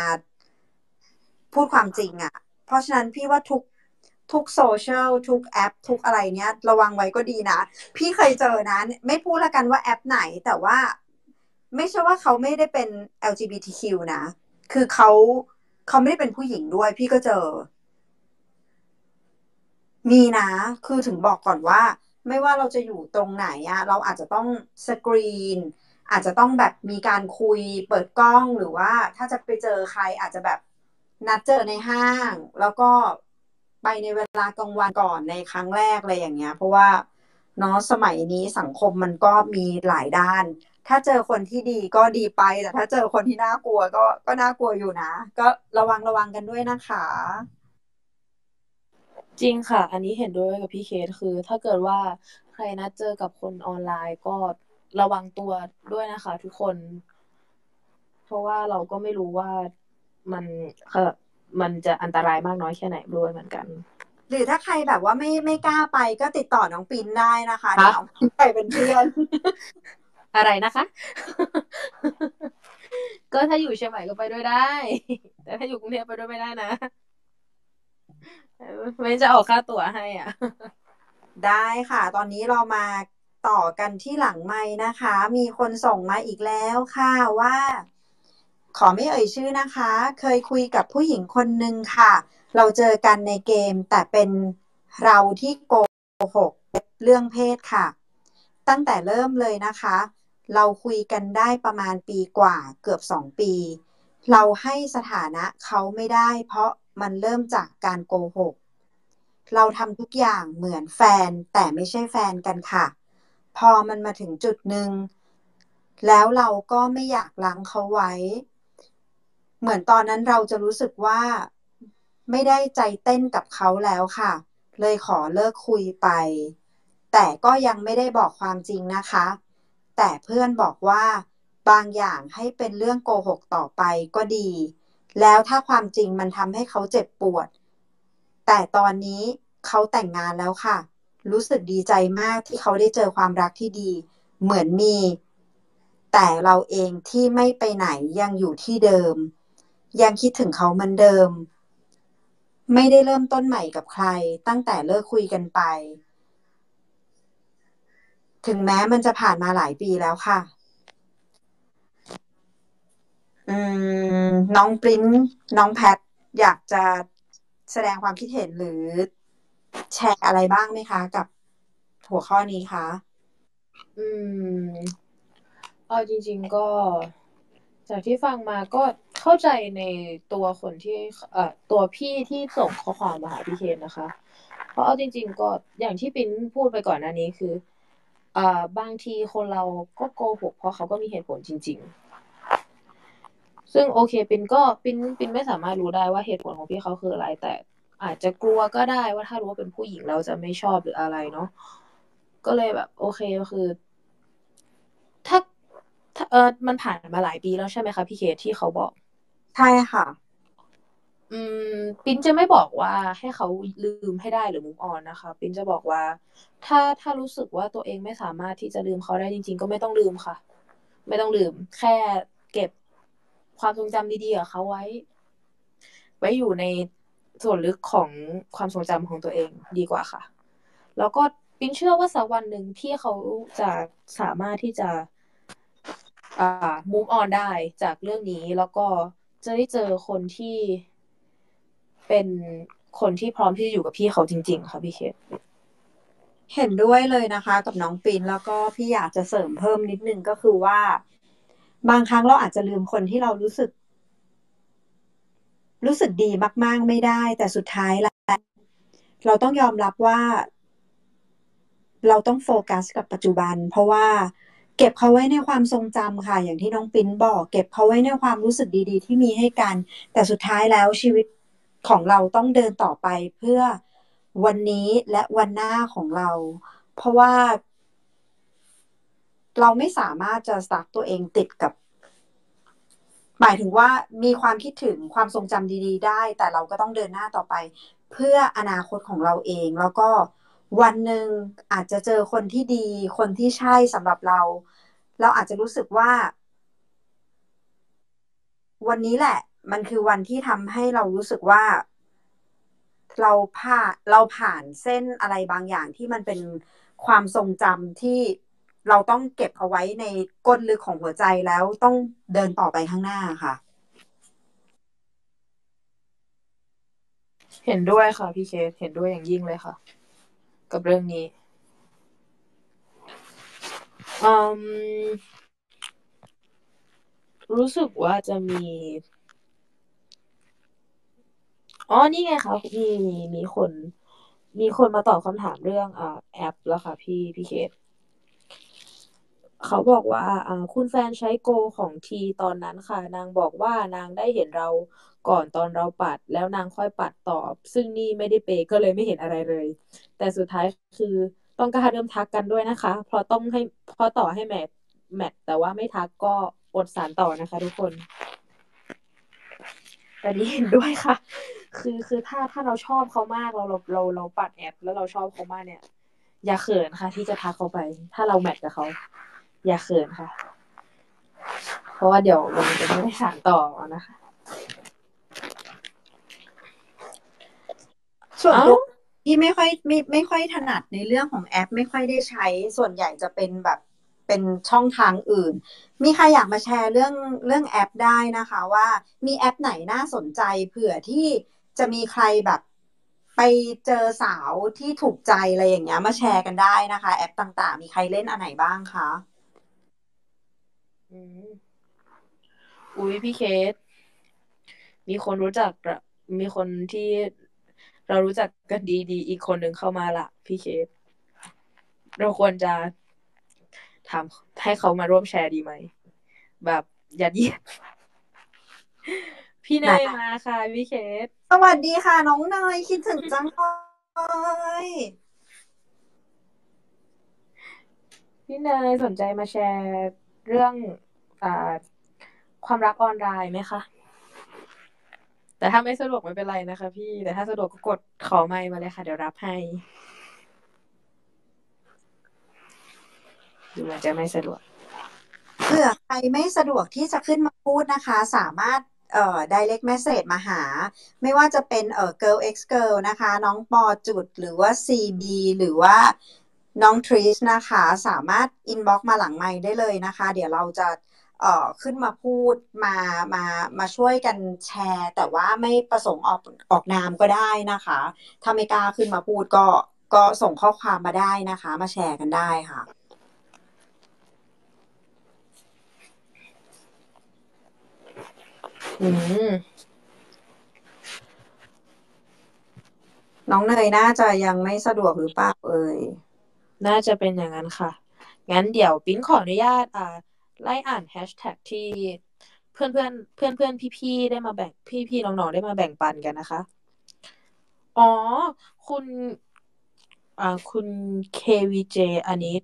พูดความจริงอะ่ะ เพราะฉะนั้นพี่ว่าทุกทุกโซเชียลทุกแอป ทุกอะไรเนี้ย ระวังไว้ก็ดีนะ พี่เคยเจอนะ ไม่พูดละกันว่าแอปไหน แต่ว่า ไม่ใช่ว่าเขาไม่ได้เป็น LGBTQ นะ คือเขาเขาไม่ได้เป็นผู้หญิงด้วย พี่ก็เจอ มีนะ คือถึงบอกก่อนว่า ไม่ว่าเราจะอยู่ตรงไหนอะเราอาจจะต้องสกรีน อาจจะต้องแบบมีการคุยเปิดกล้องหรือว่าถ้าจะไปเจอใครอาจจะแบบนัดเจอในห้าง แล้วก็ไปในเวลากลางวันก่อนในครั้งแรกอะไรอย่างเงี้ย เพราะว่าเนาะสมัยนี้สังคมมันก็มีหลายด้าน ถ้าเจอคนที่ดีก็ดีไป แต่ถ้าเจอคนที่น่ากลัวก็ก็น่ากลัวอยู่นะ ก็ระวังระวังกันด้วยนะคะ จริงค่ะ อันนี้เห็นด้วยกับพี่เคสคือ ถ้าเกิดว่าใครนัดเจอกับคนออนไลน์ก็ระวังตัวด้วยนะคะ ทุกคน เพราะว่าเราก็ไม่รู้ว่ามันเออมันจะอันตรายมากน้อยแค่ไหนด้วยเหมือนกัน หรือถ้าใครแบบว่าไม่ไม่กล้าไปก็ติดต่อน้องปินได้นะคะเดี๋ยวน้องปินไปเป็นเพื่อน อะไรนะคะ ก็ถ้าอยู่เชียงใหม่ก็ไปด้วยได้ แต่ถ้าอยู่กรุงเทพไปด้วยไม่ได้นะไม่จะออกค่าตั๋วให้อะ ได้ค่ะ ตอนนี้เรามาต่อกันที่หลังไม้นะคะ มีคนส่งมาอีกแล้วค่ะว่า ขอไม่เอ่ยชื่อนะคะ เคยคุยกับผู้หญิงคนหนึ่งค่ะ เราเจอกันในเกมแต่เป็นเราที่โกหกเรื่องเพศค่ะ ตั้งแต่เริ่มเลยนะคะ เราคุยกันได้ประมาณปีกว่าเกือบสองปี เราให้สถานะเขาไม่ได้ เพราะมันเริ่มจากการโกหก เราทำทุกอย่างเหมือนแฟนแต่ไม่ใช่แฟนกันค่ะ พอมันมาถึงจุดหนึ่งแล้วเราก็ไม่อยากล้างเขาไว้ เหมือนตอนนั้นเราจะรู้สึกว่าไม่ได้ใจเต้นกับเขาแล้วค่ะ เลยขอเลิกคุยไป แต่ก็ยังไม่ได้บอกความจริงนะคะ แต่เพื่อนบอกว่า บางอย่างให้เป็นเรื่องโกหกต่อไปก็ดี แล้วถ้าความจริงมันทำให้เขาเจ็บปวด แต่ตอนนี้เขาแต่งงานแล้วค่ะ รู้สึกดีใจมากที่เขาได้เจอความรักที่ดี เหมือนมี แต่เราเองที่ไม่ไปไหนยังอยู่ที่เดิม ยังคิดถึงเขาเหมือนเดิม ไม่ได้เริ่มต้นใหม่กับใคร ตั้งแต่เลิกคุยกันไป ถึงแม้มันจะผ่านมาหลายปีแล้วค่ะ อืม น้องปริ้นน้องแพท อยากจะแสดงความคิดเห็นหรือแชร์อะไรบ้างไหมคะ กับหัวข้อนี้คะอืมเอาจริง ๆ ก็ จากที่ฟังมาก็เข้าใจในตัวคนที่เอ่อตัวพี่ที่ส่งข้อความมาหาพี่เคนนะคะ เพราะเอาจริง ๆ ก็อย่างที่ปิ้นพูดไปก่อนหน้านี้คือ อ่าบางทีคนเราก็โกหกเพราะเขาก็มีเหตุผลจริง ๆ ซึ่งโอเคปินก็ปินปินไม่สามารถรู้ได้ว่าเหตุผลของพี่เขาคืออะไร แต่อาจจะกลัวก็ได้ว่าถ้ารู้ว่าเป็นผู้หญิงเราจะไม่ชอบหรืออะไรเนาะก็เลยแบบ โอเคก็คือถ้าถ้าเออมันผ่านมาหลายปีแล้วใช่ไหมคะพี่เคทที่เขาบอก ใช่ค่ะ อืมปิ้นจะไม่บอกว่าให้เขาลืมให้ได้หรือ move on นะคะ ปิ้นจะบอกว่า ถ้าถ้ารู้สึกว่าตัวเองไม่สามารถที่จะลืมเขาได้จริง ๆ ก็ไม่ต้องลืมค่ะ ไม่ต้องลืม แค่เก็บความทรงจำดีๆกับเขาไว้ ไว้อยู่ในส่วนลึกของความทรงจำของตัวเองดีกว่าค่ะ แล้วก็ปิ้นเชื่อว่าสักวันหนึ่งพี่เขาจะสามารถที่จะอ่า move on ได้จากเรื่องนี้แล้วก็จะได้เจอคนที่ เป็นคนที่พร้อมที่จะอยู่กับพี่เขาจริง ๆ ค่ะพี่เคทเห็นด้วยเลยนะคะ กับน้องปินแล้วก็พี่อยากจะเสริมเพิ่มนิดนึงก็คือว่า บางครั้งเราอาจจะลืมคนที่เรารู้สึก รู้สึกดีมาก ๆ ไม่ได้ แต่สุดท้ายแล้วเราต้องยอมรับว่า เราต้องโฟกัสกับปัจจุบัน เพราะว่าเก็บเขาไว้ในความทรงจำค่ะ อย่างที่น้องปิ้นบอก เก็บเขาไว้ในความรู้สึกดี ๆ ที่มีให้กัน แต่สุดท้ายแล้วชีวิต ของเราต้องเดินต่อไปเพื่อวันนี้และวันหน้าของเรา เพราะว่า เราไม่สามารถจะสักตัวเองติดกับ หมายถึงว่ามีความคิดถึงความทรงจำดี ๆ ได้ แต่เราก็ต้องเดินหน้าต่อไป เพื่ออนาคตของเราเอง แล้วก็วันหนึ่งอาจจะเจอคนที่ดี คนที่ใช่สำหรับเรา เราอาจจะรู้สึกว่า วันนี้แหละ มันคือวันที่ทำให้เรารู้สึกว่า เราผ่านเราผ่านเส้นอะไรบางอย่างที่มันเป็นความทรงจำที่เราต้องเก็บเอาไว้ในก้นลึกของหัวใจแล้วต้องเดินต่อไปข้างหน้าค่ะ เห็นด้วยค่ะพี่เคทเห็นด้วยอย่างยิ่งเลยค่ะ กับเรื่องนี้อืมรู้สึกว่าจะมี อ๋อ นี่ไงคะมีมีมีคน มีคนมาตอบคำถามเรื่องอ่าแอปแล้วค่ะ พี่พี่เคทเขาบอกว่าอ่าคุณแฟนใช้โกของทีตอนนั้นค่ะ นางบอกว่านางได้เห็นเราก่อนตอนเราปัด แล้วนางค่อยปัดตอบ ซึ่งนี่ไม่ได้เปย์ก็เลยไม่เห็นอะไรเลย แต่สุดท้ายคือต้องกล้าเริ่มทักกันด้วยนะคะ เพราะต้องให้เพราะต่อให้แมทแมทแต่ว่าไม่ทักก็อดสารต่อนะคะทุกคน แต่นี้เห็นด้วยค่ะ คือคือถ้าถ้าเราชอบเขามากเราเราเราเราปัดแอปแล้วเราชอบเขามากเนี่ย อย่าเขินค่ะ ที่จะทักเขาไป ถ้าเราแมทกับเขา อย่าเขินค่ะ เพราะว่าเดี๋ยวมันจะไม่ได้สานต่อนะคะส่วนเอ้าตัวที่ไม่ค่อยไม่ไม่ค่อยถนัดในเรื่องของแอป ไม่ค่อยได้ใช้ ส่วนใหญ่จะเป็นแบบ เป็นช่องทางอื่น มีใครอยากมาแชร์เรื่องเรื่องแอปได้นะคะว่ามีแอปไหนน่าสนใจเผื่อที่จะมีใครแบบไปเจอสาวที่ถูกใจอะไรอย่างเงี้ย มาแชร์กันได้นะคะ แอปต่างๆ มีใครเล่นอันไหนบ้างคะอุ้ยพี่เคส มีคนรู้จักระมีคนที่เรารู้จักกันดีดีอีกคนหนึ่งเข้ามาละพี่เคส เราควรจะ ถามให้เขามาร่วมแชร์ดีไหม แบบยัดเยียดพี่เนยมาค่ะพี่เคสสวัสดีค่ะ น้องเนยคิดถึงจังเลยพี่เนยสนใจมาแชร์เรื่องอ่าความรักออนไลน์ไหมคะ แต่ถ้าไม่สะดวกไม่เป็นไรนะคะ พี่แต่ถ้าสะดวกก็กดขอไมค์มาเลยค่ะ เดี๋ยวรับให้ดูเห มือนจะไม่สะดวกเผื่อใครไม่สะดวกที่จะขึ้นมาพูดนะคะ สามารถเอ่อ direct message มาหา ไม่ว่าจะเป็นเอ่อ girl x girl นะคะ น้องปอจุดหรือว่า cb หรือว่าน้องทริสนะคะ สามารถ inbox มาหลังไมค์ได้เลยนะคะ เดี๋ยวเราจะเอ่อขึ้นมาพูดมามามาช่วยกันแชร์ แต่ว่าไม่ประสงค์ออกออกนามก็ได้นะคะ ถ้าไม่กล้าขึ้นมาพูดก็ก็ส่งข้อความมาได้นะคะ มาแชร์กันได้ค่ะ อืม น้องเนยน่าจะยังไม่สะดวกหรือเปล่าเอ่ย น่าจะเป็นอย่างนั้นค่ะ งั้นเดี๋ยวปิ๊นขออนุญาต อ่า ไล่อ่านแฮชแท็กที่เพื่อนเพื่อนเพื่อนเพื่อนพี่พี่ๆได้มาแบ่งพี่พี่น้องๆได้มาแบ่งปันกันนะคะ อ๋อ คุณ อ่า คุณ KVJ อันนี้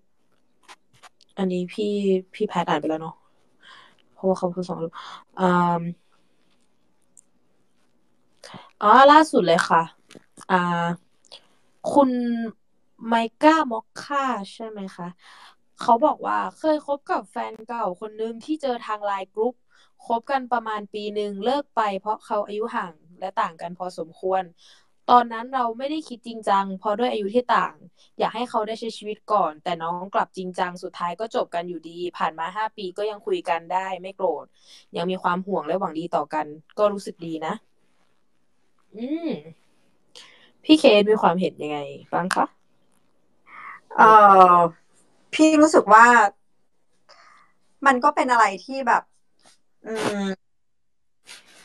อันนี้พี่พี่แพทอ่านไปแล้วเนาะเพราะว่าเขาเพิ่งส่งรูปอ่า อ๋อล่าสุดเลยค่ะ อ่า คุณไมก้ามอคค่าใช่ไหมคะ เขาบอกว่าเคยคบกับแฟนเก่าคนนึงที่เจอทางไลน์กรุ๊ปคบกันประมาณปีหนึ่งเลิกไปเพราะเขาอายุห่างและต่างกันพอสมควร ตอนนั้นเราไม่ได้คิดจริงจังเพราะด้วยอายุที่ต่าง อยากให้เขาได้ใช้ชีวิตก่อน แต่น้องกลับจริงจังสุดท้ายก็จบกันอยู่ดี ผ่านมาห้าปีก็ยังคุยกันได้ไม่โกรธ ยังมีความห่วงและหวังดีต่อกัน ก็รู้สึกดีนะ อืมพี่เคสมีความเห็นยังไงบ้างคะเอ่อพี่รู้สึกว่า มันก็เป็นอะไรที่แบบ อืม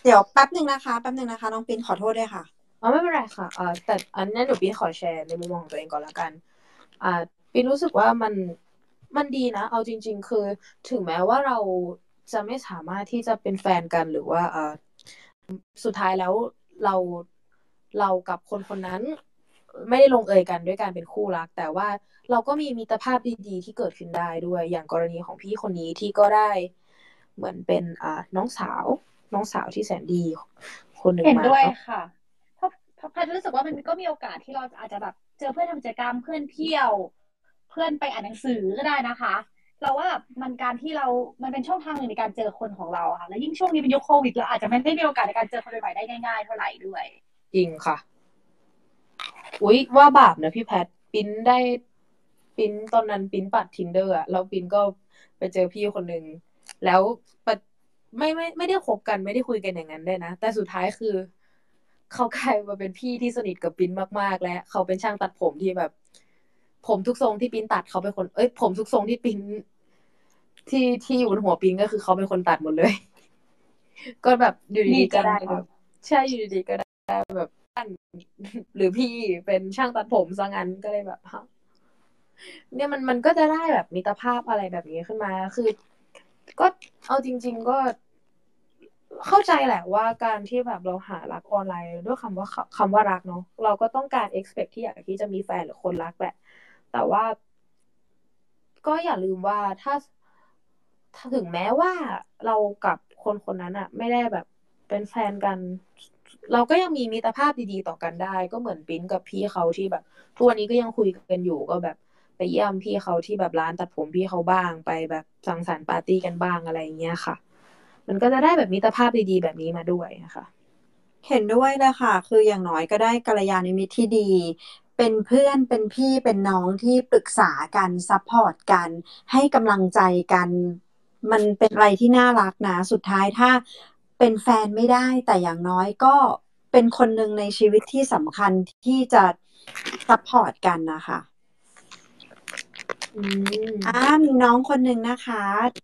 เดี๋ยวแป๊บหนึ่งนะคะแป๊บหนึ่งนะคะ น้องปินขอโทษด้วยค่ะอ๋อไม่เป็นไรค่ะเอ่อแต่อันนั้นเดี๋ยวปีนขอแชร์ในมุมมองของตัวเองก่อนละกัน อ่าปีนรู้สึกว่ามันมันดีนะ เอาจริง ๆ คือ ถึงแม้ว่าเราจะไม่สามารถที่จะเป็นแฟนกันหรือว่าเอ่อสุดท้ายแล้ว เราเรากับคนคนนั้น ไม่ได้ลงเอยกันด้วยการเป็นคู่รัก แต่ว่าเราก็มีมิตรภาพดีๆ ที่เกิดขึ้นได้ด้วย อย่างกรณีของพี่คนนี้ที่ก็ได้เหมือนเป็นอ่าน้องสาว น้องสาวที่แสนดี คนหนึ่งเห็นมาด้วยเนาะค่ะเพราะเพราะพันรู้สึกว่ามันก็มีโอกาสที่เราอาจจะแบบเจอเพื่อนทำกิจกรรมเพื่อนเที่ยว เพื่อนไปอ่านหนังสือก็ได้นะคะ เราว่ามันการที่เรา มันเป็นช่องทางหนึ่งในการเจอคนของเราค่ะ แล้วยิ่งช่วงนี้เป็นยุคโควิดเราอาจจะไม่ได้มีโอกาสในการเจอคนใหม่ได้ง่ายๆเท่าไหร่ด้วย จริงค่ะ อุ๊ยว่าบาปนะพี่แพทปิ้นได้ปิ้นตอนนั้นปิ้นปัดทินเดอร์อะแล้วปิ้นก็ไปเจอพี่คนหนึ่งแล้วปไม่ไม่ไม่ได้คบกันไม่ได้คุยกันอย่างนั้นได้นะ แต่สุดท้ายคือ เขากลายมาเป็นพี่ที่สนิทกับปิ้นมากๆ และเขาเป็นช่างตัดผมที่แบบ ผมทุกทรงที่ปิ้นตัดเขาเป็นคน เอ้ย ผมทุกทรงที่ปิ้นที่ที่อยู่บนหัวปิ้นก็คือเขาเป็นคนตัดหมดเลย ก็แบบอยู่ดีดีๆจัก็งได้ค่ะแบบใช่อยู่ดีๆก็ได้แบบท่านหรือพี่เป็นช่างตัดผมซะงั้นก็เลยแบบฮะเนี่ยมันมันก็จะได้แบบมิตรภาพอะไรแบบนี้ขึ้นมาคือ ก็เอาจริง ๆก็เข้าใจแหละว่าการที่แบบเราหารักออนไลน์ด้วยคำว่าคำว่ารักเนาะเราก็ต้องการ expect ที่อยากที่จะมีแฟนหรือคนรักแหละ แต่ว่า ก็อย่าลืมว่าถ้าถ้าถึงแม้ว่าเรากับคนคนนั้นอะไม่ได้แบบเป็นแฟนกัน เราก็ยังมีมิตรภาพดีๆต่อกันได้ ก็เหมือนปิ้นกับพี่เขาที่แบบทุกวันนี้ก็ยังคุยกันอยู่ก็แบบไปเยี่ยมพี่เขาที่แบบร้านตัดผมพี่เขาบ้างไปแบบสังสรรค์ปาร์ตี้กันบ้างอะไรอย่างเงี้ยค่ะ มันก็จะได้แบบมิตรภาพดีๆแบบนี้มาด้วยนะคะเห็นด้วยเลยค่ะ คืออย่างน้อยก็ได้กัลยาณมิตรที่ดี เป็นเพื่อนเป็นพี่เป็นน้องที่ปรึกษากัน support กัน ให้กำลังใจกัน มันเป็นอะไรที่น่ารักนะ สุดท้ายถ้าเป็นแฟนไม่ได้ แต่อย่างน้อยก็เป็นคนหนึ่งในชีวิตที่สำคัญที่จะ support กันนะคะอืมอ่ามีน้องคนหนึ่งนะคะ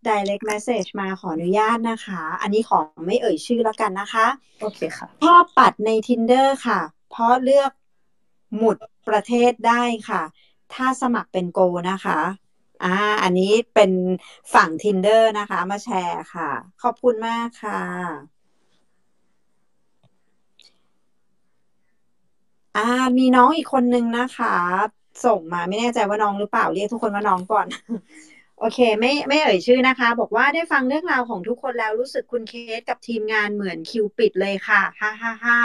direct message มาขออนุญาตนะคะ อันนี้ขอไม่เอ่ยชื่อแล้วกันนะคะ โอเคค่ะชอบปัดใน tinder ค่ะ เพราะเลือก หมุดประเทศได้ค่ะ ถ้าสมัครเป็นโกนะคะอ่าอันนี้เป็นฝั่ง tinder นะคะ มาแชร์ค่ะ ขอบคุณมากค่ะอ่ามีน้องอีกคนนึงนะคะ ส่งมาไม่แน่ใจว่าน้องหรือเปล่าเรียกทุกคนว่าน้องก่อน โอเค ไม่ไม่เอ่ยชื่อนะคะ บอกว่าได้ฟังเรื่องราวของทุกคนแล้วรู้สึกคุณเคสกับทีมงานเหมือนคิวปิดเลยค่ะฮ่าฮ่าฮ่า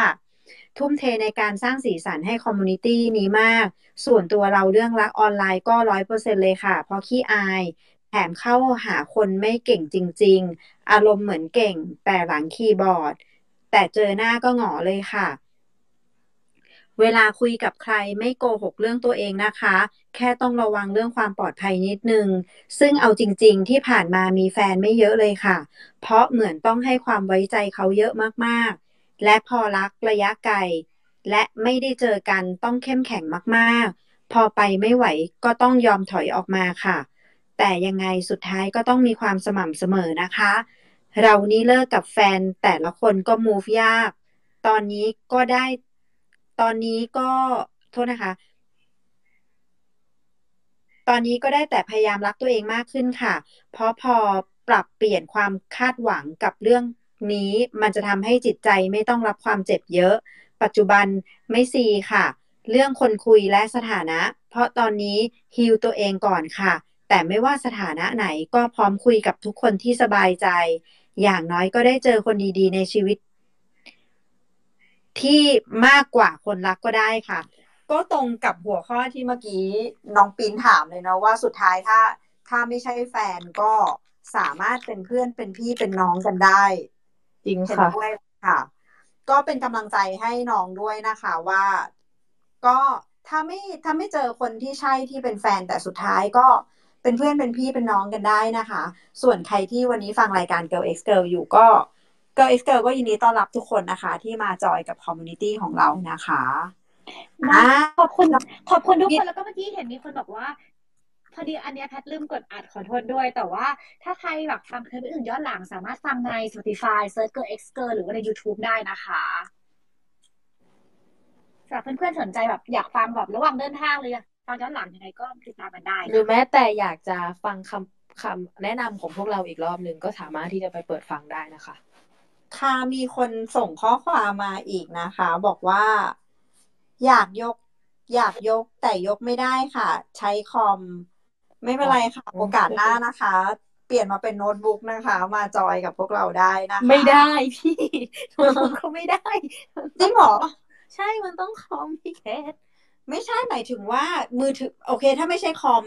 ทุ่มเทในการสร้างสีสันให้ community นี้มาก ส่วนตัวเราเรื่องรักออนไลน์ก็ร้อยเปอร์เซ็นเลยค่ะ เพราะขี้อายแถมเข้าหาคนไม่เก่งจริง ๆ อารมณ์เหมือนเก่ง แต่หลังคีย์บอร์ด แต่เจอหน้าก็หงอเลยค่ะ เวลาคุยกับใครไม่โกหกเรื่องตัวเองนะคะ แค่ต้องระวังเรื่องความปลอดภัยนิดนึง ซึ่งเอาจริง ๆ ที่ผ่านมามีแฟนไม่เยอะเลยค่ะ เพราะเหมือนต้องให้ความไว้ใจเขาเยอะมากๆ และพอรักระยะไกล และไม่ได้เจอกันต้องเข้มแข็งมากๆ พอไปไม่ไหวก็ต้องยอมถอยออกมาค่ะ แต่ยังไงสุดท้ายก็ต้องมีความสม่ำเสมอนะคะ เรานี่เลิกกับแฟนแต่ละคนก็ move ยาก ตอนนี้ก็ได้ ตอนนี้ก็โทษนะคะ ตอนนี้ก็ได้แต่พยายามรักตัวเองมากขึ้นค่ะ เพราะพอปรับเปลี่ยนความคาดหวังกับเรื่อง นี้มันจะทำให้จิตใจไม่ต้องรับความเจ็บเยอะ ปัจจุบันไม่ซีค่ะ เรื่องคนคุยและสถานะ เพราะตอนนี้ฮิลตัวเองก่อนค่ะ แต่ไม่ว่าสถานะไหนก็พร้อมคุยกับทุกคนที่สบายใจ อย่างน้อยก็ได้เจอคนดีๆ ในชีวิต ที่มากกว่าคนรักก็ได้ค่ะ ก็ตรงกับหัวข้อที่เมื่อกี้น้องปินถามเลยเนาะว่าสุดท้ายถ้าถ้าไม่ใช่แฟนก็สามารถเป็นเพื่อนเป็นพี่เป็นน้องกันได้ จริงเห็นค่ะด้วยค่ะ ก็เป็นกำลังใจให้น้องด้วยนะคะว่า ก็ถ้าไม่ถ้าไม่เจอคนที่ใช่ที่เป็นแฟนแต่สุดท้ายก็เป็นเพื่อนเป็นพี่เป็นน้องกันได้นะคะ ส่วนใครที่วันนี้ฟังรายการ Girl X Girl อยู่ก็ Girl X Girl ก็ยินดีต้อนรับทุกคนนะคะ ที่มา join กับ community ของเรานะคะได้อ่าขอบคุณขอบคุณทุกคนแล้วก็เมื่อกี้เห็นมีคนบอกว่า พอดีอันเนี้ยแพทลืมกดอัดขอโทษด้วย แต่ว่าถ้าใครแบบฟังเทปอื่นย้อนหลังสามารถฟังใน Spotify Search Girl X Girl หรือว่าใน YouTube ได้นะคะสำหรับเพื่อนๆสนใจแบบอยากฟังแบบระหว่างเดินทางเลยอยากฟังย้อนหลังยังไงก็ติดตามกันได้ หรือแม้แต่อยากจะฟังคำคำแนะนำของพวกเราอีกรอบหนึ่งก็สามารถที่จะไปเปิดฟังได้นะคะ ค่ะมีคนส่งข้อความมาอีกนะคะ บอกว่าอยากยก อยากยกแต่ยกไม่ได้ค่ะ ใช้คอม ไม่เป็นไรค่ะ โอกาสหน้านะคะ เปลี่ยนมาเป็นโน้ตบุ๊กนะคะ มาจอยกับพวกเราได้นะคะไม่ได้พี่มันก็ไม่ได้จริงเหรอใช่มันต้องคอมพี่เคสไม่ใช่หมายถึงว่ามือถือ โอเค ถ้าไม่ใช่คอม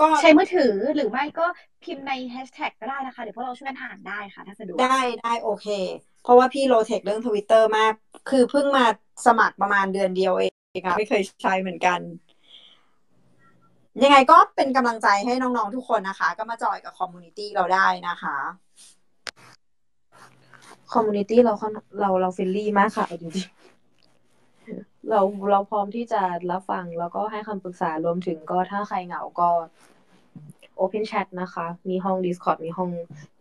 ก็ใช้มือถือหรือไม่ก็พิมพ์ในแฮชแท็กก็ได้นะคะ เดี๋ยวพวกเราช่วยกันอ่านได้ค่ะถ้าสะดวกได้ได้โอเค เพราะว่าพี่ low-tech เรื่องทวิตเตอร์มาก คือเพิ่งมาสมัครประมาณเดือนเดียวเองค่ะไม่เคยใช้เหมือนกัน ยังไงก็เป็นกำลังใจให้น้องๆทุกคนนะคะ ก็มา join กับ community เราได้นะคะcommunity เราค่อนเราเรา friendly มากค่ะจริงๆเราเราพร้อมที่จะรับฟังแล้วก็ให้คำปรึกษารวมถึงก็ถ้าใครเหงาก็ Open Chat นะคะ มีห้อง Discord มีห้อง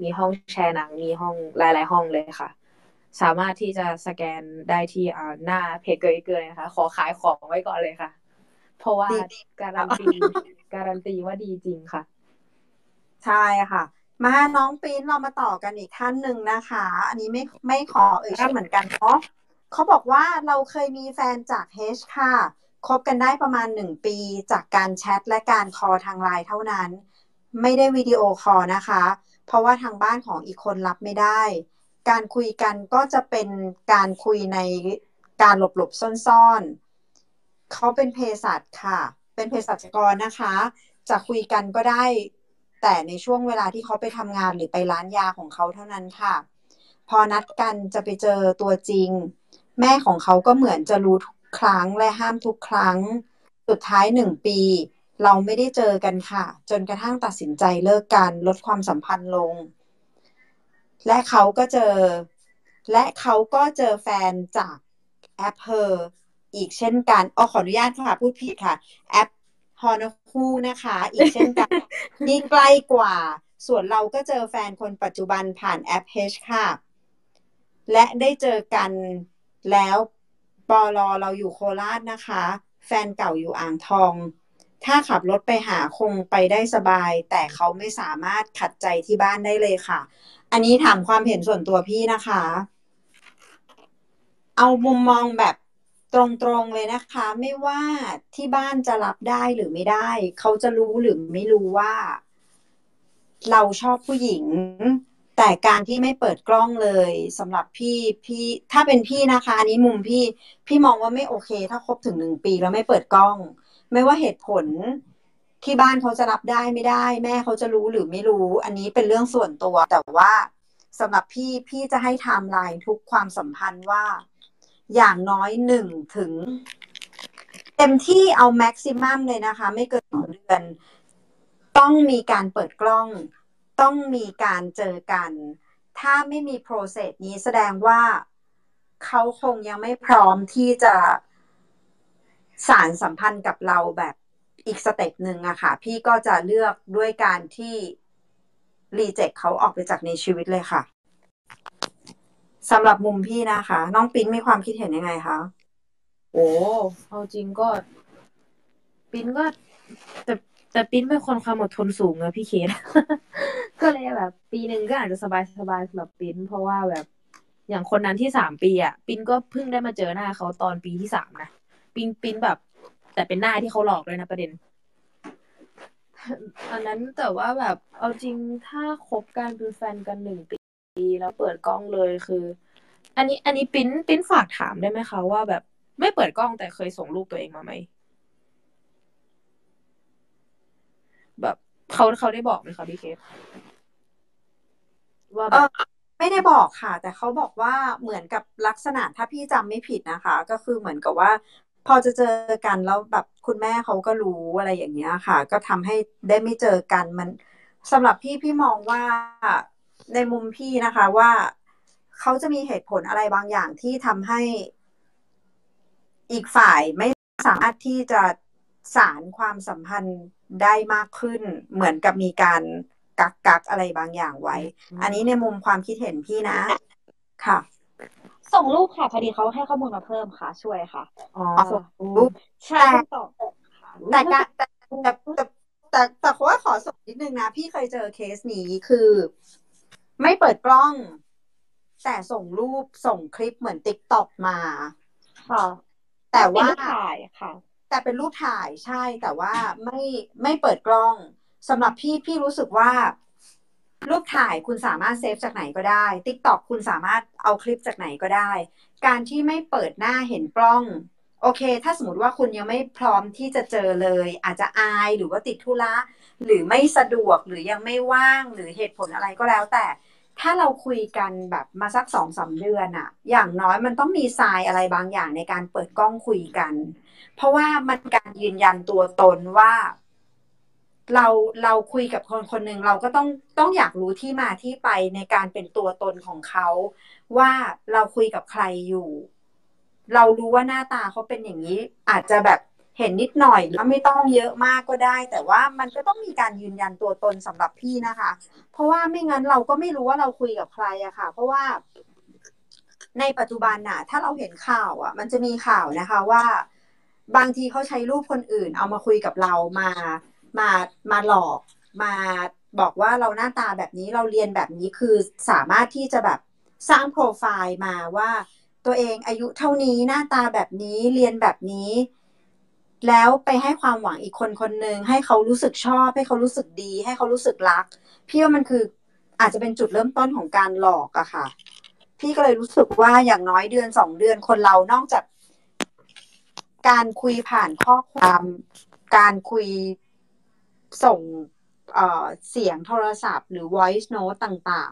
มีห้องแชร์หนัง มีห้องหลาย ๆ ห้องเลยค่ะ สามารถที่จะสแกนได้ที่หน้าเพจกยเกยนะคะ ขอขายของไว้ก่อนเลยค่ะ เพราะว่าดีการันตีการันตีว่าดีจริงค่ะ ใช่ค่ะ มาน้องปิ้นเรามาต่อกันอีกท่านหนึ่งนะคะ อันนี้ไม่ไม่ขอเอ่ยชื่อเหมือนกันเนาะเขาบอกว่าเราเคยมีแฟนจากแฮชค่ะคบกันได้ประมาณหนึ่งปีจากการแชทและการ call ทางไลน์เท่านั้น ไม่ได้วิดีโอคอลนะคะ เพราะว่าทางบ้านของอีกคนรับไม่ได้ การคุยกันก็จะเป็นการคุยในการหลบหลบซ่อนๆ เขาเป็นเภสัชค่ะ เป็นเภสัชกรนะคะ จะคุยกันก็ได้ แต่ในช่วงเวลาที่เขาไปทำงานหรือไปร้านยาของเขาเท่านั้นค่ะ พอนัดกันจะไปเจอตัวจริง แม่ของเขาก็เหมือนจะรู้ทุกครั้งและห้ามทุกครั้ง สุดท้ายหนึ่งปี เราไม่ได้เจอกันค่ะ จนกระทั่งตัดสินใจเลิกกันลดความสัมพันธ์ลง และเขาก็เจอ และเขาก็เจอแฟนจากแอปเพอ อีกเช่นกันอ๋อขออนุญาตค่ะ พูดผิดค่ะ แอปฮอนคูนะคะ อีกเช่นกัน นี่ใกล้กว่า ส่วนเราก็เจอแฟนคนปัจจุบันผ่านแอป H ค่ะ และได้เจอกันแล้วปอลอเราอยู่โคราชนะคะ แฟนเก่าอยู่อ่างทอง ถ้าขับรถไปหาคงไปได้สบาย แต่เขาไม่สามารถขัดใจที่บ้านได้เลยค่ะ อันนี้ถามความเห็นส่วนตัวพี่นะคะ เอามุมมองแบบ ตรงๆเลยนะคะ ไม่ว่าที่บ้านจะรับได้หรือไม่ได้ เขาจะรู้หรือไม่รู้ว่า เราชอบผู้หญิง แต่การที่ไม่เปิดกล้องเลยสำหรับพี่พี่ถ้าเป็นพี่นะคะอันนี้มุมพี่พี่มองว่าไม่โอเค ถ้าครบถึงหนึ่งปีแล้วไม่เปิดกล้อง ไม่ว่าเหตุผลที่บ้านเขาจะรับได้ไม่ได้ แม่เขาจะรู้หรือไม่รู้ อันนี้เป็นเรื่องส่วนตัว แต่ว่าสำหรับพี่พี่จะให้ไทม์ไลน์ทุกความสัมพันธ์ว่า อย่างน้อยหนึ่งถึง เต็มที่เอา maximum เลยนะคะ ไม่เกินสองเดือน ต้องมีการเปิดกล้อง ต้องมีการเจอกัน ถ้าไม่มี process นี้แสดงว่าเขาคงยังไม่พร้อมที่จะสานสัมพันธ์กับเราแบบอีก step หนึ่งอะค่ะ พี่ก็จะเลือกด้วยการที่ reject เขาออกไปจากในชีวิตเลยค่ะ สำหรับมุมพี่นะคะ น้องปิ้นมีความคิดเห็นยังไงคะโอ้เอาจริงก็ ปิ้นก็ แต่แต่ปิ้นเป็นคนความอดทนสูงอะพี่เคส ก็เลยแบบ ปีหนึ่งก็อาจจะสบายสบายสำหรับปิ้นเพราะว่าแบบอย่างคนนั้นที่สามปีอะปิ้นก็เพิ่งได้มาเจอหน้าเขาตอนปีที่สามนะปิ้นปิ้นแบบ แต่เป็นหน้าที่เขาหลอกเลยนะประเด็นอันนั้นแต่ว่าแบบเอาจริงถ้าคบกันเป็นแฟนกันหนึ่งปี แล้วเปิดกล้องเลยคือ อันนี้อันนี้ปิ้นปิ้นฝากถามได้ไหมคะว่าแบบไม่เปิดกล้องแต่เคยส่งรูปตัวเองมาไหมแบบเขาเขาได้บอกไหมคะพี่เคสว่าเอแบบไม่ได้บอกค่ะ แต่เขาบอกว่าเหมือนกับลักษณะถ้าพี่จำไม่ผิดนะคะ ก็คือเหมือนกับว่า พอจะเจอกันแล้วแบบคุณแม่เขาก็รู้อะไรอย่างเงี้ยค่ะ ก็ทำให้ได้ไม่เจอกันมันสำหรับพี่พี่มองว่า ในมุมพี่นะคะว่าเขาจะมีเหตุผลอะไรบางอย่างที่ทำให้อีกฝ่ายไม่สามารถที่จะสารความสัมพันธ์ได้มากขึ้น เหมือนกับมีการกักกักอะไรบางอย่างไว้ อันนี้ในมุมความคิดเห็นพี่นะ ค่ะ ส่งรูปค่ะพอดีเขาให้ข้อมูลมาเพิ่มค่ะ ช่วยค่ะอ๋อส่งรูปใช่ตอบค่ะแต่การแต่แต่แต่แต่แต่ขอว่าขอส่งนิดนึงนะ พี่เคยเจอเคสนี้คือ ไม่เปิดกล้อง แต่ส่งรูปส่งคลิปเหมือนติ๊กต็อกมา ค่ะ แต่ว่าเป็นรูปถ่ายค่ะ แต่เป็นรูปถ่ายใช่แต่ว่าไม่ไม่เปิดกล้องสำหรับพี่พี่รู้สึกว่า รูปถ่ายคุณสามารถเซฟจากไหนก็ได้ t ิ k t o k คุณสามารถเอาคลิปจากไหนก็ได้ การที่ไม่เปิดหน้าเห็นกล้องโอเค ถ้าสมมติว่าคุณยังไม่พร้อมที่จะเจอเลย อาจจะอายหรือว่าติดธุระหรือไม่สะดวกหรือยังไม่ว่างหรือเหตุผลอะไรก็แล้ว แต่ ถ้าเราคุยกันแบบมาสักสองสาเดือนอะอย่างน้อยมันต้องมีทรายอะไรบางอย่างในการเปิดกล้องคุยกัน เพราะว่ามันการยืนยันตัวตนว่า เราเราคุยกับคนคนหนึ่งเราก็ต้องต้องอยากรู้ที่มาที่ไปในการเป็นตัวตนของเขา ว่าเราคุยกับใครอยู่ เรารู้ว่าหน้าตาเขาเป็นอย่างนี้ อาจจะแบบ เห็นนิดหน่อยแล้วไม่ต้องเยอะมากก็ได้ แต่ว่ามันก็ต้องมีการยืนยันตัวตนสำหรับพี่นะคะ เพราะว่าไม่งั้นเราก็ไม่รู้ว่าเราคุยกับใครอะค่ะ เพราะว่าในปัจจุบันน่ะ ถ้าเราเห็นข่าวอะมันจะมีข่าวนะคะว่าบางทีเขาใช้รูปคนอื่น เอามาคุยกับเรามามามาหลอกมาบอกว่าเราหน้าตาแบบนี้เราเรียนแบบนี้คือสามารถที่จะแบบสร้างโปรไฟล์มาว่า ตัวเองอายุเท่านี้หน้าตาแบบนี้เรียนแบบนี้ แล้วไปให้ความหวังอีกคนคนหนึ่งให้เขารู้สึกชอบ ให้เขารู้สึกดี ให้เขารู้สึกรัก พี่ว่ามันคืออาจจะเป็นจุดเริ่มต้นของการหลอกอะค่ะ พี่ก็เลยรู้สึกว่าอย่างน้อยเดือนสองเดือนคนเรานอกจาก การคุยผ่านข้อความ การคุยส่งเเสียงโทรศัพท์ หรือ voice note ต่าง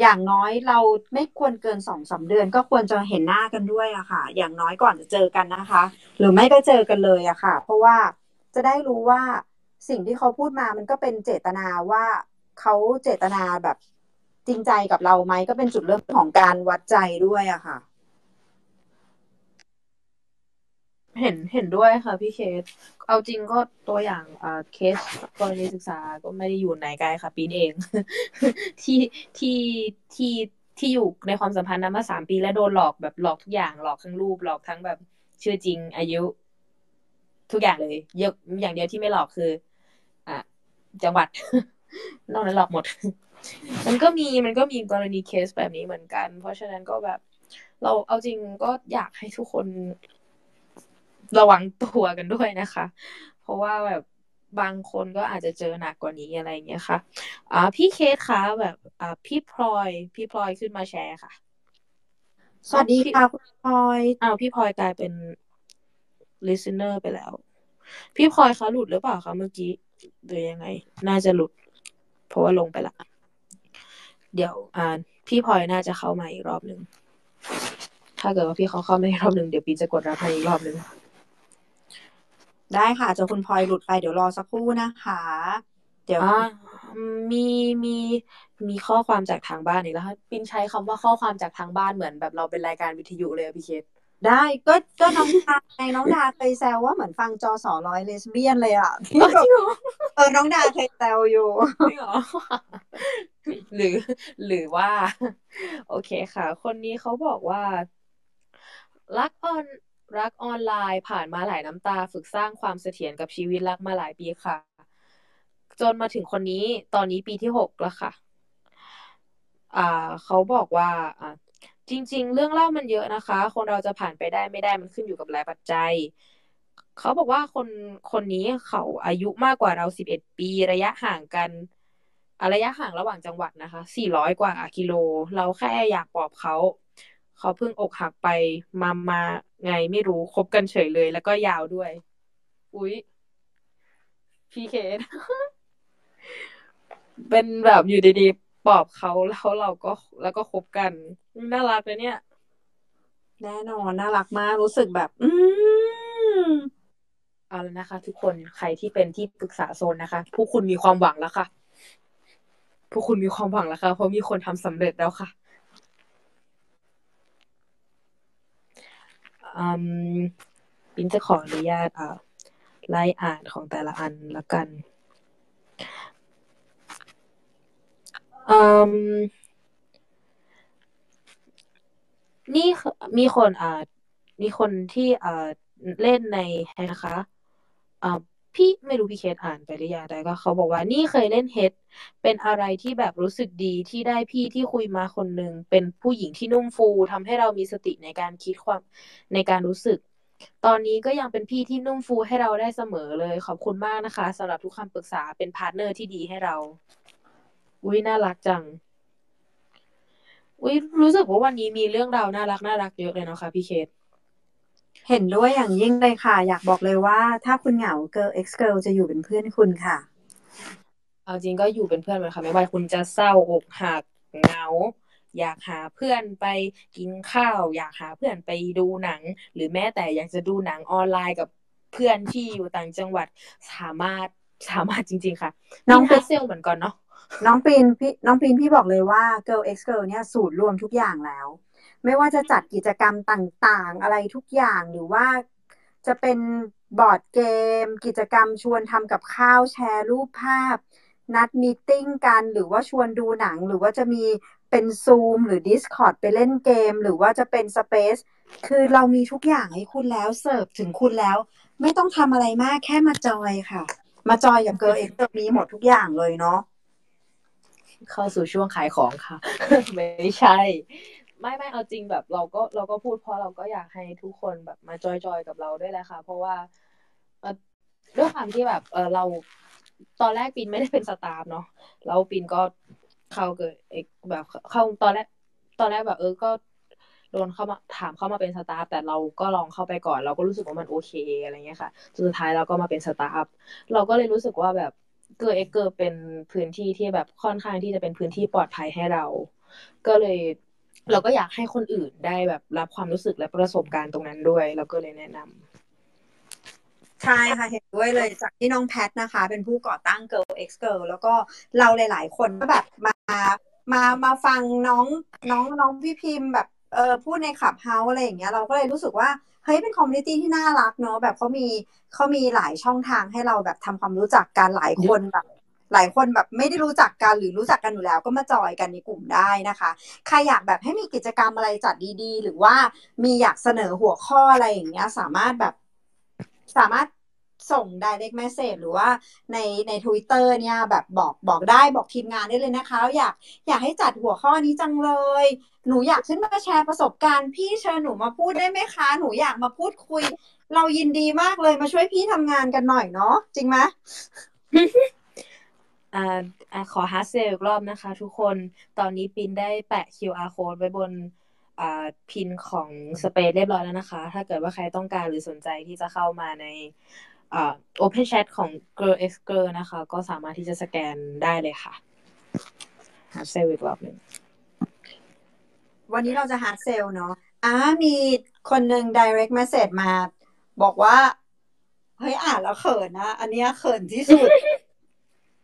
อย่างน้อยเราไม่ควรเกินสองสาเดือน ก็ควรจะเห็นหน้ากันด้วยอะค่ะ อย่างน้อยก่อนจะเจอกันนะคะ หรือไม่ก็เจอกันเลยอะค่ะ เพราะว่าจะได้รู้ว่าสิ่งที่เขาพูดมามันก็เป็นเจตนาว่าเขาเจตนาแบบจริงใจกับเราไหมก็เป็นจุดเริ่มของการวัดใจด้วยอะค่ะ เห็นเห็นด้วยค่ะพี่เคส เอาจริงก็ตัวอย่างเคสกรณีศึกษาก็ไม่ได้อยู่ไหนไกลค่ะ ปีนเอง ที่ที่ที่ที่อยู่ในความสัมพันธ์นั้นมาสามปีแล้วโดนหลอกแบบหลอกทุกอย่างหลอกทั้งรูปหลอกทั้งแบบชื่อจริงอายุ ทุกอย่างเลยยกอย่างเดียวที่ไม่หลอกคือ อะจังหวัด นอกนั้นหลอกหมด มันก็มีมันก็มีกรณีเคสแบบนี้เหมือนกัน เพราะฉะนั้นก็แบบ เราเอาจริงก็อยากให้ทุกคน ระวังตัวกันด้วยนะคะ เพราะว่าแบบบางคนก็อาจจะเจอหนักกว่านี้อะไรอย่างเงี้ยค่ะอ่าพี่เคสคะแบบอ่าพี่พลอยพี่พลอยขึ้นมาแชร์ค่ะ สวัสดีค่ะคุณพลอยอ้าวพี่พลอยกลายเป็น listener ไปแล้ว พี่พลอยคะหลุดหรือเปล่าคะเมื่อกี้หรือยังไง น่าจะหลุด เพราะว่าลงไปละ เดี๋ยวอ่าพี่พลอยน่าจะเข้ามาอีกรอบหนึ่งถ้าเกิดว่าพี่เขาเข้ามาอีกรอบหนึ่งเดี๋ยวปีจะกดรับให้อีกรอบหนึ่ง ได้ค่ะเจอคุณพลอยหลุดไปเดี๋ยวรอสักครู่นะคะ เดี๋ยว อ่ามีมีมีข้อความจากทางบ้านอีกแล้วค่ะปินใช้คำว่าข้อความจากทางบ้านเหมือนแบบเราเป็นรายการวิทยุเลยอะพี่เคสได้ก็ก็น้องดาไงน้องดาเคยแซวว่าเหมือนฟังจอสอร้อยเลสเบี้ยนเลยอะจริงเหรอเออน้องดาเคยแซวอยู่จริงเหรอหรือ หรือว่า โอเคค่ะ คนนี้เขาบอกว่า รักออน รักออนไลน์ผ่านมาหลายน้ำตาฝึกสร้างความเสถียรกับชีวิตรักมาหลายปีค่ะ จนมาถึงคนนี้ตอนนี้ปีที่หกแล้วค่ะ อ่า เขาบอกว่าอ่าจริง ๆ เรื่องเล่ามันเยอะนะคะ คนเราจะผ่านไปได้ไม่ได้มันขึ้นอยู่กับหลายปัจจัย เขาบอกว่าคนคนนี้เขาอายุมากกว่าเราสิบเอ็ดปี ระยะห่างกันระยะห่างระหว่างจังหวัดนะคะสี่ร้อยกว่ากิโล เราแค่อยากปลอบเขา เขาเพิ่งอกหักไปมามาไงไม่รู้คบกันเฉยเลย แล้วก็ยาวด้วย อุ๊ยพี่เคสเป็นแบบอยู่ดีๆปลอบเขาแล้วเราก็แล้วก็คบกัน น่ารักเลยเนี่ย แน่นอนน่ารักมากรู้สึกแบบ อืมเอาแล้วนะคะ ทุกคนใครที่เป็นที่ปรึกษาโซนนะคะพวกคุณมีความหวังแล้วค่ะพวกคุณมีความหวังแล้วค่ะ เพราะมีคนทำสำเร็จแล้วค่ะอืม ปินจะขออนุญาตอ่าไล่อ่านของแต่ละอันละกันอืมนี่มีคนอ่ามีคนที่อ่าเล่นในนะคะอ่า พี่ไม่รู้พี่เคสอ่านไปหรือยังแต่ก็เขาบอกว่านี่เคยเล่นเฮดเป็นอะไรที่แบบรู้สึกดีที่ได้พี่ที่คุยมาคนหนึ่งเป็นผู้หญิงที่นุ่มฟูทำให้เรามีสติในการคิดความในการรู้สึก ตอนนี้ก็ยังเป็นพี่ที่นุ่มฟูให้เราได้เสมอเลยขอบคุณมากนะคะสำหรับทุกคำปรึกษาเป็น partner ที่ดีให้เราอุ้ยน่ารักจังอุ้ยรู้สึกว่าวันนี้มีเรื่องราวน่ารักน่ารักเยอะเลยเนาะค่ะพี่เคส เห็นด้วยอย่างยิ่งเลยค่ะ อยากบอกเลยว่าถ้าคุณเหงา Girl X Girl จะอยู่เป็นเพื่อนคุณค่ะ เอาจริงก็อยู่เป็นเพื่อนมันค่ะ ไม่ว่าคุณจะเศร้าอกหักเหงา อยากหาเพื่อนไปกินข้าว อยากหาเพื่อนไปดูหนัง หรือแม้แต่อยากจะดูหนังออนไลน์กับเพื่อนที่อยู่ต่างจังหวัดสามารถสามารถจริง ๆ ค่ะ น้องมีฮัสเซลเหมือนกันเนาะน้องปีนพี่น้องปีนพี่บอกเลยว่า Girl X Girl เนี่ยสูตรรวมทุกอย่างแล้ว ไม่ว่าจะจัดกิจกรรมต่างๆ อะไรทุกอย่างหรือว่าจะเป็นบอร์ดเกม กิจกรรมชวนทำกับข้าวแชร์รูปภาพ นัดมีติ้งกัน หรือว่าชวนดูหนัง หรือว่าจะมีเป็นซูมหรือ Discord ไปเล่นเกม หรือว่าจะเป็น Space คือเรามีทุกอย่างให้คุณแล้วเสิร์ฟถึงคุณแล้ว ไม่ต้องทำอะไรมากแค่มาจอยค่ะ มาจอยกับ Girl X Girl มีหมดทุกอย่างเลยเนาะเข้าสู่ช่วงขายของค่ะ ไม่ใช่ ไม่ไม่เอาจริงแบบเราก็เราก็พูดเพราะเราก็อยากให้ทุกคนแบบมาจอยๆกับเราด้วยแหละค่ะ เพราะว่าด้วยความที่แบบเออเราตอนแรกปิ้นไม่ได้เป็น staff เนาะแล้วปิ้นก็เข้า Girl X แบบเข้าตอนแรกตอนแรกแบบ เออก็โดนเข้ามาถามเข้ามาเป็น staff แต่เราก็ลองเข้าไปก่อน เราก็รู้สึกว่ามันโอเคอะไรเงี้ยค่ะสุดท้ายเราก็มาเป็น staff เราก็เลยรู้สึกว่าแบบ Girl X Girl เป็นพื้นที่ที่แบบค่อนข้างที่จะเป็นพื้นที่ปลอดภัยให้เรา ก็เลย เราก็อยากให้คนอื่นได้แบบรับความรู้สึกและประสบการณ์ตรงนั้นด้วย เราก็เลยแนะนำใช่ค่ะเห็นด้วยเลยจากที่น้องแพทนะคะ เป็นผู้ก่อตั้ง Girl X Girl แล้วก็เราหลาย ๆ คนก็แบบมามามาฟังน้องน้องน้องพี่พิมพ์แบบเออพูดใน Clubhouse อะไรอย่างเงี้ยเราก็เลยรู้สึกว่าเฮ้ยเป็น community ที่น่ารักเนอะแบบเขามีเขามีหลายช่องทางให้เราแบบทำความรู้จักกันหลายคนแบบ หลายคนแบบไม่ได้รู้จักกันหรือรู้จักกันอยู่แล้ว ก็มาจอยกันในกลุ่มได้นะคะ ใครอยากแบบให้มีกิจกรรมอะไรจัดดีๆ หรือว่ามีอยากเสนอหัวข้ออะไรอย่างเงี้ย สามารถแบบสามารถส่ง direct message หรือว่าในใน Twitter เนี่ยแบบบอกบอกได้บอกทีมงานได้เลยนะคะ อยากอยากให้จัดหัวข้อนี้จังเลย หนูอยากขึ้นมาแชร์ประสบการณ์ พี่เชิญหนูมาพูดได้ไหมคะ หนูอยากมาพูดคุย เรายินดีมากเลยมาช่วยพี่ทำงานกันหน่อยเนาะจริงไหม อ่าอ่าขอ hard sell อีกรอบนะคะ ทุกคนตอนนี้ปิ้นได้แปะ QR code ไว้บนอ่า pin ของ space เรียบร้อยแล้วนะคะ ถ้าเกิดว่าใครต้องการหรือสนใจที่จะเข้ามาในอ่า Open Chat ของ Girl X Girl นะคะ ก็สามารถที่จะสแกนได้เลยค่ะ hard sell อีกรอบหนึ่งวันนี้เราจะ hard sell เนาะอ่ามีคนหนึ่ง direct message มา บอกว่า เฮ้ยอ่านแล้วเขินนะ อันเนี้ยเขินที่สุด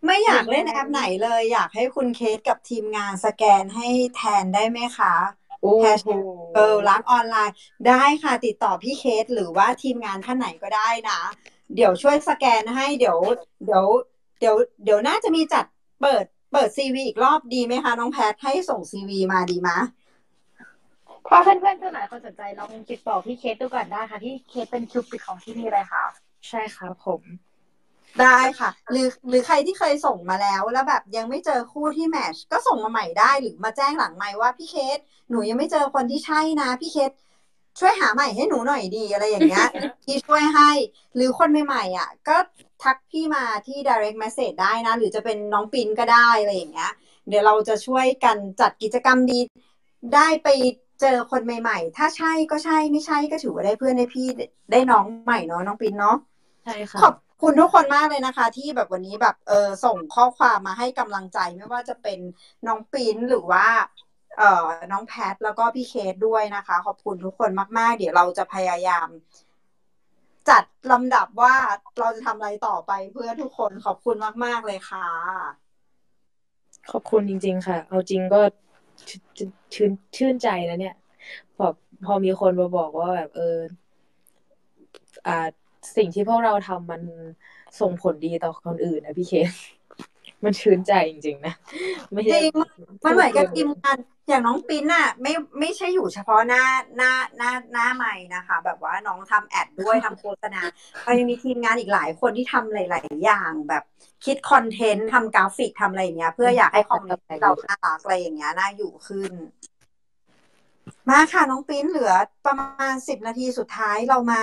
ไม่อยากเล่นแอปไหนเลย อยากให้คุณเคสกับทีมงานสแกนให้แทนได้ไหมคะโอ้แฮชโหเออรักออนไลน์ ได้ค่ะติดต่อพี่เคสหรือว่าทีมงานท่านไหนก็ได้นะ เดี๋ยวช่วยสแกนให้เดี๋ยว เดี๋ยว เดี๋ยว เดี๋ยวน่าจะมีจัดเปิดเปิดซีวีอีกรอบดีไหมคะ น้องแพทให้ส่งซีวีมาดีไหมถ้าเพื่อนๆเพื่อนหลายคนสนใจลองติดต่อพี่เคสดูก่อนได้ค่ะพี่เคสเป็นคิวปิดของที่นี่เลยค่ะ ใช่ครับผม ได้ค่ะ หรือหรือใครที่เคยส่งมาแล้วแล้วแบบยังไม่เจอคู่ที่แมทช์ก็ส่งมาใหม่ได้หรือมาแจ้งหลังไมค์ว่าพี่เคสหนูยังไม่เจอคนที่ใช่นะพี่เคสช่วยหาใหม่ให้หนูหน่อยดีอะไรอย่างเงี้ยพี่ช่วยให้ หรือคนใหม่ๆอะ ก็ทักพี่มาที่ direct message ได้นะ หรือจะเป็นน้องปินก็ได้อะไรอย่างเงี้ย เดี๋ยวเราจะช่วยกันจัดกิจกรรมดี ได้ไปเจอคนใหม่ ๆ ถ้าใช่ก็ใช่ไม่ใช่ก็ถือว่าได้เพื่อนได้พี่ได้น้องใหม่เนาะน้องปินเนาะใช่ค่ะขอบ คุณทุกคนมากเลยนะคะ ที่แบบวันนี้แบบเออส่งข้อความมาให้กำลังใจไม่ว่าจะเป็นน้องปิ้นหรือว่าเอ่อน้องแพทแล้วก็พี่เคสด้วยนะคะ ขอบคุณทุกคนมาก ๆ เดี๋ยวเราจะพยายาม จัดลำดับว่าเราจะทำอะไรต่อไปเพื่อทุกคนขอบคุณมาก ๆ เลยค่ะ ขอบคุณจริง ๆ ค่ะ เอาจริงก็ชื่นชื่นชื่นใจนะเนี่ยพอพอมีคนมาบอกว่าแบบเอออ่า สิ่งที่พวกเราทำมันส่งผลดีต่อคนอื่นนะพี่เคสมันชื่นใจจริงๆนะไม่ใช่ จริงมันเหมือนกับทีมงานอย่างน้องปิ้นน่ะไม่ไม่ใช่อยู่เฉพาะหน้าหน้าหน้าหน้าใหม่นะคะ แบบว่าน้องทำ ad ด้วยทำโฆษณาเรายังมีทีมงานอีกหลายคนที่ทำหลาย ๆ อย่างแบบคิด content ทำกราฟิกทำอะไรอย่างเงี้ย เพื่ออยากให้ community เราน่ารักอะไรอย่างเงี้ยน่าอยู่ขึ้น มาค่ะน้องปิ้นเหลือประมาณสิบนาทีสุดท้ายเรามา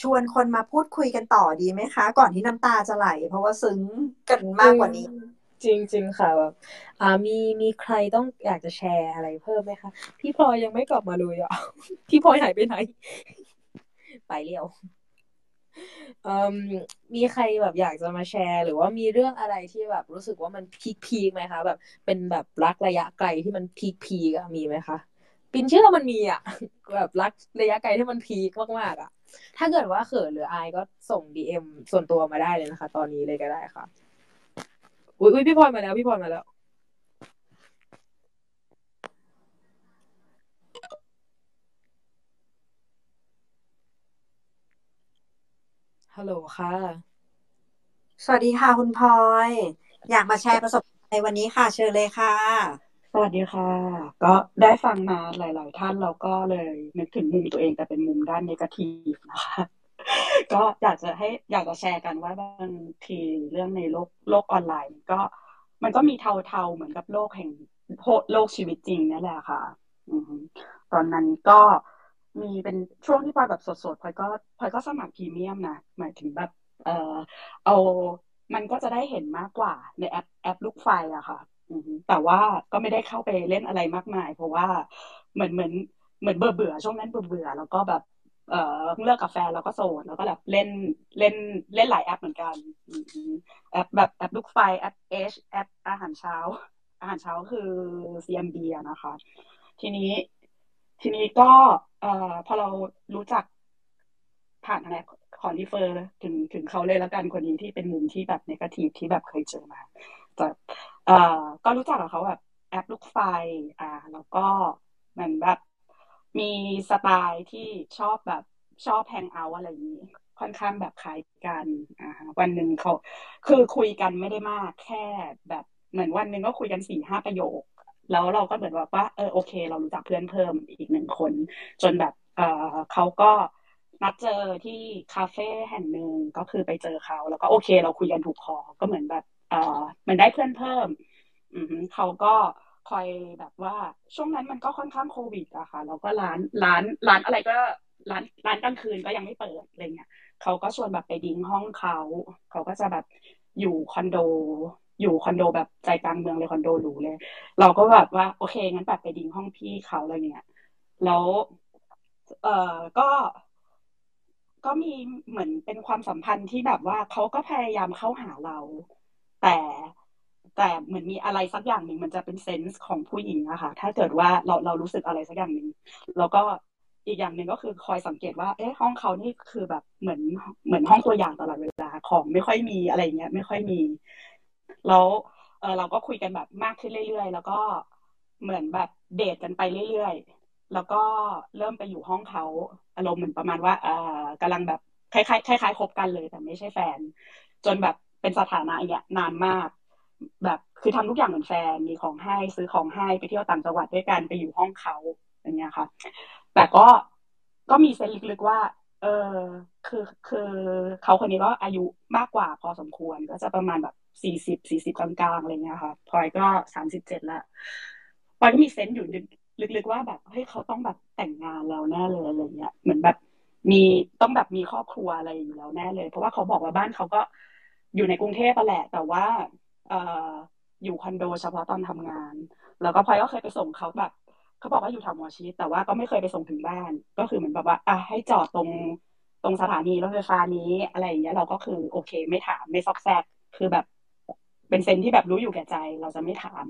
ชวนคนมาพูดคุยกันต่อดีไหมคะ ก่อนที่น้ำตาจะไหล เพราะว่าซึ้งกันมากกว่านี้ จริง ๆ ค่ะแบบอ่ามีมีใครต้องอยากจะแชร์อะไรเพิ่มไหมคะ พี่พลอยยังไม่กลับมาเลยอะพี่พลอยหายไปไหน ไปเร็วเอ่มมีใครแบบอยากจะมาแชร์ หรือว่ามีเรื่องอะไรที่แบบรู้สึกว่ามันพีคพีคไหมคะ แบบ เป็นแบบรักระยะไกลที่มันพีคพีกอะมีไหมคะ ปินเชื่อว่ามันมีอะแบบรักระยะไกลที่มันพีคมากๆอะ ถ้าเกิดว่าเขินหรืออายก็ส่งดีเอ็มส่วนตัวมาได้เลยนะคะ ตอนนี้เลยก็ได้ค่ะอุ้ยอุ้ยพี่พลมาแล้วพี่พลมาแล้วฮัลโหลค่ะ สวัสดีค่ะคุณพลอย อยากมาแชร์ประสบการณ์ในวันนี้ค่ะ เชิญเลยค่ะ สวัสดีค่ะ ก็ได้ฟังมาหลาย ๆ ท่านเราก็เลยนึกถึงมุมตัวเองแต่เป็นมุมด้านนกาทีฟนะคะ ก็อยากจะให้อยากจะแชร์กันว่าบางทีเรื่องในโลกโลกออนไลน์ ก็มันก็มีเทา ๆ เหมือนกับโลกแห่งโลกชีวิตจริงนี่แหละค่ะตอนนั้นก็มีเป็นช่วงที่พลอยแบบสดๆพลอยก็พลอยก็สมัครพรีเมียมนะหมายถึงแบบเออเอามันก็จะได้เห็นมากกว่าในแอปแอปลูกไฟอะค่ะ แต่ว่าก็ไม่ได้เข้าไปเล่นอะไรมากมาย เพราะว่าเหมือนเหมือนเหมือนเบื่อเบื่อช่วงนั้นเบื่อเบื่อแล้วก็แบบเออเลิกกับแฟนแล้วก็โสดแล้วก็แบบเล่นเล่นเล่นหลายแอปเหมือนกันแอปแบบแอปลูกไฟแอป H แอปอาหารเช้า อาหารเช้าคือ CMB อะนะคะ ทีนี้ทีนี้ก็เอ่อพอเรารู้จักผ่านอะไรขอรีเฟอร์ถึงถึงเขาเลยแล้วกันคนนี้ที่เป็นมุมที่แบบในกาทีที่แบบเคยเจอมา แต่เอ่อก็รู้จักกับเขาแบบแอปลูกไฟ อ่า แล้วก็เหมือนแบบมีสไตล์ที่ชอบแบบชอบแฮงเอาท์อะไรอย่างนี้ ค่อนข้างแบบคล้ายกันอ่าวันหนึ่งเขา คือคุยกันไม่ได้มากแค่แบบเหมือนวันหนึ่งก็คุยกันสี่ห้าประโยค แล้วเราก็เหมือนแบบว่าเออโอเค เรารู้จักเพื่อนเพิ่มอีกหนึ่งคน จนแบบเออเขาก็นัดเจอที่คาเฟ่แห่งหนึ่งก็คือไปเจอเขา แล้วก็โอเค เราคุยกันถูกคอก็เหมือนแบบ เออมันได้เพื่อนเพิ่ม อืเขาก็คอยแบบว่า ช่วงนั้นมันก็ค่อนข้างโควิดอะค่ะแล้วก็ร้านร้านร้านอะไรก็ร้านร้านกลางคืนก็ยังไม่เปิดอะไรเงี้ยเขาก็ชวนแบบไปดิ้งห้องเขา เขาก็จะแบบอยู่คอนโด อยู่คอนโดแบบใจกลางเมืองเลยคอนโดหรูเลย เราก็แบบว่าโอเคงั้นแบบไปดิ้งห้องพี่เขาอะไรเงี้ยแล้วเออก็ก็มีเหมือนเป็นความสัมพันธ์ที่แบบว่าเขาก็พยายามเข้าหาเรา แต่แต่เหมือนมีอะไรสักอย่างหนึ่งมันจะเป็นเซนส์ของผู้หญิงอะค่ะ ถ้าเกิดว่าเราเรารู้สึกอะไรสักอย่างหนึ่งแล้วก็อีกอย่างหนึ่งก็คือคอยสังเกตว่า เอ๊ะห้องเขานี่คือแบบเหมือนเหมือนห้องตัวอย่างตลอดเวลาของไม่ค่อยมีอะไรเงี้ยไม่ค่อยมี แล้วเออเราก็คุยกันแบบมากขึ้นเรื่อยๆ แล้วก็เหมือนแบบเดทกันไปเรื่อยๆ แล้วก็เริ่มไปอยู่ห้องเขาอารมณ์เหมือนประมาณว่าเออกำลังแบบคล้ายๆคล้ายๆคบกันเลยแต่ไม่ใช่แฟน จนแบบ เป็นสถานะเนี่ยนานมาก แบบคือทำทุกอย่างเหมือนแฟนมีของให้ซื้อของให้ไปเที่ยวต่างจังหวัดด้วยกันไปอยู่ห้องเขาอย่างเงี้ยค่ะ แต่ก็ก็มีเซนลึกๆว่า เออคือคือเขาคนนี้ก็อายุมากกว่า พอสมควรก็จะประมาณแบบสี่สิบสี่สิบกลางๆอะไรเงี้ยค่ะพลอยก็สามสิบเจ็ดละพลอยก็มีเซนต์อยู่ลึกๆว่าแบบเฮ้ยเขาต้องแบบแต่งงานแล้วแน่เลยอะไรเงี้ยเหมือนแบบมีต้องแบบมีครอบครัวอะไรอยู่แล้วแน่เลย เพราะว่าเขาบอกว่าบ้านเขาก็ อยู่ในกรุงเทพแหละ แต่ว่าเอออยู่คอนโดเฉพาะตอนทำงาน แล้วก็พลอยก็เคยไปส่งเขาแบบเขาบอกว่าอยู่แถวหมอชิดแต่ว่าก็ไม่เคยไปส่งถึงบ้าน ก็คือเหมือนแบบว่า อะให้จอดตรงตรงสถานีรถไฟฟ้านี้อะไรอย่างเงี้ยเราก็คือโอเค ไม่ถามไม่ซอกแซกคือแบบ เป็นเซนที่แบบรู้อยู่แก่ใจ เราจะไม่ถาม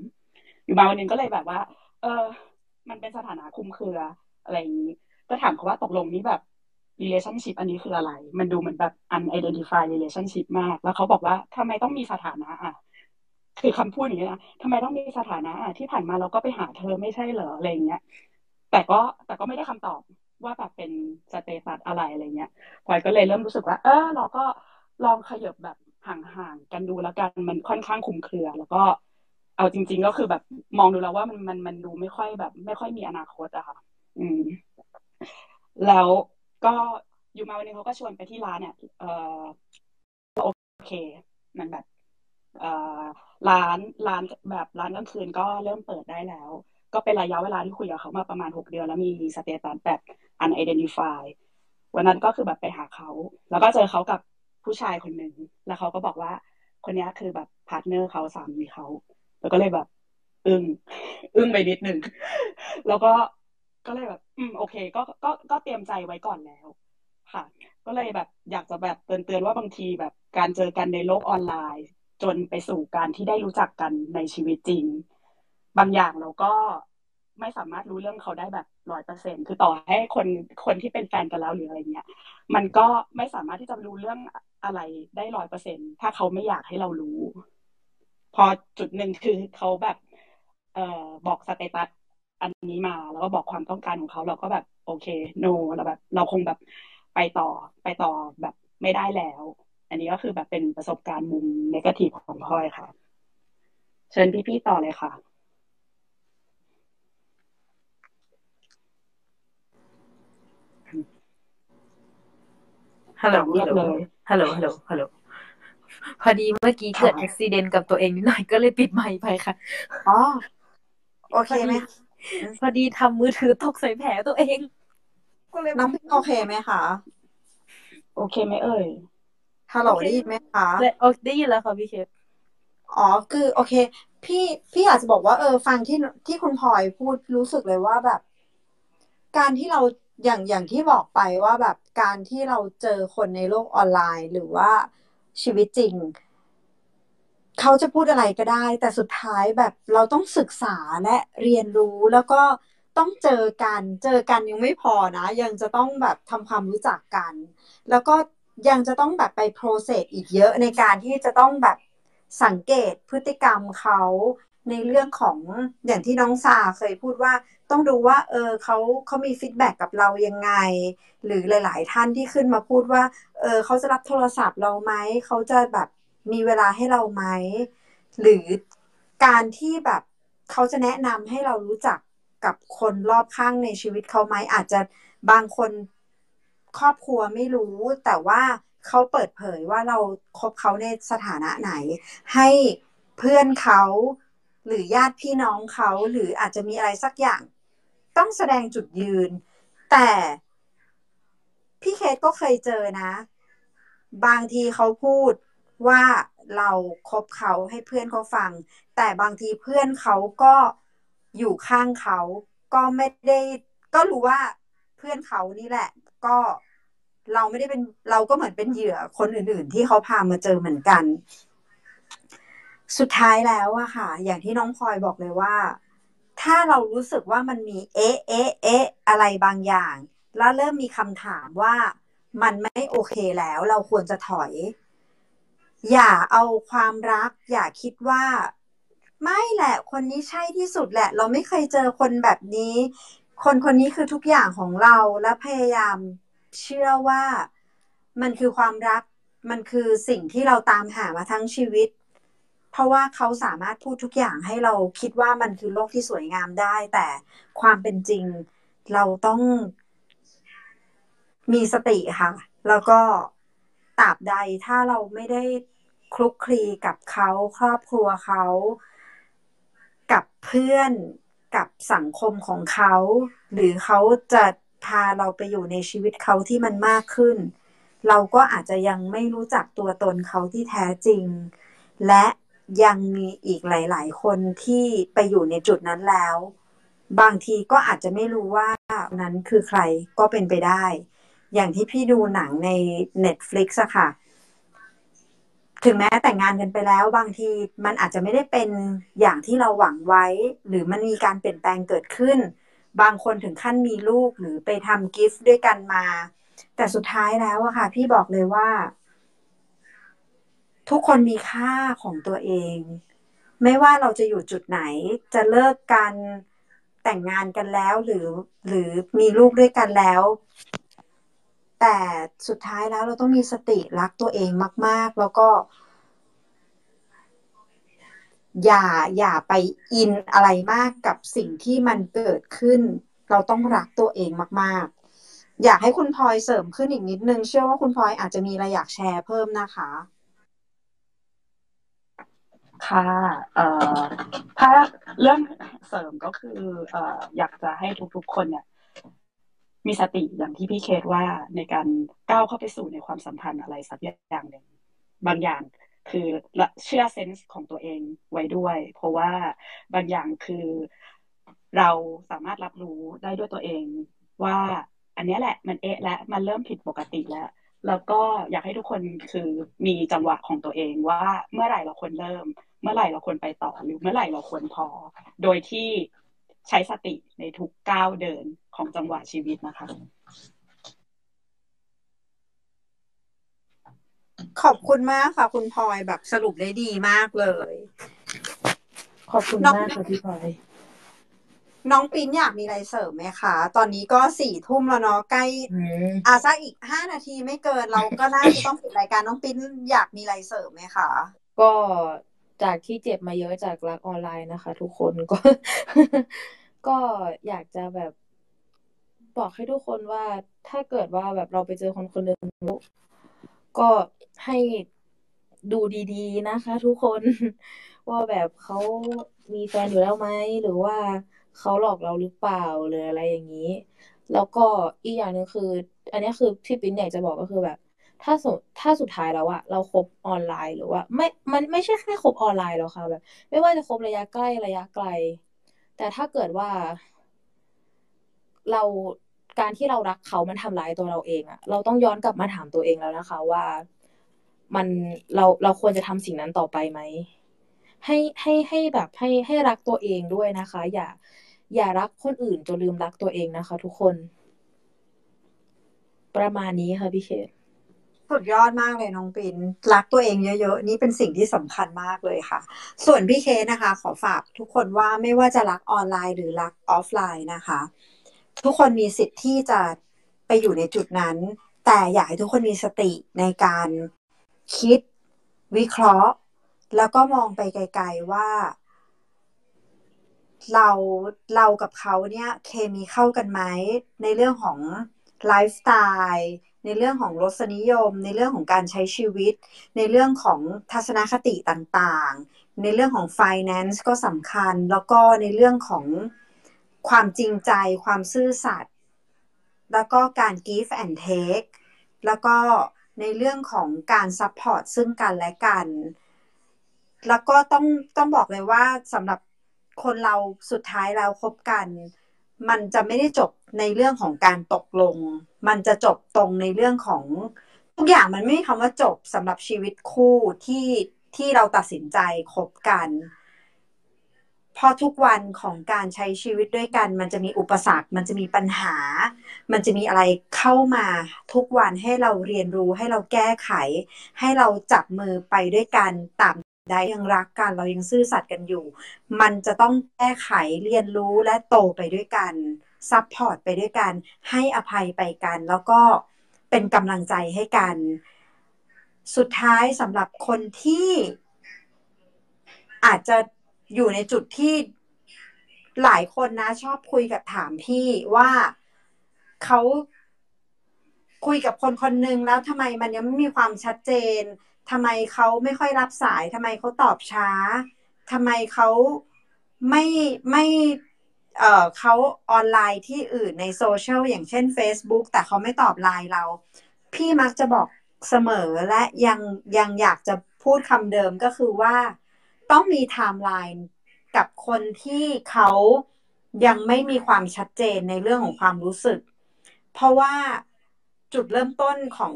อยู่มาวันนึงก็เลยแบบว่า เออ มันเป็นสถานะคุมเครืออะไรอย่างนี้ก็ถามเขาว่าตกลงนี้แบบ relationship อันนี้คืออะไร มันดูเหมือนแบบ unidentified relationship มาก แล้วเขาบอกว่าทำไมต้องมีสถานะอะ คือคำพูดอย่างนี้นะทำไมต้องมีสถานะอะที่ผ่านมาเราก็ไปหาเธอไม่ใช่เหรออะไรเงี้ย แต่ก็แต่ก็ไม่ได้คำตอบว่าแบบเป็นสเตตัสอะไรอะไรเงี้ยพลอยก็เลยเริ่มรู้สึกว่า เออเราก็ลองขยับแบบห่างๆกันดูแล้วกันมันค่อนข้างคุมเครือ แล้วก็เอาจริง ๆ ก็คือแบบมองดูแล้วว่ามันมันมันดูไม่ค่อยแบบ ไม่ค่อยมีอนาคตอะค่ะ อืม แล้ว ก็อยู่มาวันนึงเขาก็ชวนไปที่ร้านเนี่ยเออโอเค มันแบบเออร้านร้านแบบร้านกลางคืนก็เริ่มเปิดได้แล้ว ก็เป็นระยะเวลาที่คุยกับเขามาประมาณหกเดือนแล้วมี status แบบ unidentified วันนั้นก็คือแบบไปหาเขา แล้วก็เจอเขากับผู้ชายคนหนึ่งแล้วเขาก็บอกว่า คนนี้คือแบบ partner เขาสามีเขา แล้วก็เลยแบบ อึ้งอึ้งไปนิดหนึ่งแล้วก็ ก็เลยแบบ อืมโอเค ก็ก็ก็เตรียมใจไว้ก่อนแล้ว ค่ะ ก็เลยแบบ อยากจะแบบเตือนเตือนว่าบางทีแบบการเจอกันในโลกออนไลน์ จนไปสู่การที่ได้รู้จักกันในชีวิตจริง บางอย่างเราก็ไม่สามารถรู้เรื่องเขาได้แบบร้อยเปอร์เซ็นคือต่อให้คนคนที่เป็นแฟนกันแล้วหรืออะไรเงี้ย มันก็ไม่สามารถที่จะรู้เรื่องอะไรได้ร้อยเปอร์เซ็นถ้าเขาไม่อยากให้เรารู้ พอจุดหนึ่งคือเขาแบบ เอ่อบอกสเตตัส อันนี้มาแล้วก็บอกความต้องการของเขาเราก็แบบโอเคโนเราแบบ เราคงแบบไปต่อไปต่อแบบไม่ได้แล้ว อันนี้ก็คือแบบเป็นประสบการณ์มุมนกาทีฟของพลอยค่ะ เชิญพี่ๆต่อเลยค่ะฮัลโหลเงียบเลยฮัลโหลฮัลโหลฮัลโหลพอดีเมื่อกี้เกิดค่ะอุบิเหตุกับตัวเองนิดหน่อยก็เลยปิดไมค์ไปค่ะ อ๋อ โอเคพอไหมดีคะ พอดีทำมือถือตกใส่แผลตัวเอง ก็เลยน้องพิมโอเคไหมคะ โอเคไหมเอ่ยฮัลโหลโอเคได้ยินไหมคะได้โอได้ยินแล้วค่ะพี่เคสอ๋อคือโอเค พี่พี่อยากจะบอกว่าเออฟังที่ที่คุณพลอยพูดรู้สึกเลยว่าแบบ การที่เราอย่างอย่างที่บอกไปว่าแบบการที่เราเจอคนในโลกออนไลน์ หรือว่าชีวิตจริง เขาจะพูดอะไรก็ได้ แต่สุดท้ายแบบเราต้องศึกษาและเรียนรู้แล้วก็ต้องเจอกัน เจอกันยังไม่พอนะ ยังจะต้องแบบทำความรู้จักกัน แล้วก็ยังจะต้องแบบไปโปรเซสอีกเยอะในการที่จะต้องแบบสังเกตพฤติกรรมเขาในเรื่องของอย่างที่น้องซาเคยพูดว่าต้องดูว่า เออเขาเขามีฟีดแบ็กกับเรายังไง หรือหลาย ๆ ท่านที่ขึ้นมาพูดว่า เออเขาจะรับโทรศัพท์เราไหมเขาจะแบบ มีเวลาให้เราไหม หรือการที่แบบเขาจะแนะนำให้เรารู้จักกับคนรอบข้างในชีวิตเขาไหมอาจจะบางคนครอบครัวไม่รู้ แต่ว่าเขาเปิดเผยว่าเราคบเขาในสถานะไหน ให้เพื่อนเขาหรือญาติพี่น้องเขาหรืออาจจะมีอะไรสักอย่าง ต้องแสดงจุดยืน แต่พี่เคสก็เคยเจอนะ บางทีเขาพูด ว่าเราคบเขาให้เพื่อนเขาฟัง แต่บางทีเพื่อนเขาก็อยู่ข้างเขาก็ไม่ได้ก็รู้ว่าเพื่อนเขานี่แหละ ก็เราไม่ได้เป็นเราก็เหมือนเป็นเหยื่อคนอื่น ๆ ที่เขาพามาเจอเหมือนกัน สุดท้ายแล้วอะค่ะ อย่างที่น้องพลอยบอกเลยว่า ถ้าเรารู้สึกว่ามันมีเอ๊ะเอ๊ะเอ๊ะอะไรบางอย่าง แล้วเริ่มมีคำถามว่ามันไม่โอเคแล้ว เราควรจะถอย อย่าเอาความรัก อย่าคิดว่า ไม่แหละ คนนี้ใช่ที่สุดแหละ เราไม่เคยเจอคนแบบนี้ คนคนนี้คือทุกอย่างของเราและพยายามเชื่อว่ามันคือความรัก มันคือสิ่งที่เราตามหามาทั้งชีวิต เพราะว่าเขาสามารถพูดทุกอย่างให้เราคิดว่ามันคือโลกที่สวยงามได้ แต่ความเป็นจริงเราต้องมีสติค่ะ แล้วก็ตราบใดถ้าเราไม่ได้ คลุกคลีกับเขาครอบครัวเขา กับเพื่อนกับสังคมของเขา หรือเขาจะพาเราไปอยู่ในชีวิตเขาที่มันมากขึ้น เราก็อาจจะยังไม่รู้จักตัวตนเขาที่แท้จริง และยังมีอีกหลาย ๆ คนที่ไปอยู่ในจุดนั้นแล้ว บางทีก็อาจจะไม่รู้ว่านั้นคือใครก็เป็นไปได้ อย่างที่พี่ดูหนังใน Netflix อะค่ะ ถึงแม้แต่งงานกันไปแล้ว บางทีมันอาจจะไม่ได้เป็นอย่างที่เราหวังไว้ หรือมันมีการเปลี่ยนแปลงเกิดขึ้น บางคนถึงขั้นมีลูกหรือไปทำกิฟต์ด้วยกันมา แต่สุดท้ายแล้วอะค่ะ พี่บอกเลยว่า ทุกคนมีค่าของตัวเอง ไม่ว่าเราจะอยู่จุดไหน จะเลิกกันแต่งงานกันแล้วหรือหรือมีลูกด้วยกันแล้ว แต่สุดท้ายแล้วเราต้องมีสติรักตัวเองมาก ๆ แล้วก็ อย่าอย่าไปอินอะไรมากกับสิ่งที่มันเกิดขึ้น เราต้องรักตัวเองมาก ๆ อยากให้คุณพลอยเสริมขึ้นอีกนิดนึง เชื่อว่าคุณพลอยอาจจะมีอะไรอยากแชร์เพิ่มนะคะ ค่ะเอ่อถ้าเรื่องเสริมก็คือเอ่ออยากจะให้ทุกๆคนเนี่ย มีสติอย่างที่พี่เคสว่าในการก้าวเข้าไปสู่ในความสัมพันธ์อะไรสักอย่างหนึ่งบางอย่างคือเชื่อเซนส์ของตัวเองไว้ด้วย เพราะว่าบางอย่างคือเราสามารถรับรู้ได้ด้วยตัวเอง ว่าอันนี้แหละมันเอะและมันเริ่มผิดปกติแล้ว แล้วก็อยากให้ทุกคนคือมีจังหวะของตัวเองว่าเมื่อไหร่เราควรเริ่ม เมื่อไหร่เราควรไปต่อหรือเมื่อไหร่เราควรพอ โดยที่ ใช้สติในทุกก้าวเดินของจังหวะชีวิตนะคะ ขอบคุณมากค่ะ คุณพลอยแบบสรุปได้ดีมากเลย ขอบคุณน้องมากค่ะพี่พลอยน้องปิ้นอยากมีอะไรเสริมไหมคะ ตอนนี้ก็สี่ทุ่มแล้วเนาะใกล้อืมอาสักอีกห้านาทีไม่เกินเราก็น่าจะต้องปิดรายการน้องปิ้นอยากมีอะไรเสริมไหมคะ ก็ จากที่เจ็บมาเยอะจากรักออนไลน์นะคะ ทุกคนก็ ก็อยากจะแบบบอกให้ทุกคนว่าถ้าเกิดว่าแบบเราไปเจอคนคนหนึ่งก็ให้ดูดีๆนะคะ ทุกคนว่าแบบเขามีแฟนอยู่แล้วไหมหรือว่าเขาหลอกเราหรือเปล่าหรืออะไรอย่างนี้ แล้วก็อีกอย่างหนึ่งคือ อันนี้คือที่ปิ๊นอยากจะบอกก็คือแบบ ถ้าสุดถ้าสุดท้ายแล้วอะเราคบออนไลน์หรือว่า ไม่ มันไม่ใช่แค่คบออนไลน์หรอกค่ะแบบ ไม่ว่าจะคบระยะใกล้ระยะไกล แต่ถ้าเกิดว่า เราการที่เรารักเขามันทำร้ายตัวเราเองอะเราต้องย้อนกลับมาถามตัวเองแล้วนะคะ ว่ามันเราเราควรจะทำสิ่งนั้นต่อไปไหมให้ให้ให้แบบให้ให้รักตัวเองด้วยนะคะ อย่า อย่ารักคนอื่นจนลืมรักตัวเองนะคะ ทุกคน ประมาณนี้ค่ะพี่เค สุดยอดมากเลยน้องปินรักตัวเองเยอะๆ นี่เป็นสิ่งที่สำคัญมากเลยค่ะ ส่วนพี่เคนะคะ ขอฝากทุกคนว่าไม่ว่าจะรักออนไลน์หรือรักออฟไลน์นะคะ ทุกคนมีสิทธิ์ที่จะไปอยู่ในจุดนั้น แต่อยากให้ทุกคนมีสติในการคิดวิเคราะห์ แล้วก็มองไปไกลๆว่า เราเรากับเขาเนี่ยเคมีเข้ากันไหมในเรื่องของไลฟ์สไตล์ ในเรื่องของรสนิยม ในเรื่องของการใช้ชีวิต ในเรื่องของทัศนคติต่างๆ ในเรื่องของ finance ก็สำคัญ แล้วก็ในเรื่องของความจริงใจ ความซื่อสัตย์แล้วก็การ give and take แล้วก็ในเรื่องของการ support ซึ่งกันและกัน แล้วก็ต้องต้องบอกเลยว่าสำหรับคนเราสุดท้ายแล้วคบกัน มันจะไม่ได้จบในเรื่องของการตกลง มันจะจบตรงในเรื่องของทุกอย่างมันไม่มีคำว่าจบสำหรับชีวิตคู่ที่ที่เราตัดสินใจคบกันเพราะทุกวันของการใช้ชีวิตด้วยกัน มันจะมีอุปสรรค มันจะมีปัญหา มันจะมีอะไรเข้ามาทุกวันให้เราเรียนรู้ให้เราแก้ไข ให้เราจับมือไปด้วยกันตาม ได้ยังรักกันเรายังซื่อสัตย์กันอยู่ มันจะต้องแก้ไขเรียนรู้และโตไปด้วยกัน support ไปด้วยกัน ให้อภัยไปกัน แล้วก็เป็นกำลังใจให้กัน สุดท้ายสำหรับคนที่อาจจะอยู่ในจุดที่หลายคนนะชอบคุยกับถามพี่ว่าเขาคุยกับคนคนหนึ่งแล้วทำไมมันยังไม่มีความชัดเจน ทำไมเขาไม่ค่อยรับสายทำไมเขาตอบช้าทำไมเขาไม่ไม่เออเขาออนไลน์ที่อื่นในโซเชียลอย่างเช่น Facebook แต่เขาไม่ตอบไลน์เรา พี่มักจะบอกเสมอและยังยังอยากจะพูดคำเดิมก็คือว่าต้องมีไทม์ไลน์กับคนที่เขายังไม่มีความชัดเจนในเรื่องของความรู้สึก เพราะว่าจุดเริ่มต้นของ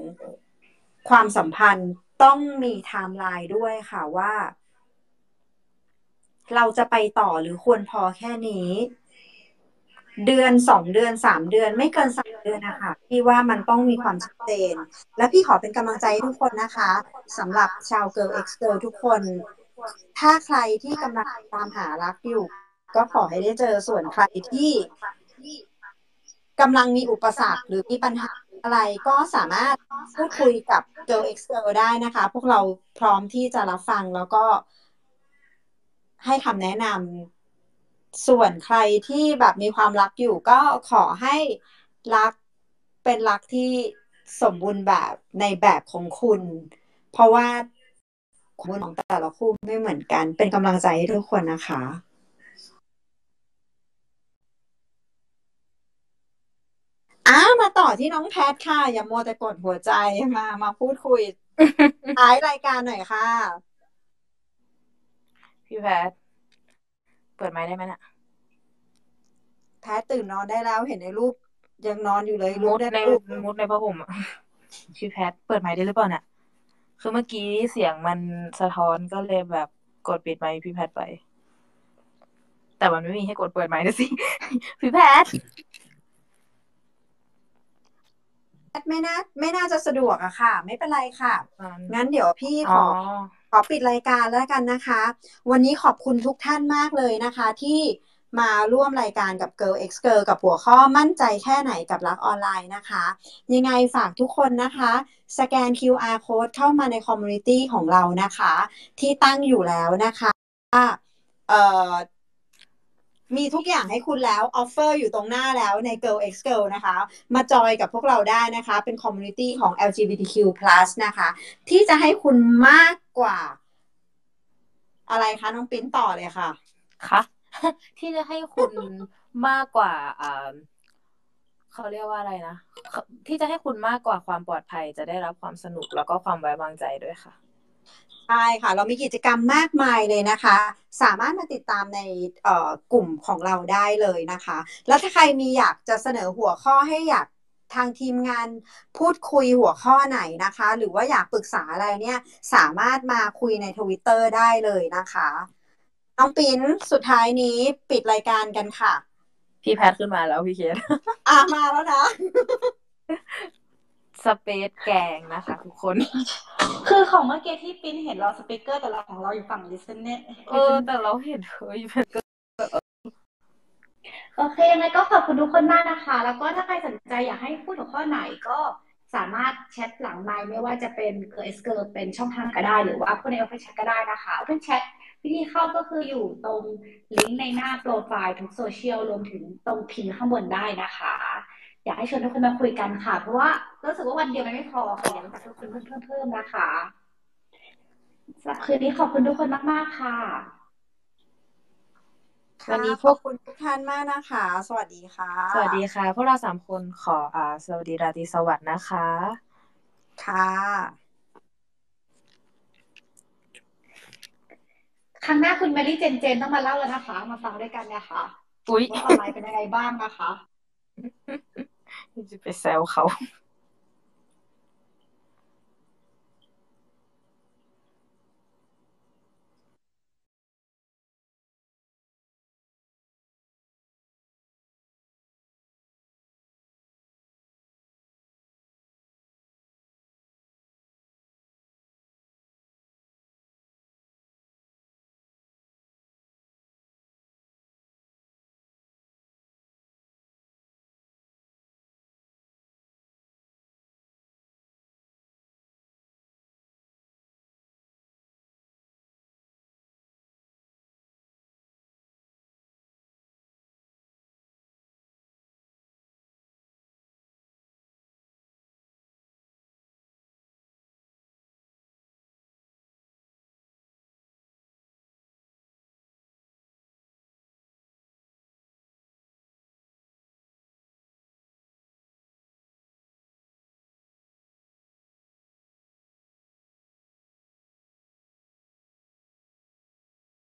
ความสัมพันธ์ ต้องมีไทม์ไลน์ด้วยค่ะว่า เราจะไปต่อหรือควรพอแค่นี้ เดือนสองเดือนสามเดือน ไม่เกินสามเดือนนะคะพี่ว่ามันต้องมีความชัดเจน และพี่ขอเป็นกำลังใจให้ทุกคนนะคะสำหรับชาว Girl X Girl ทุกคน ถ้าใครที่กำลังตามหารักอยู่ ก็ขอให้ได้เจอส่วนใครที่ กำลังมีอุปสรรคหรือมีปัญหาอะไรก็สามารถพูดคุยกับ Girl X Girl ได้นะคะ พวกเราพร้อมที่จะรับฟังแล้วก็ให้คำแนะนำส่วนใครที่แบบมีความรักอยู่ก็ขอให้รักเป็นรักที่สมบูรณ์แบบในแบบของคุณ เพราะว่าคุณของแต่ละคู่ไม่เหมือนกัน เป็นกำลังใจให้ทุกคนนะคะอ่ามาต่ อที่น้องแพทค่ะ อย่ามัวแต่กดหัวใจมา มาพูดคุยท้ายรายการหน่อยค่ะ พี่แพท เปิดไม้ได้ไหมน่ะ แพทตื่นนอนได้แล้วเห็นในรูป ยังนอนอยู่เลยมุดได้ในรูปมุดในผ้าห่มอะพี่แพท เปิดไม้ได้หรือเปล่าน่ะ คือเมื่อกี้เสียงมันสะท้อนก็เลยแบบกดปิดไมค์พี่แพทไป แต่มันไม่มีให้กดเปิดไมค์นะสิ พี่แพท แพ ทไม่น่าไม่น่าจะสะดวกอะค่ะ ไม่เป็นไรค่ะอืมงั้นเดี๋ยวพี่ขอ๋ออขอปิดรายการแล้วกันนะคะ วันนี้ขอบคุณทุกท่านมากเลยนะคะ ที่มาร่วมรายการกับ Girl X Girl กับหัวข้อมั่นใจแค่ไหนกับรักออนไลน์นะคะ ยังไงฝากทุกคนนะคะ สแกน QR code เข้ามาใน community ของเรานะคะ ที่ตั้งอยู่แล้วนะคะเอ่อ มีทุกอย่างให้คุณแล้ว offer อยู่ตรงหน้าแล้วใน Girl X Girl นะคะ มาจอยกับพวกเราได้นะคะ เป็น community ของ LGBTQ+ นะคะ ที่จะให้คุณมากกว่า อะไรคะ น้องปิ้นต่อเลยค่ะคะที่จะให้คุณมากกว่าอ่าเขาเรียกว่าอะไรนะ ที่จะให้คุณมากกว่าความปลอดภัยจะได้รับความสนุกแล้วก็ความไว้วางใจด้วยค่ะ ใช่ค่ะ เรามีกิจกรรมมากมายเลยนะคะ สามารถมาติดตามในเอ่อกลุ่มของเราได้เลยนะคะ แล้วถ้าใครมีอยากจะเสนอหัวข้อให้อยากทางทีมงานพูดคุยหัวข้อไหนนะคะ หรือว่าอยากปรึกษาอะไรเนี่ย สามารถมาคุยในทวิตเตอร์ได้เลยนะคะน้องปิ้นสุดท้ายนี้ปิดรายการกันค่ะ พี่แพทขึ้นมาแล้วพี่เคสอะมาแล้วนะ space แกงนะคะ ทุกคน คือของเมื่อกี้ที่ปิ้นเห็นเรา speaker แต่เราของเราอยู่ฝั่ง listen เนี่ยเออ แต่เราเห็นเธออยู่เป็นก็โอเคยังไงก็ขอบคุณทุกคนมากนะคะ แล้วก็ถ้าใครสนใจอยากให้พูดหัวข้อไหนก็สามารถแชทหลังไมค์ไม่ว่าจะเป็น Girl X Girl เป็นช่องทางก็ได้ หรือว่าพูดใน Open Chat ก็ได้นะคะ Open Chat วิธีเข้าก็คืออยู่ตรงลิงก์ในหน้าโปรไฟล์ทุกโซเชียลรวมถึงตรงพิมพ์ข้างบนได้นะคะ อยากให้ชวนทุกคนมาคุยกันค่ะ เพราะว่ารู้สึกว่าวันเดียวมันไม่พอค่ะอยากจะทุกคนเพิ่มเพิ่มๆนะคะสำหรับคืนนี้ขอบคุณทุกคนมาก ๆ ค่ะ วันนี้ค่ะพวกขอบคุณทุกท่านมากนะคะ สวัสดีค่ะ สวัสดีค่ะ พวกเราสามคนขออ่าสวัสดีราตรีสวัสดิ์นะคะ ค่ะ ครั้งหน้าคุณแมรี่เจนเจนต้องมาเล่าแล้วนะคะ มาฟังด้วยกันนะคะอุ๊ยว่าออนไลน์เป็นยังไงบ้างนะคะ de PCL, Raul.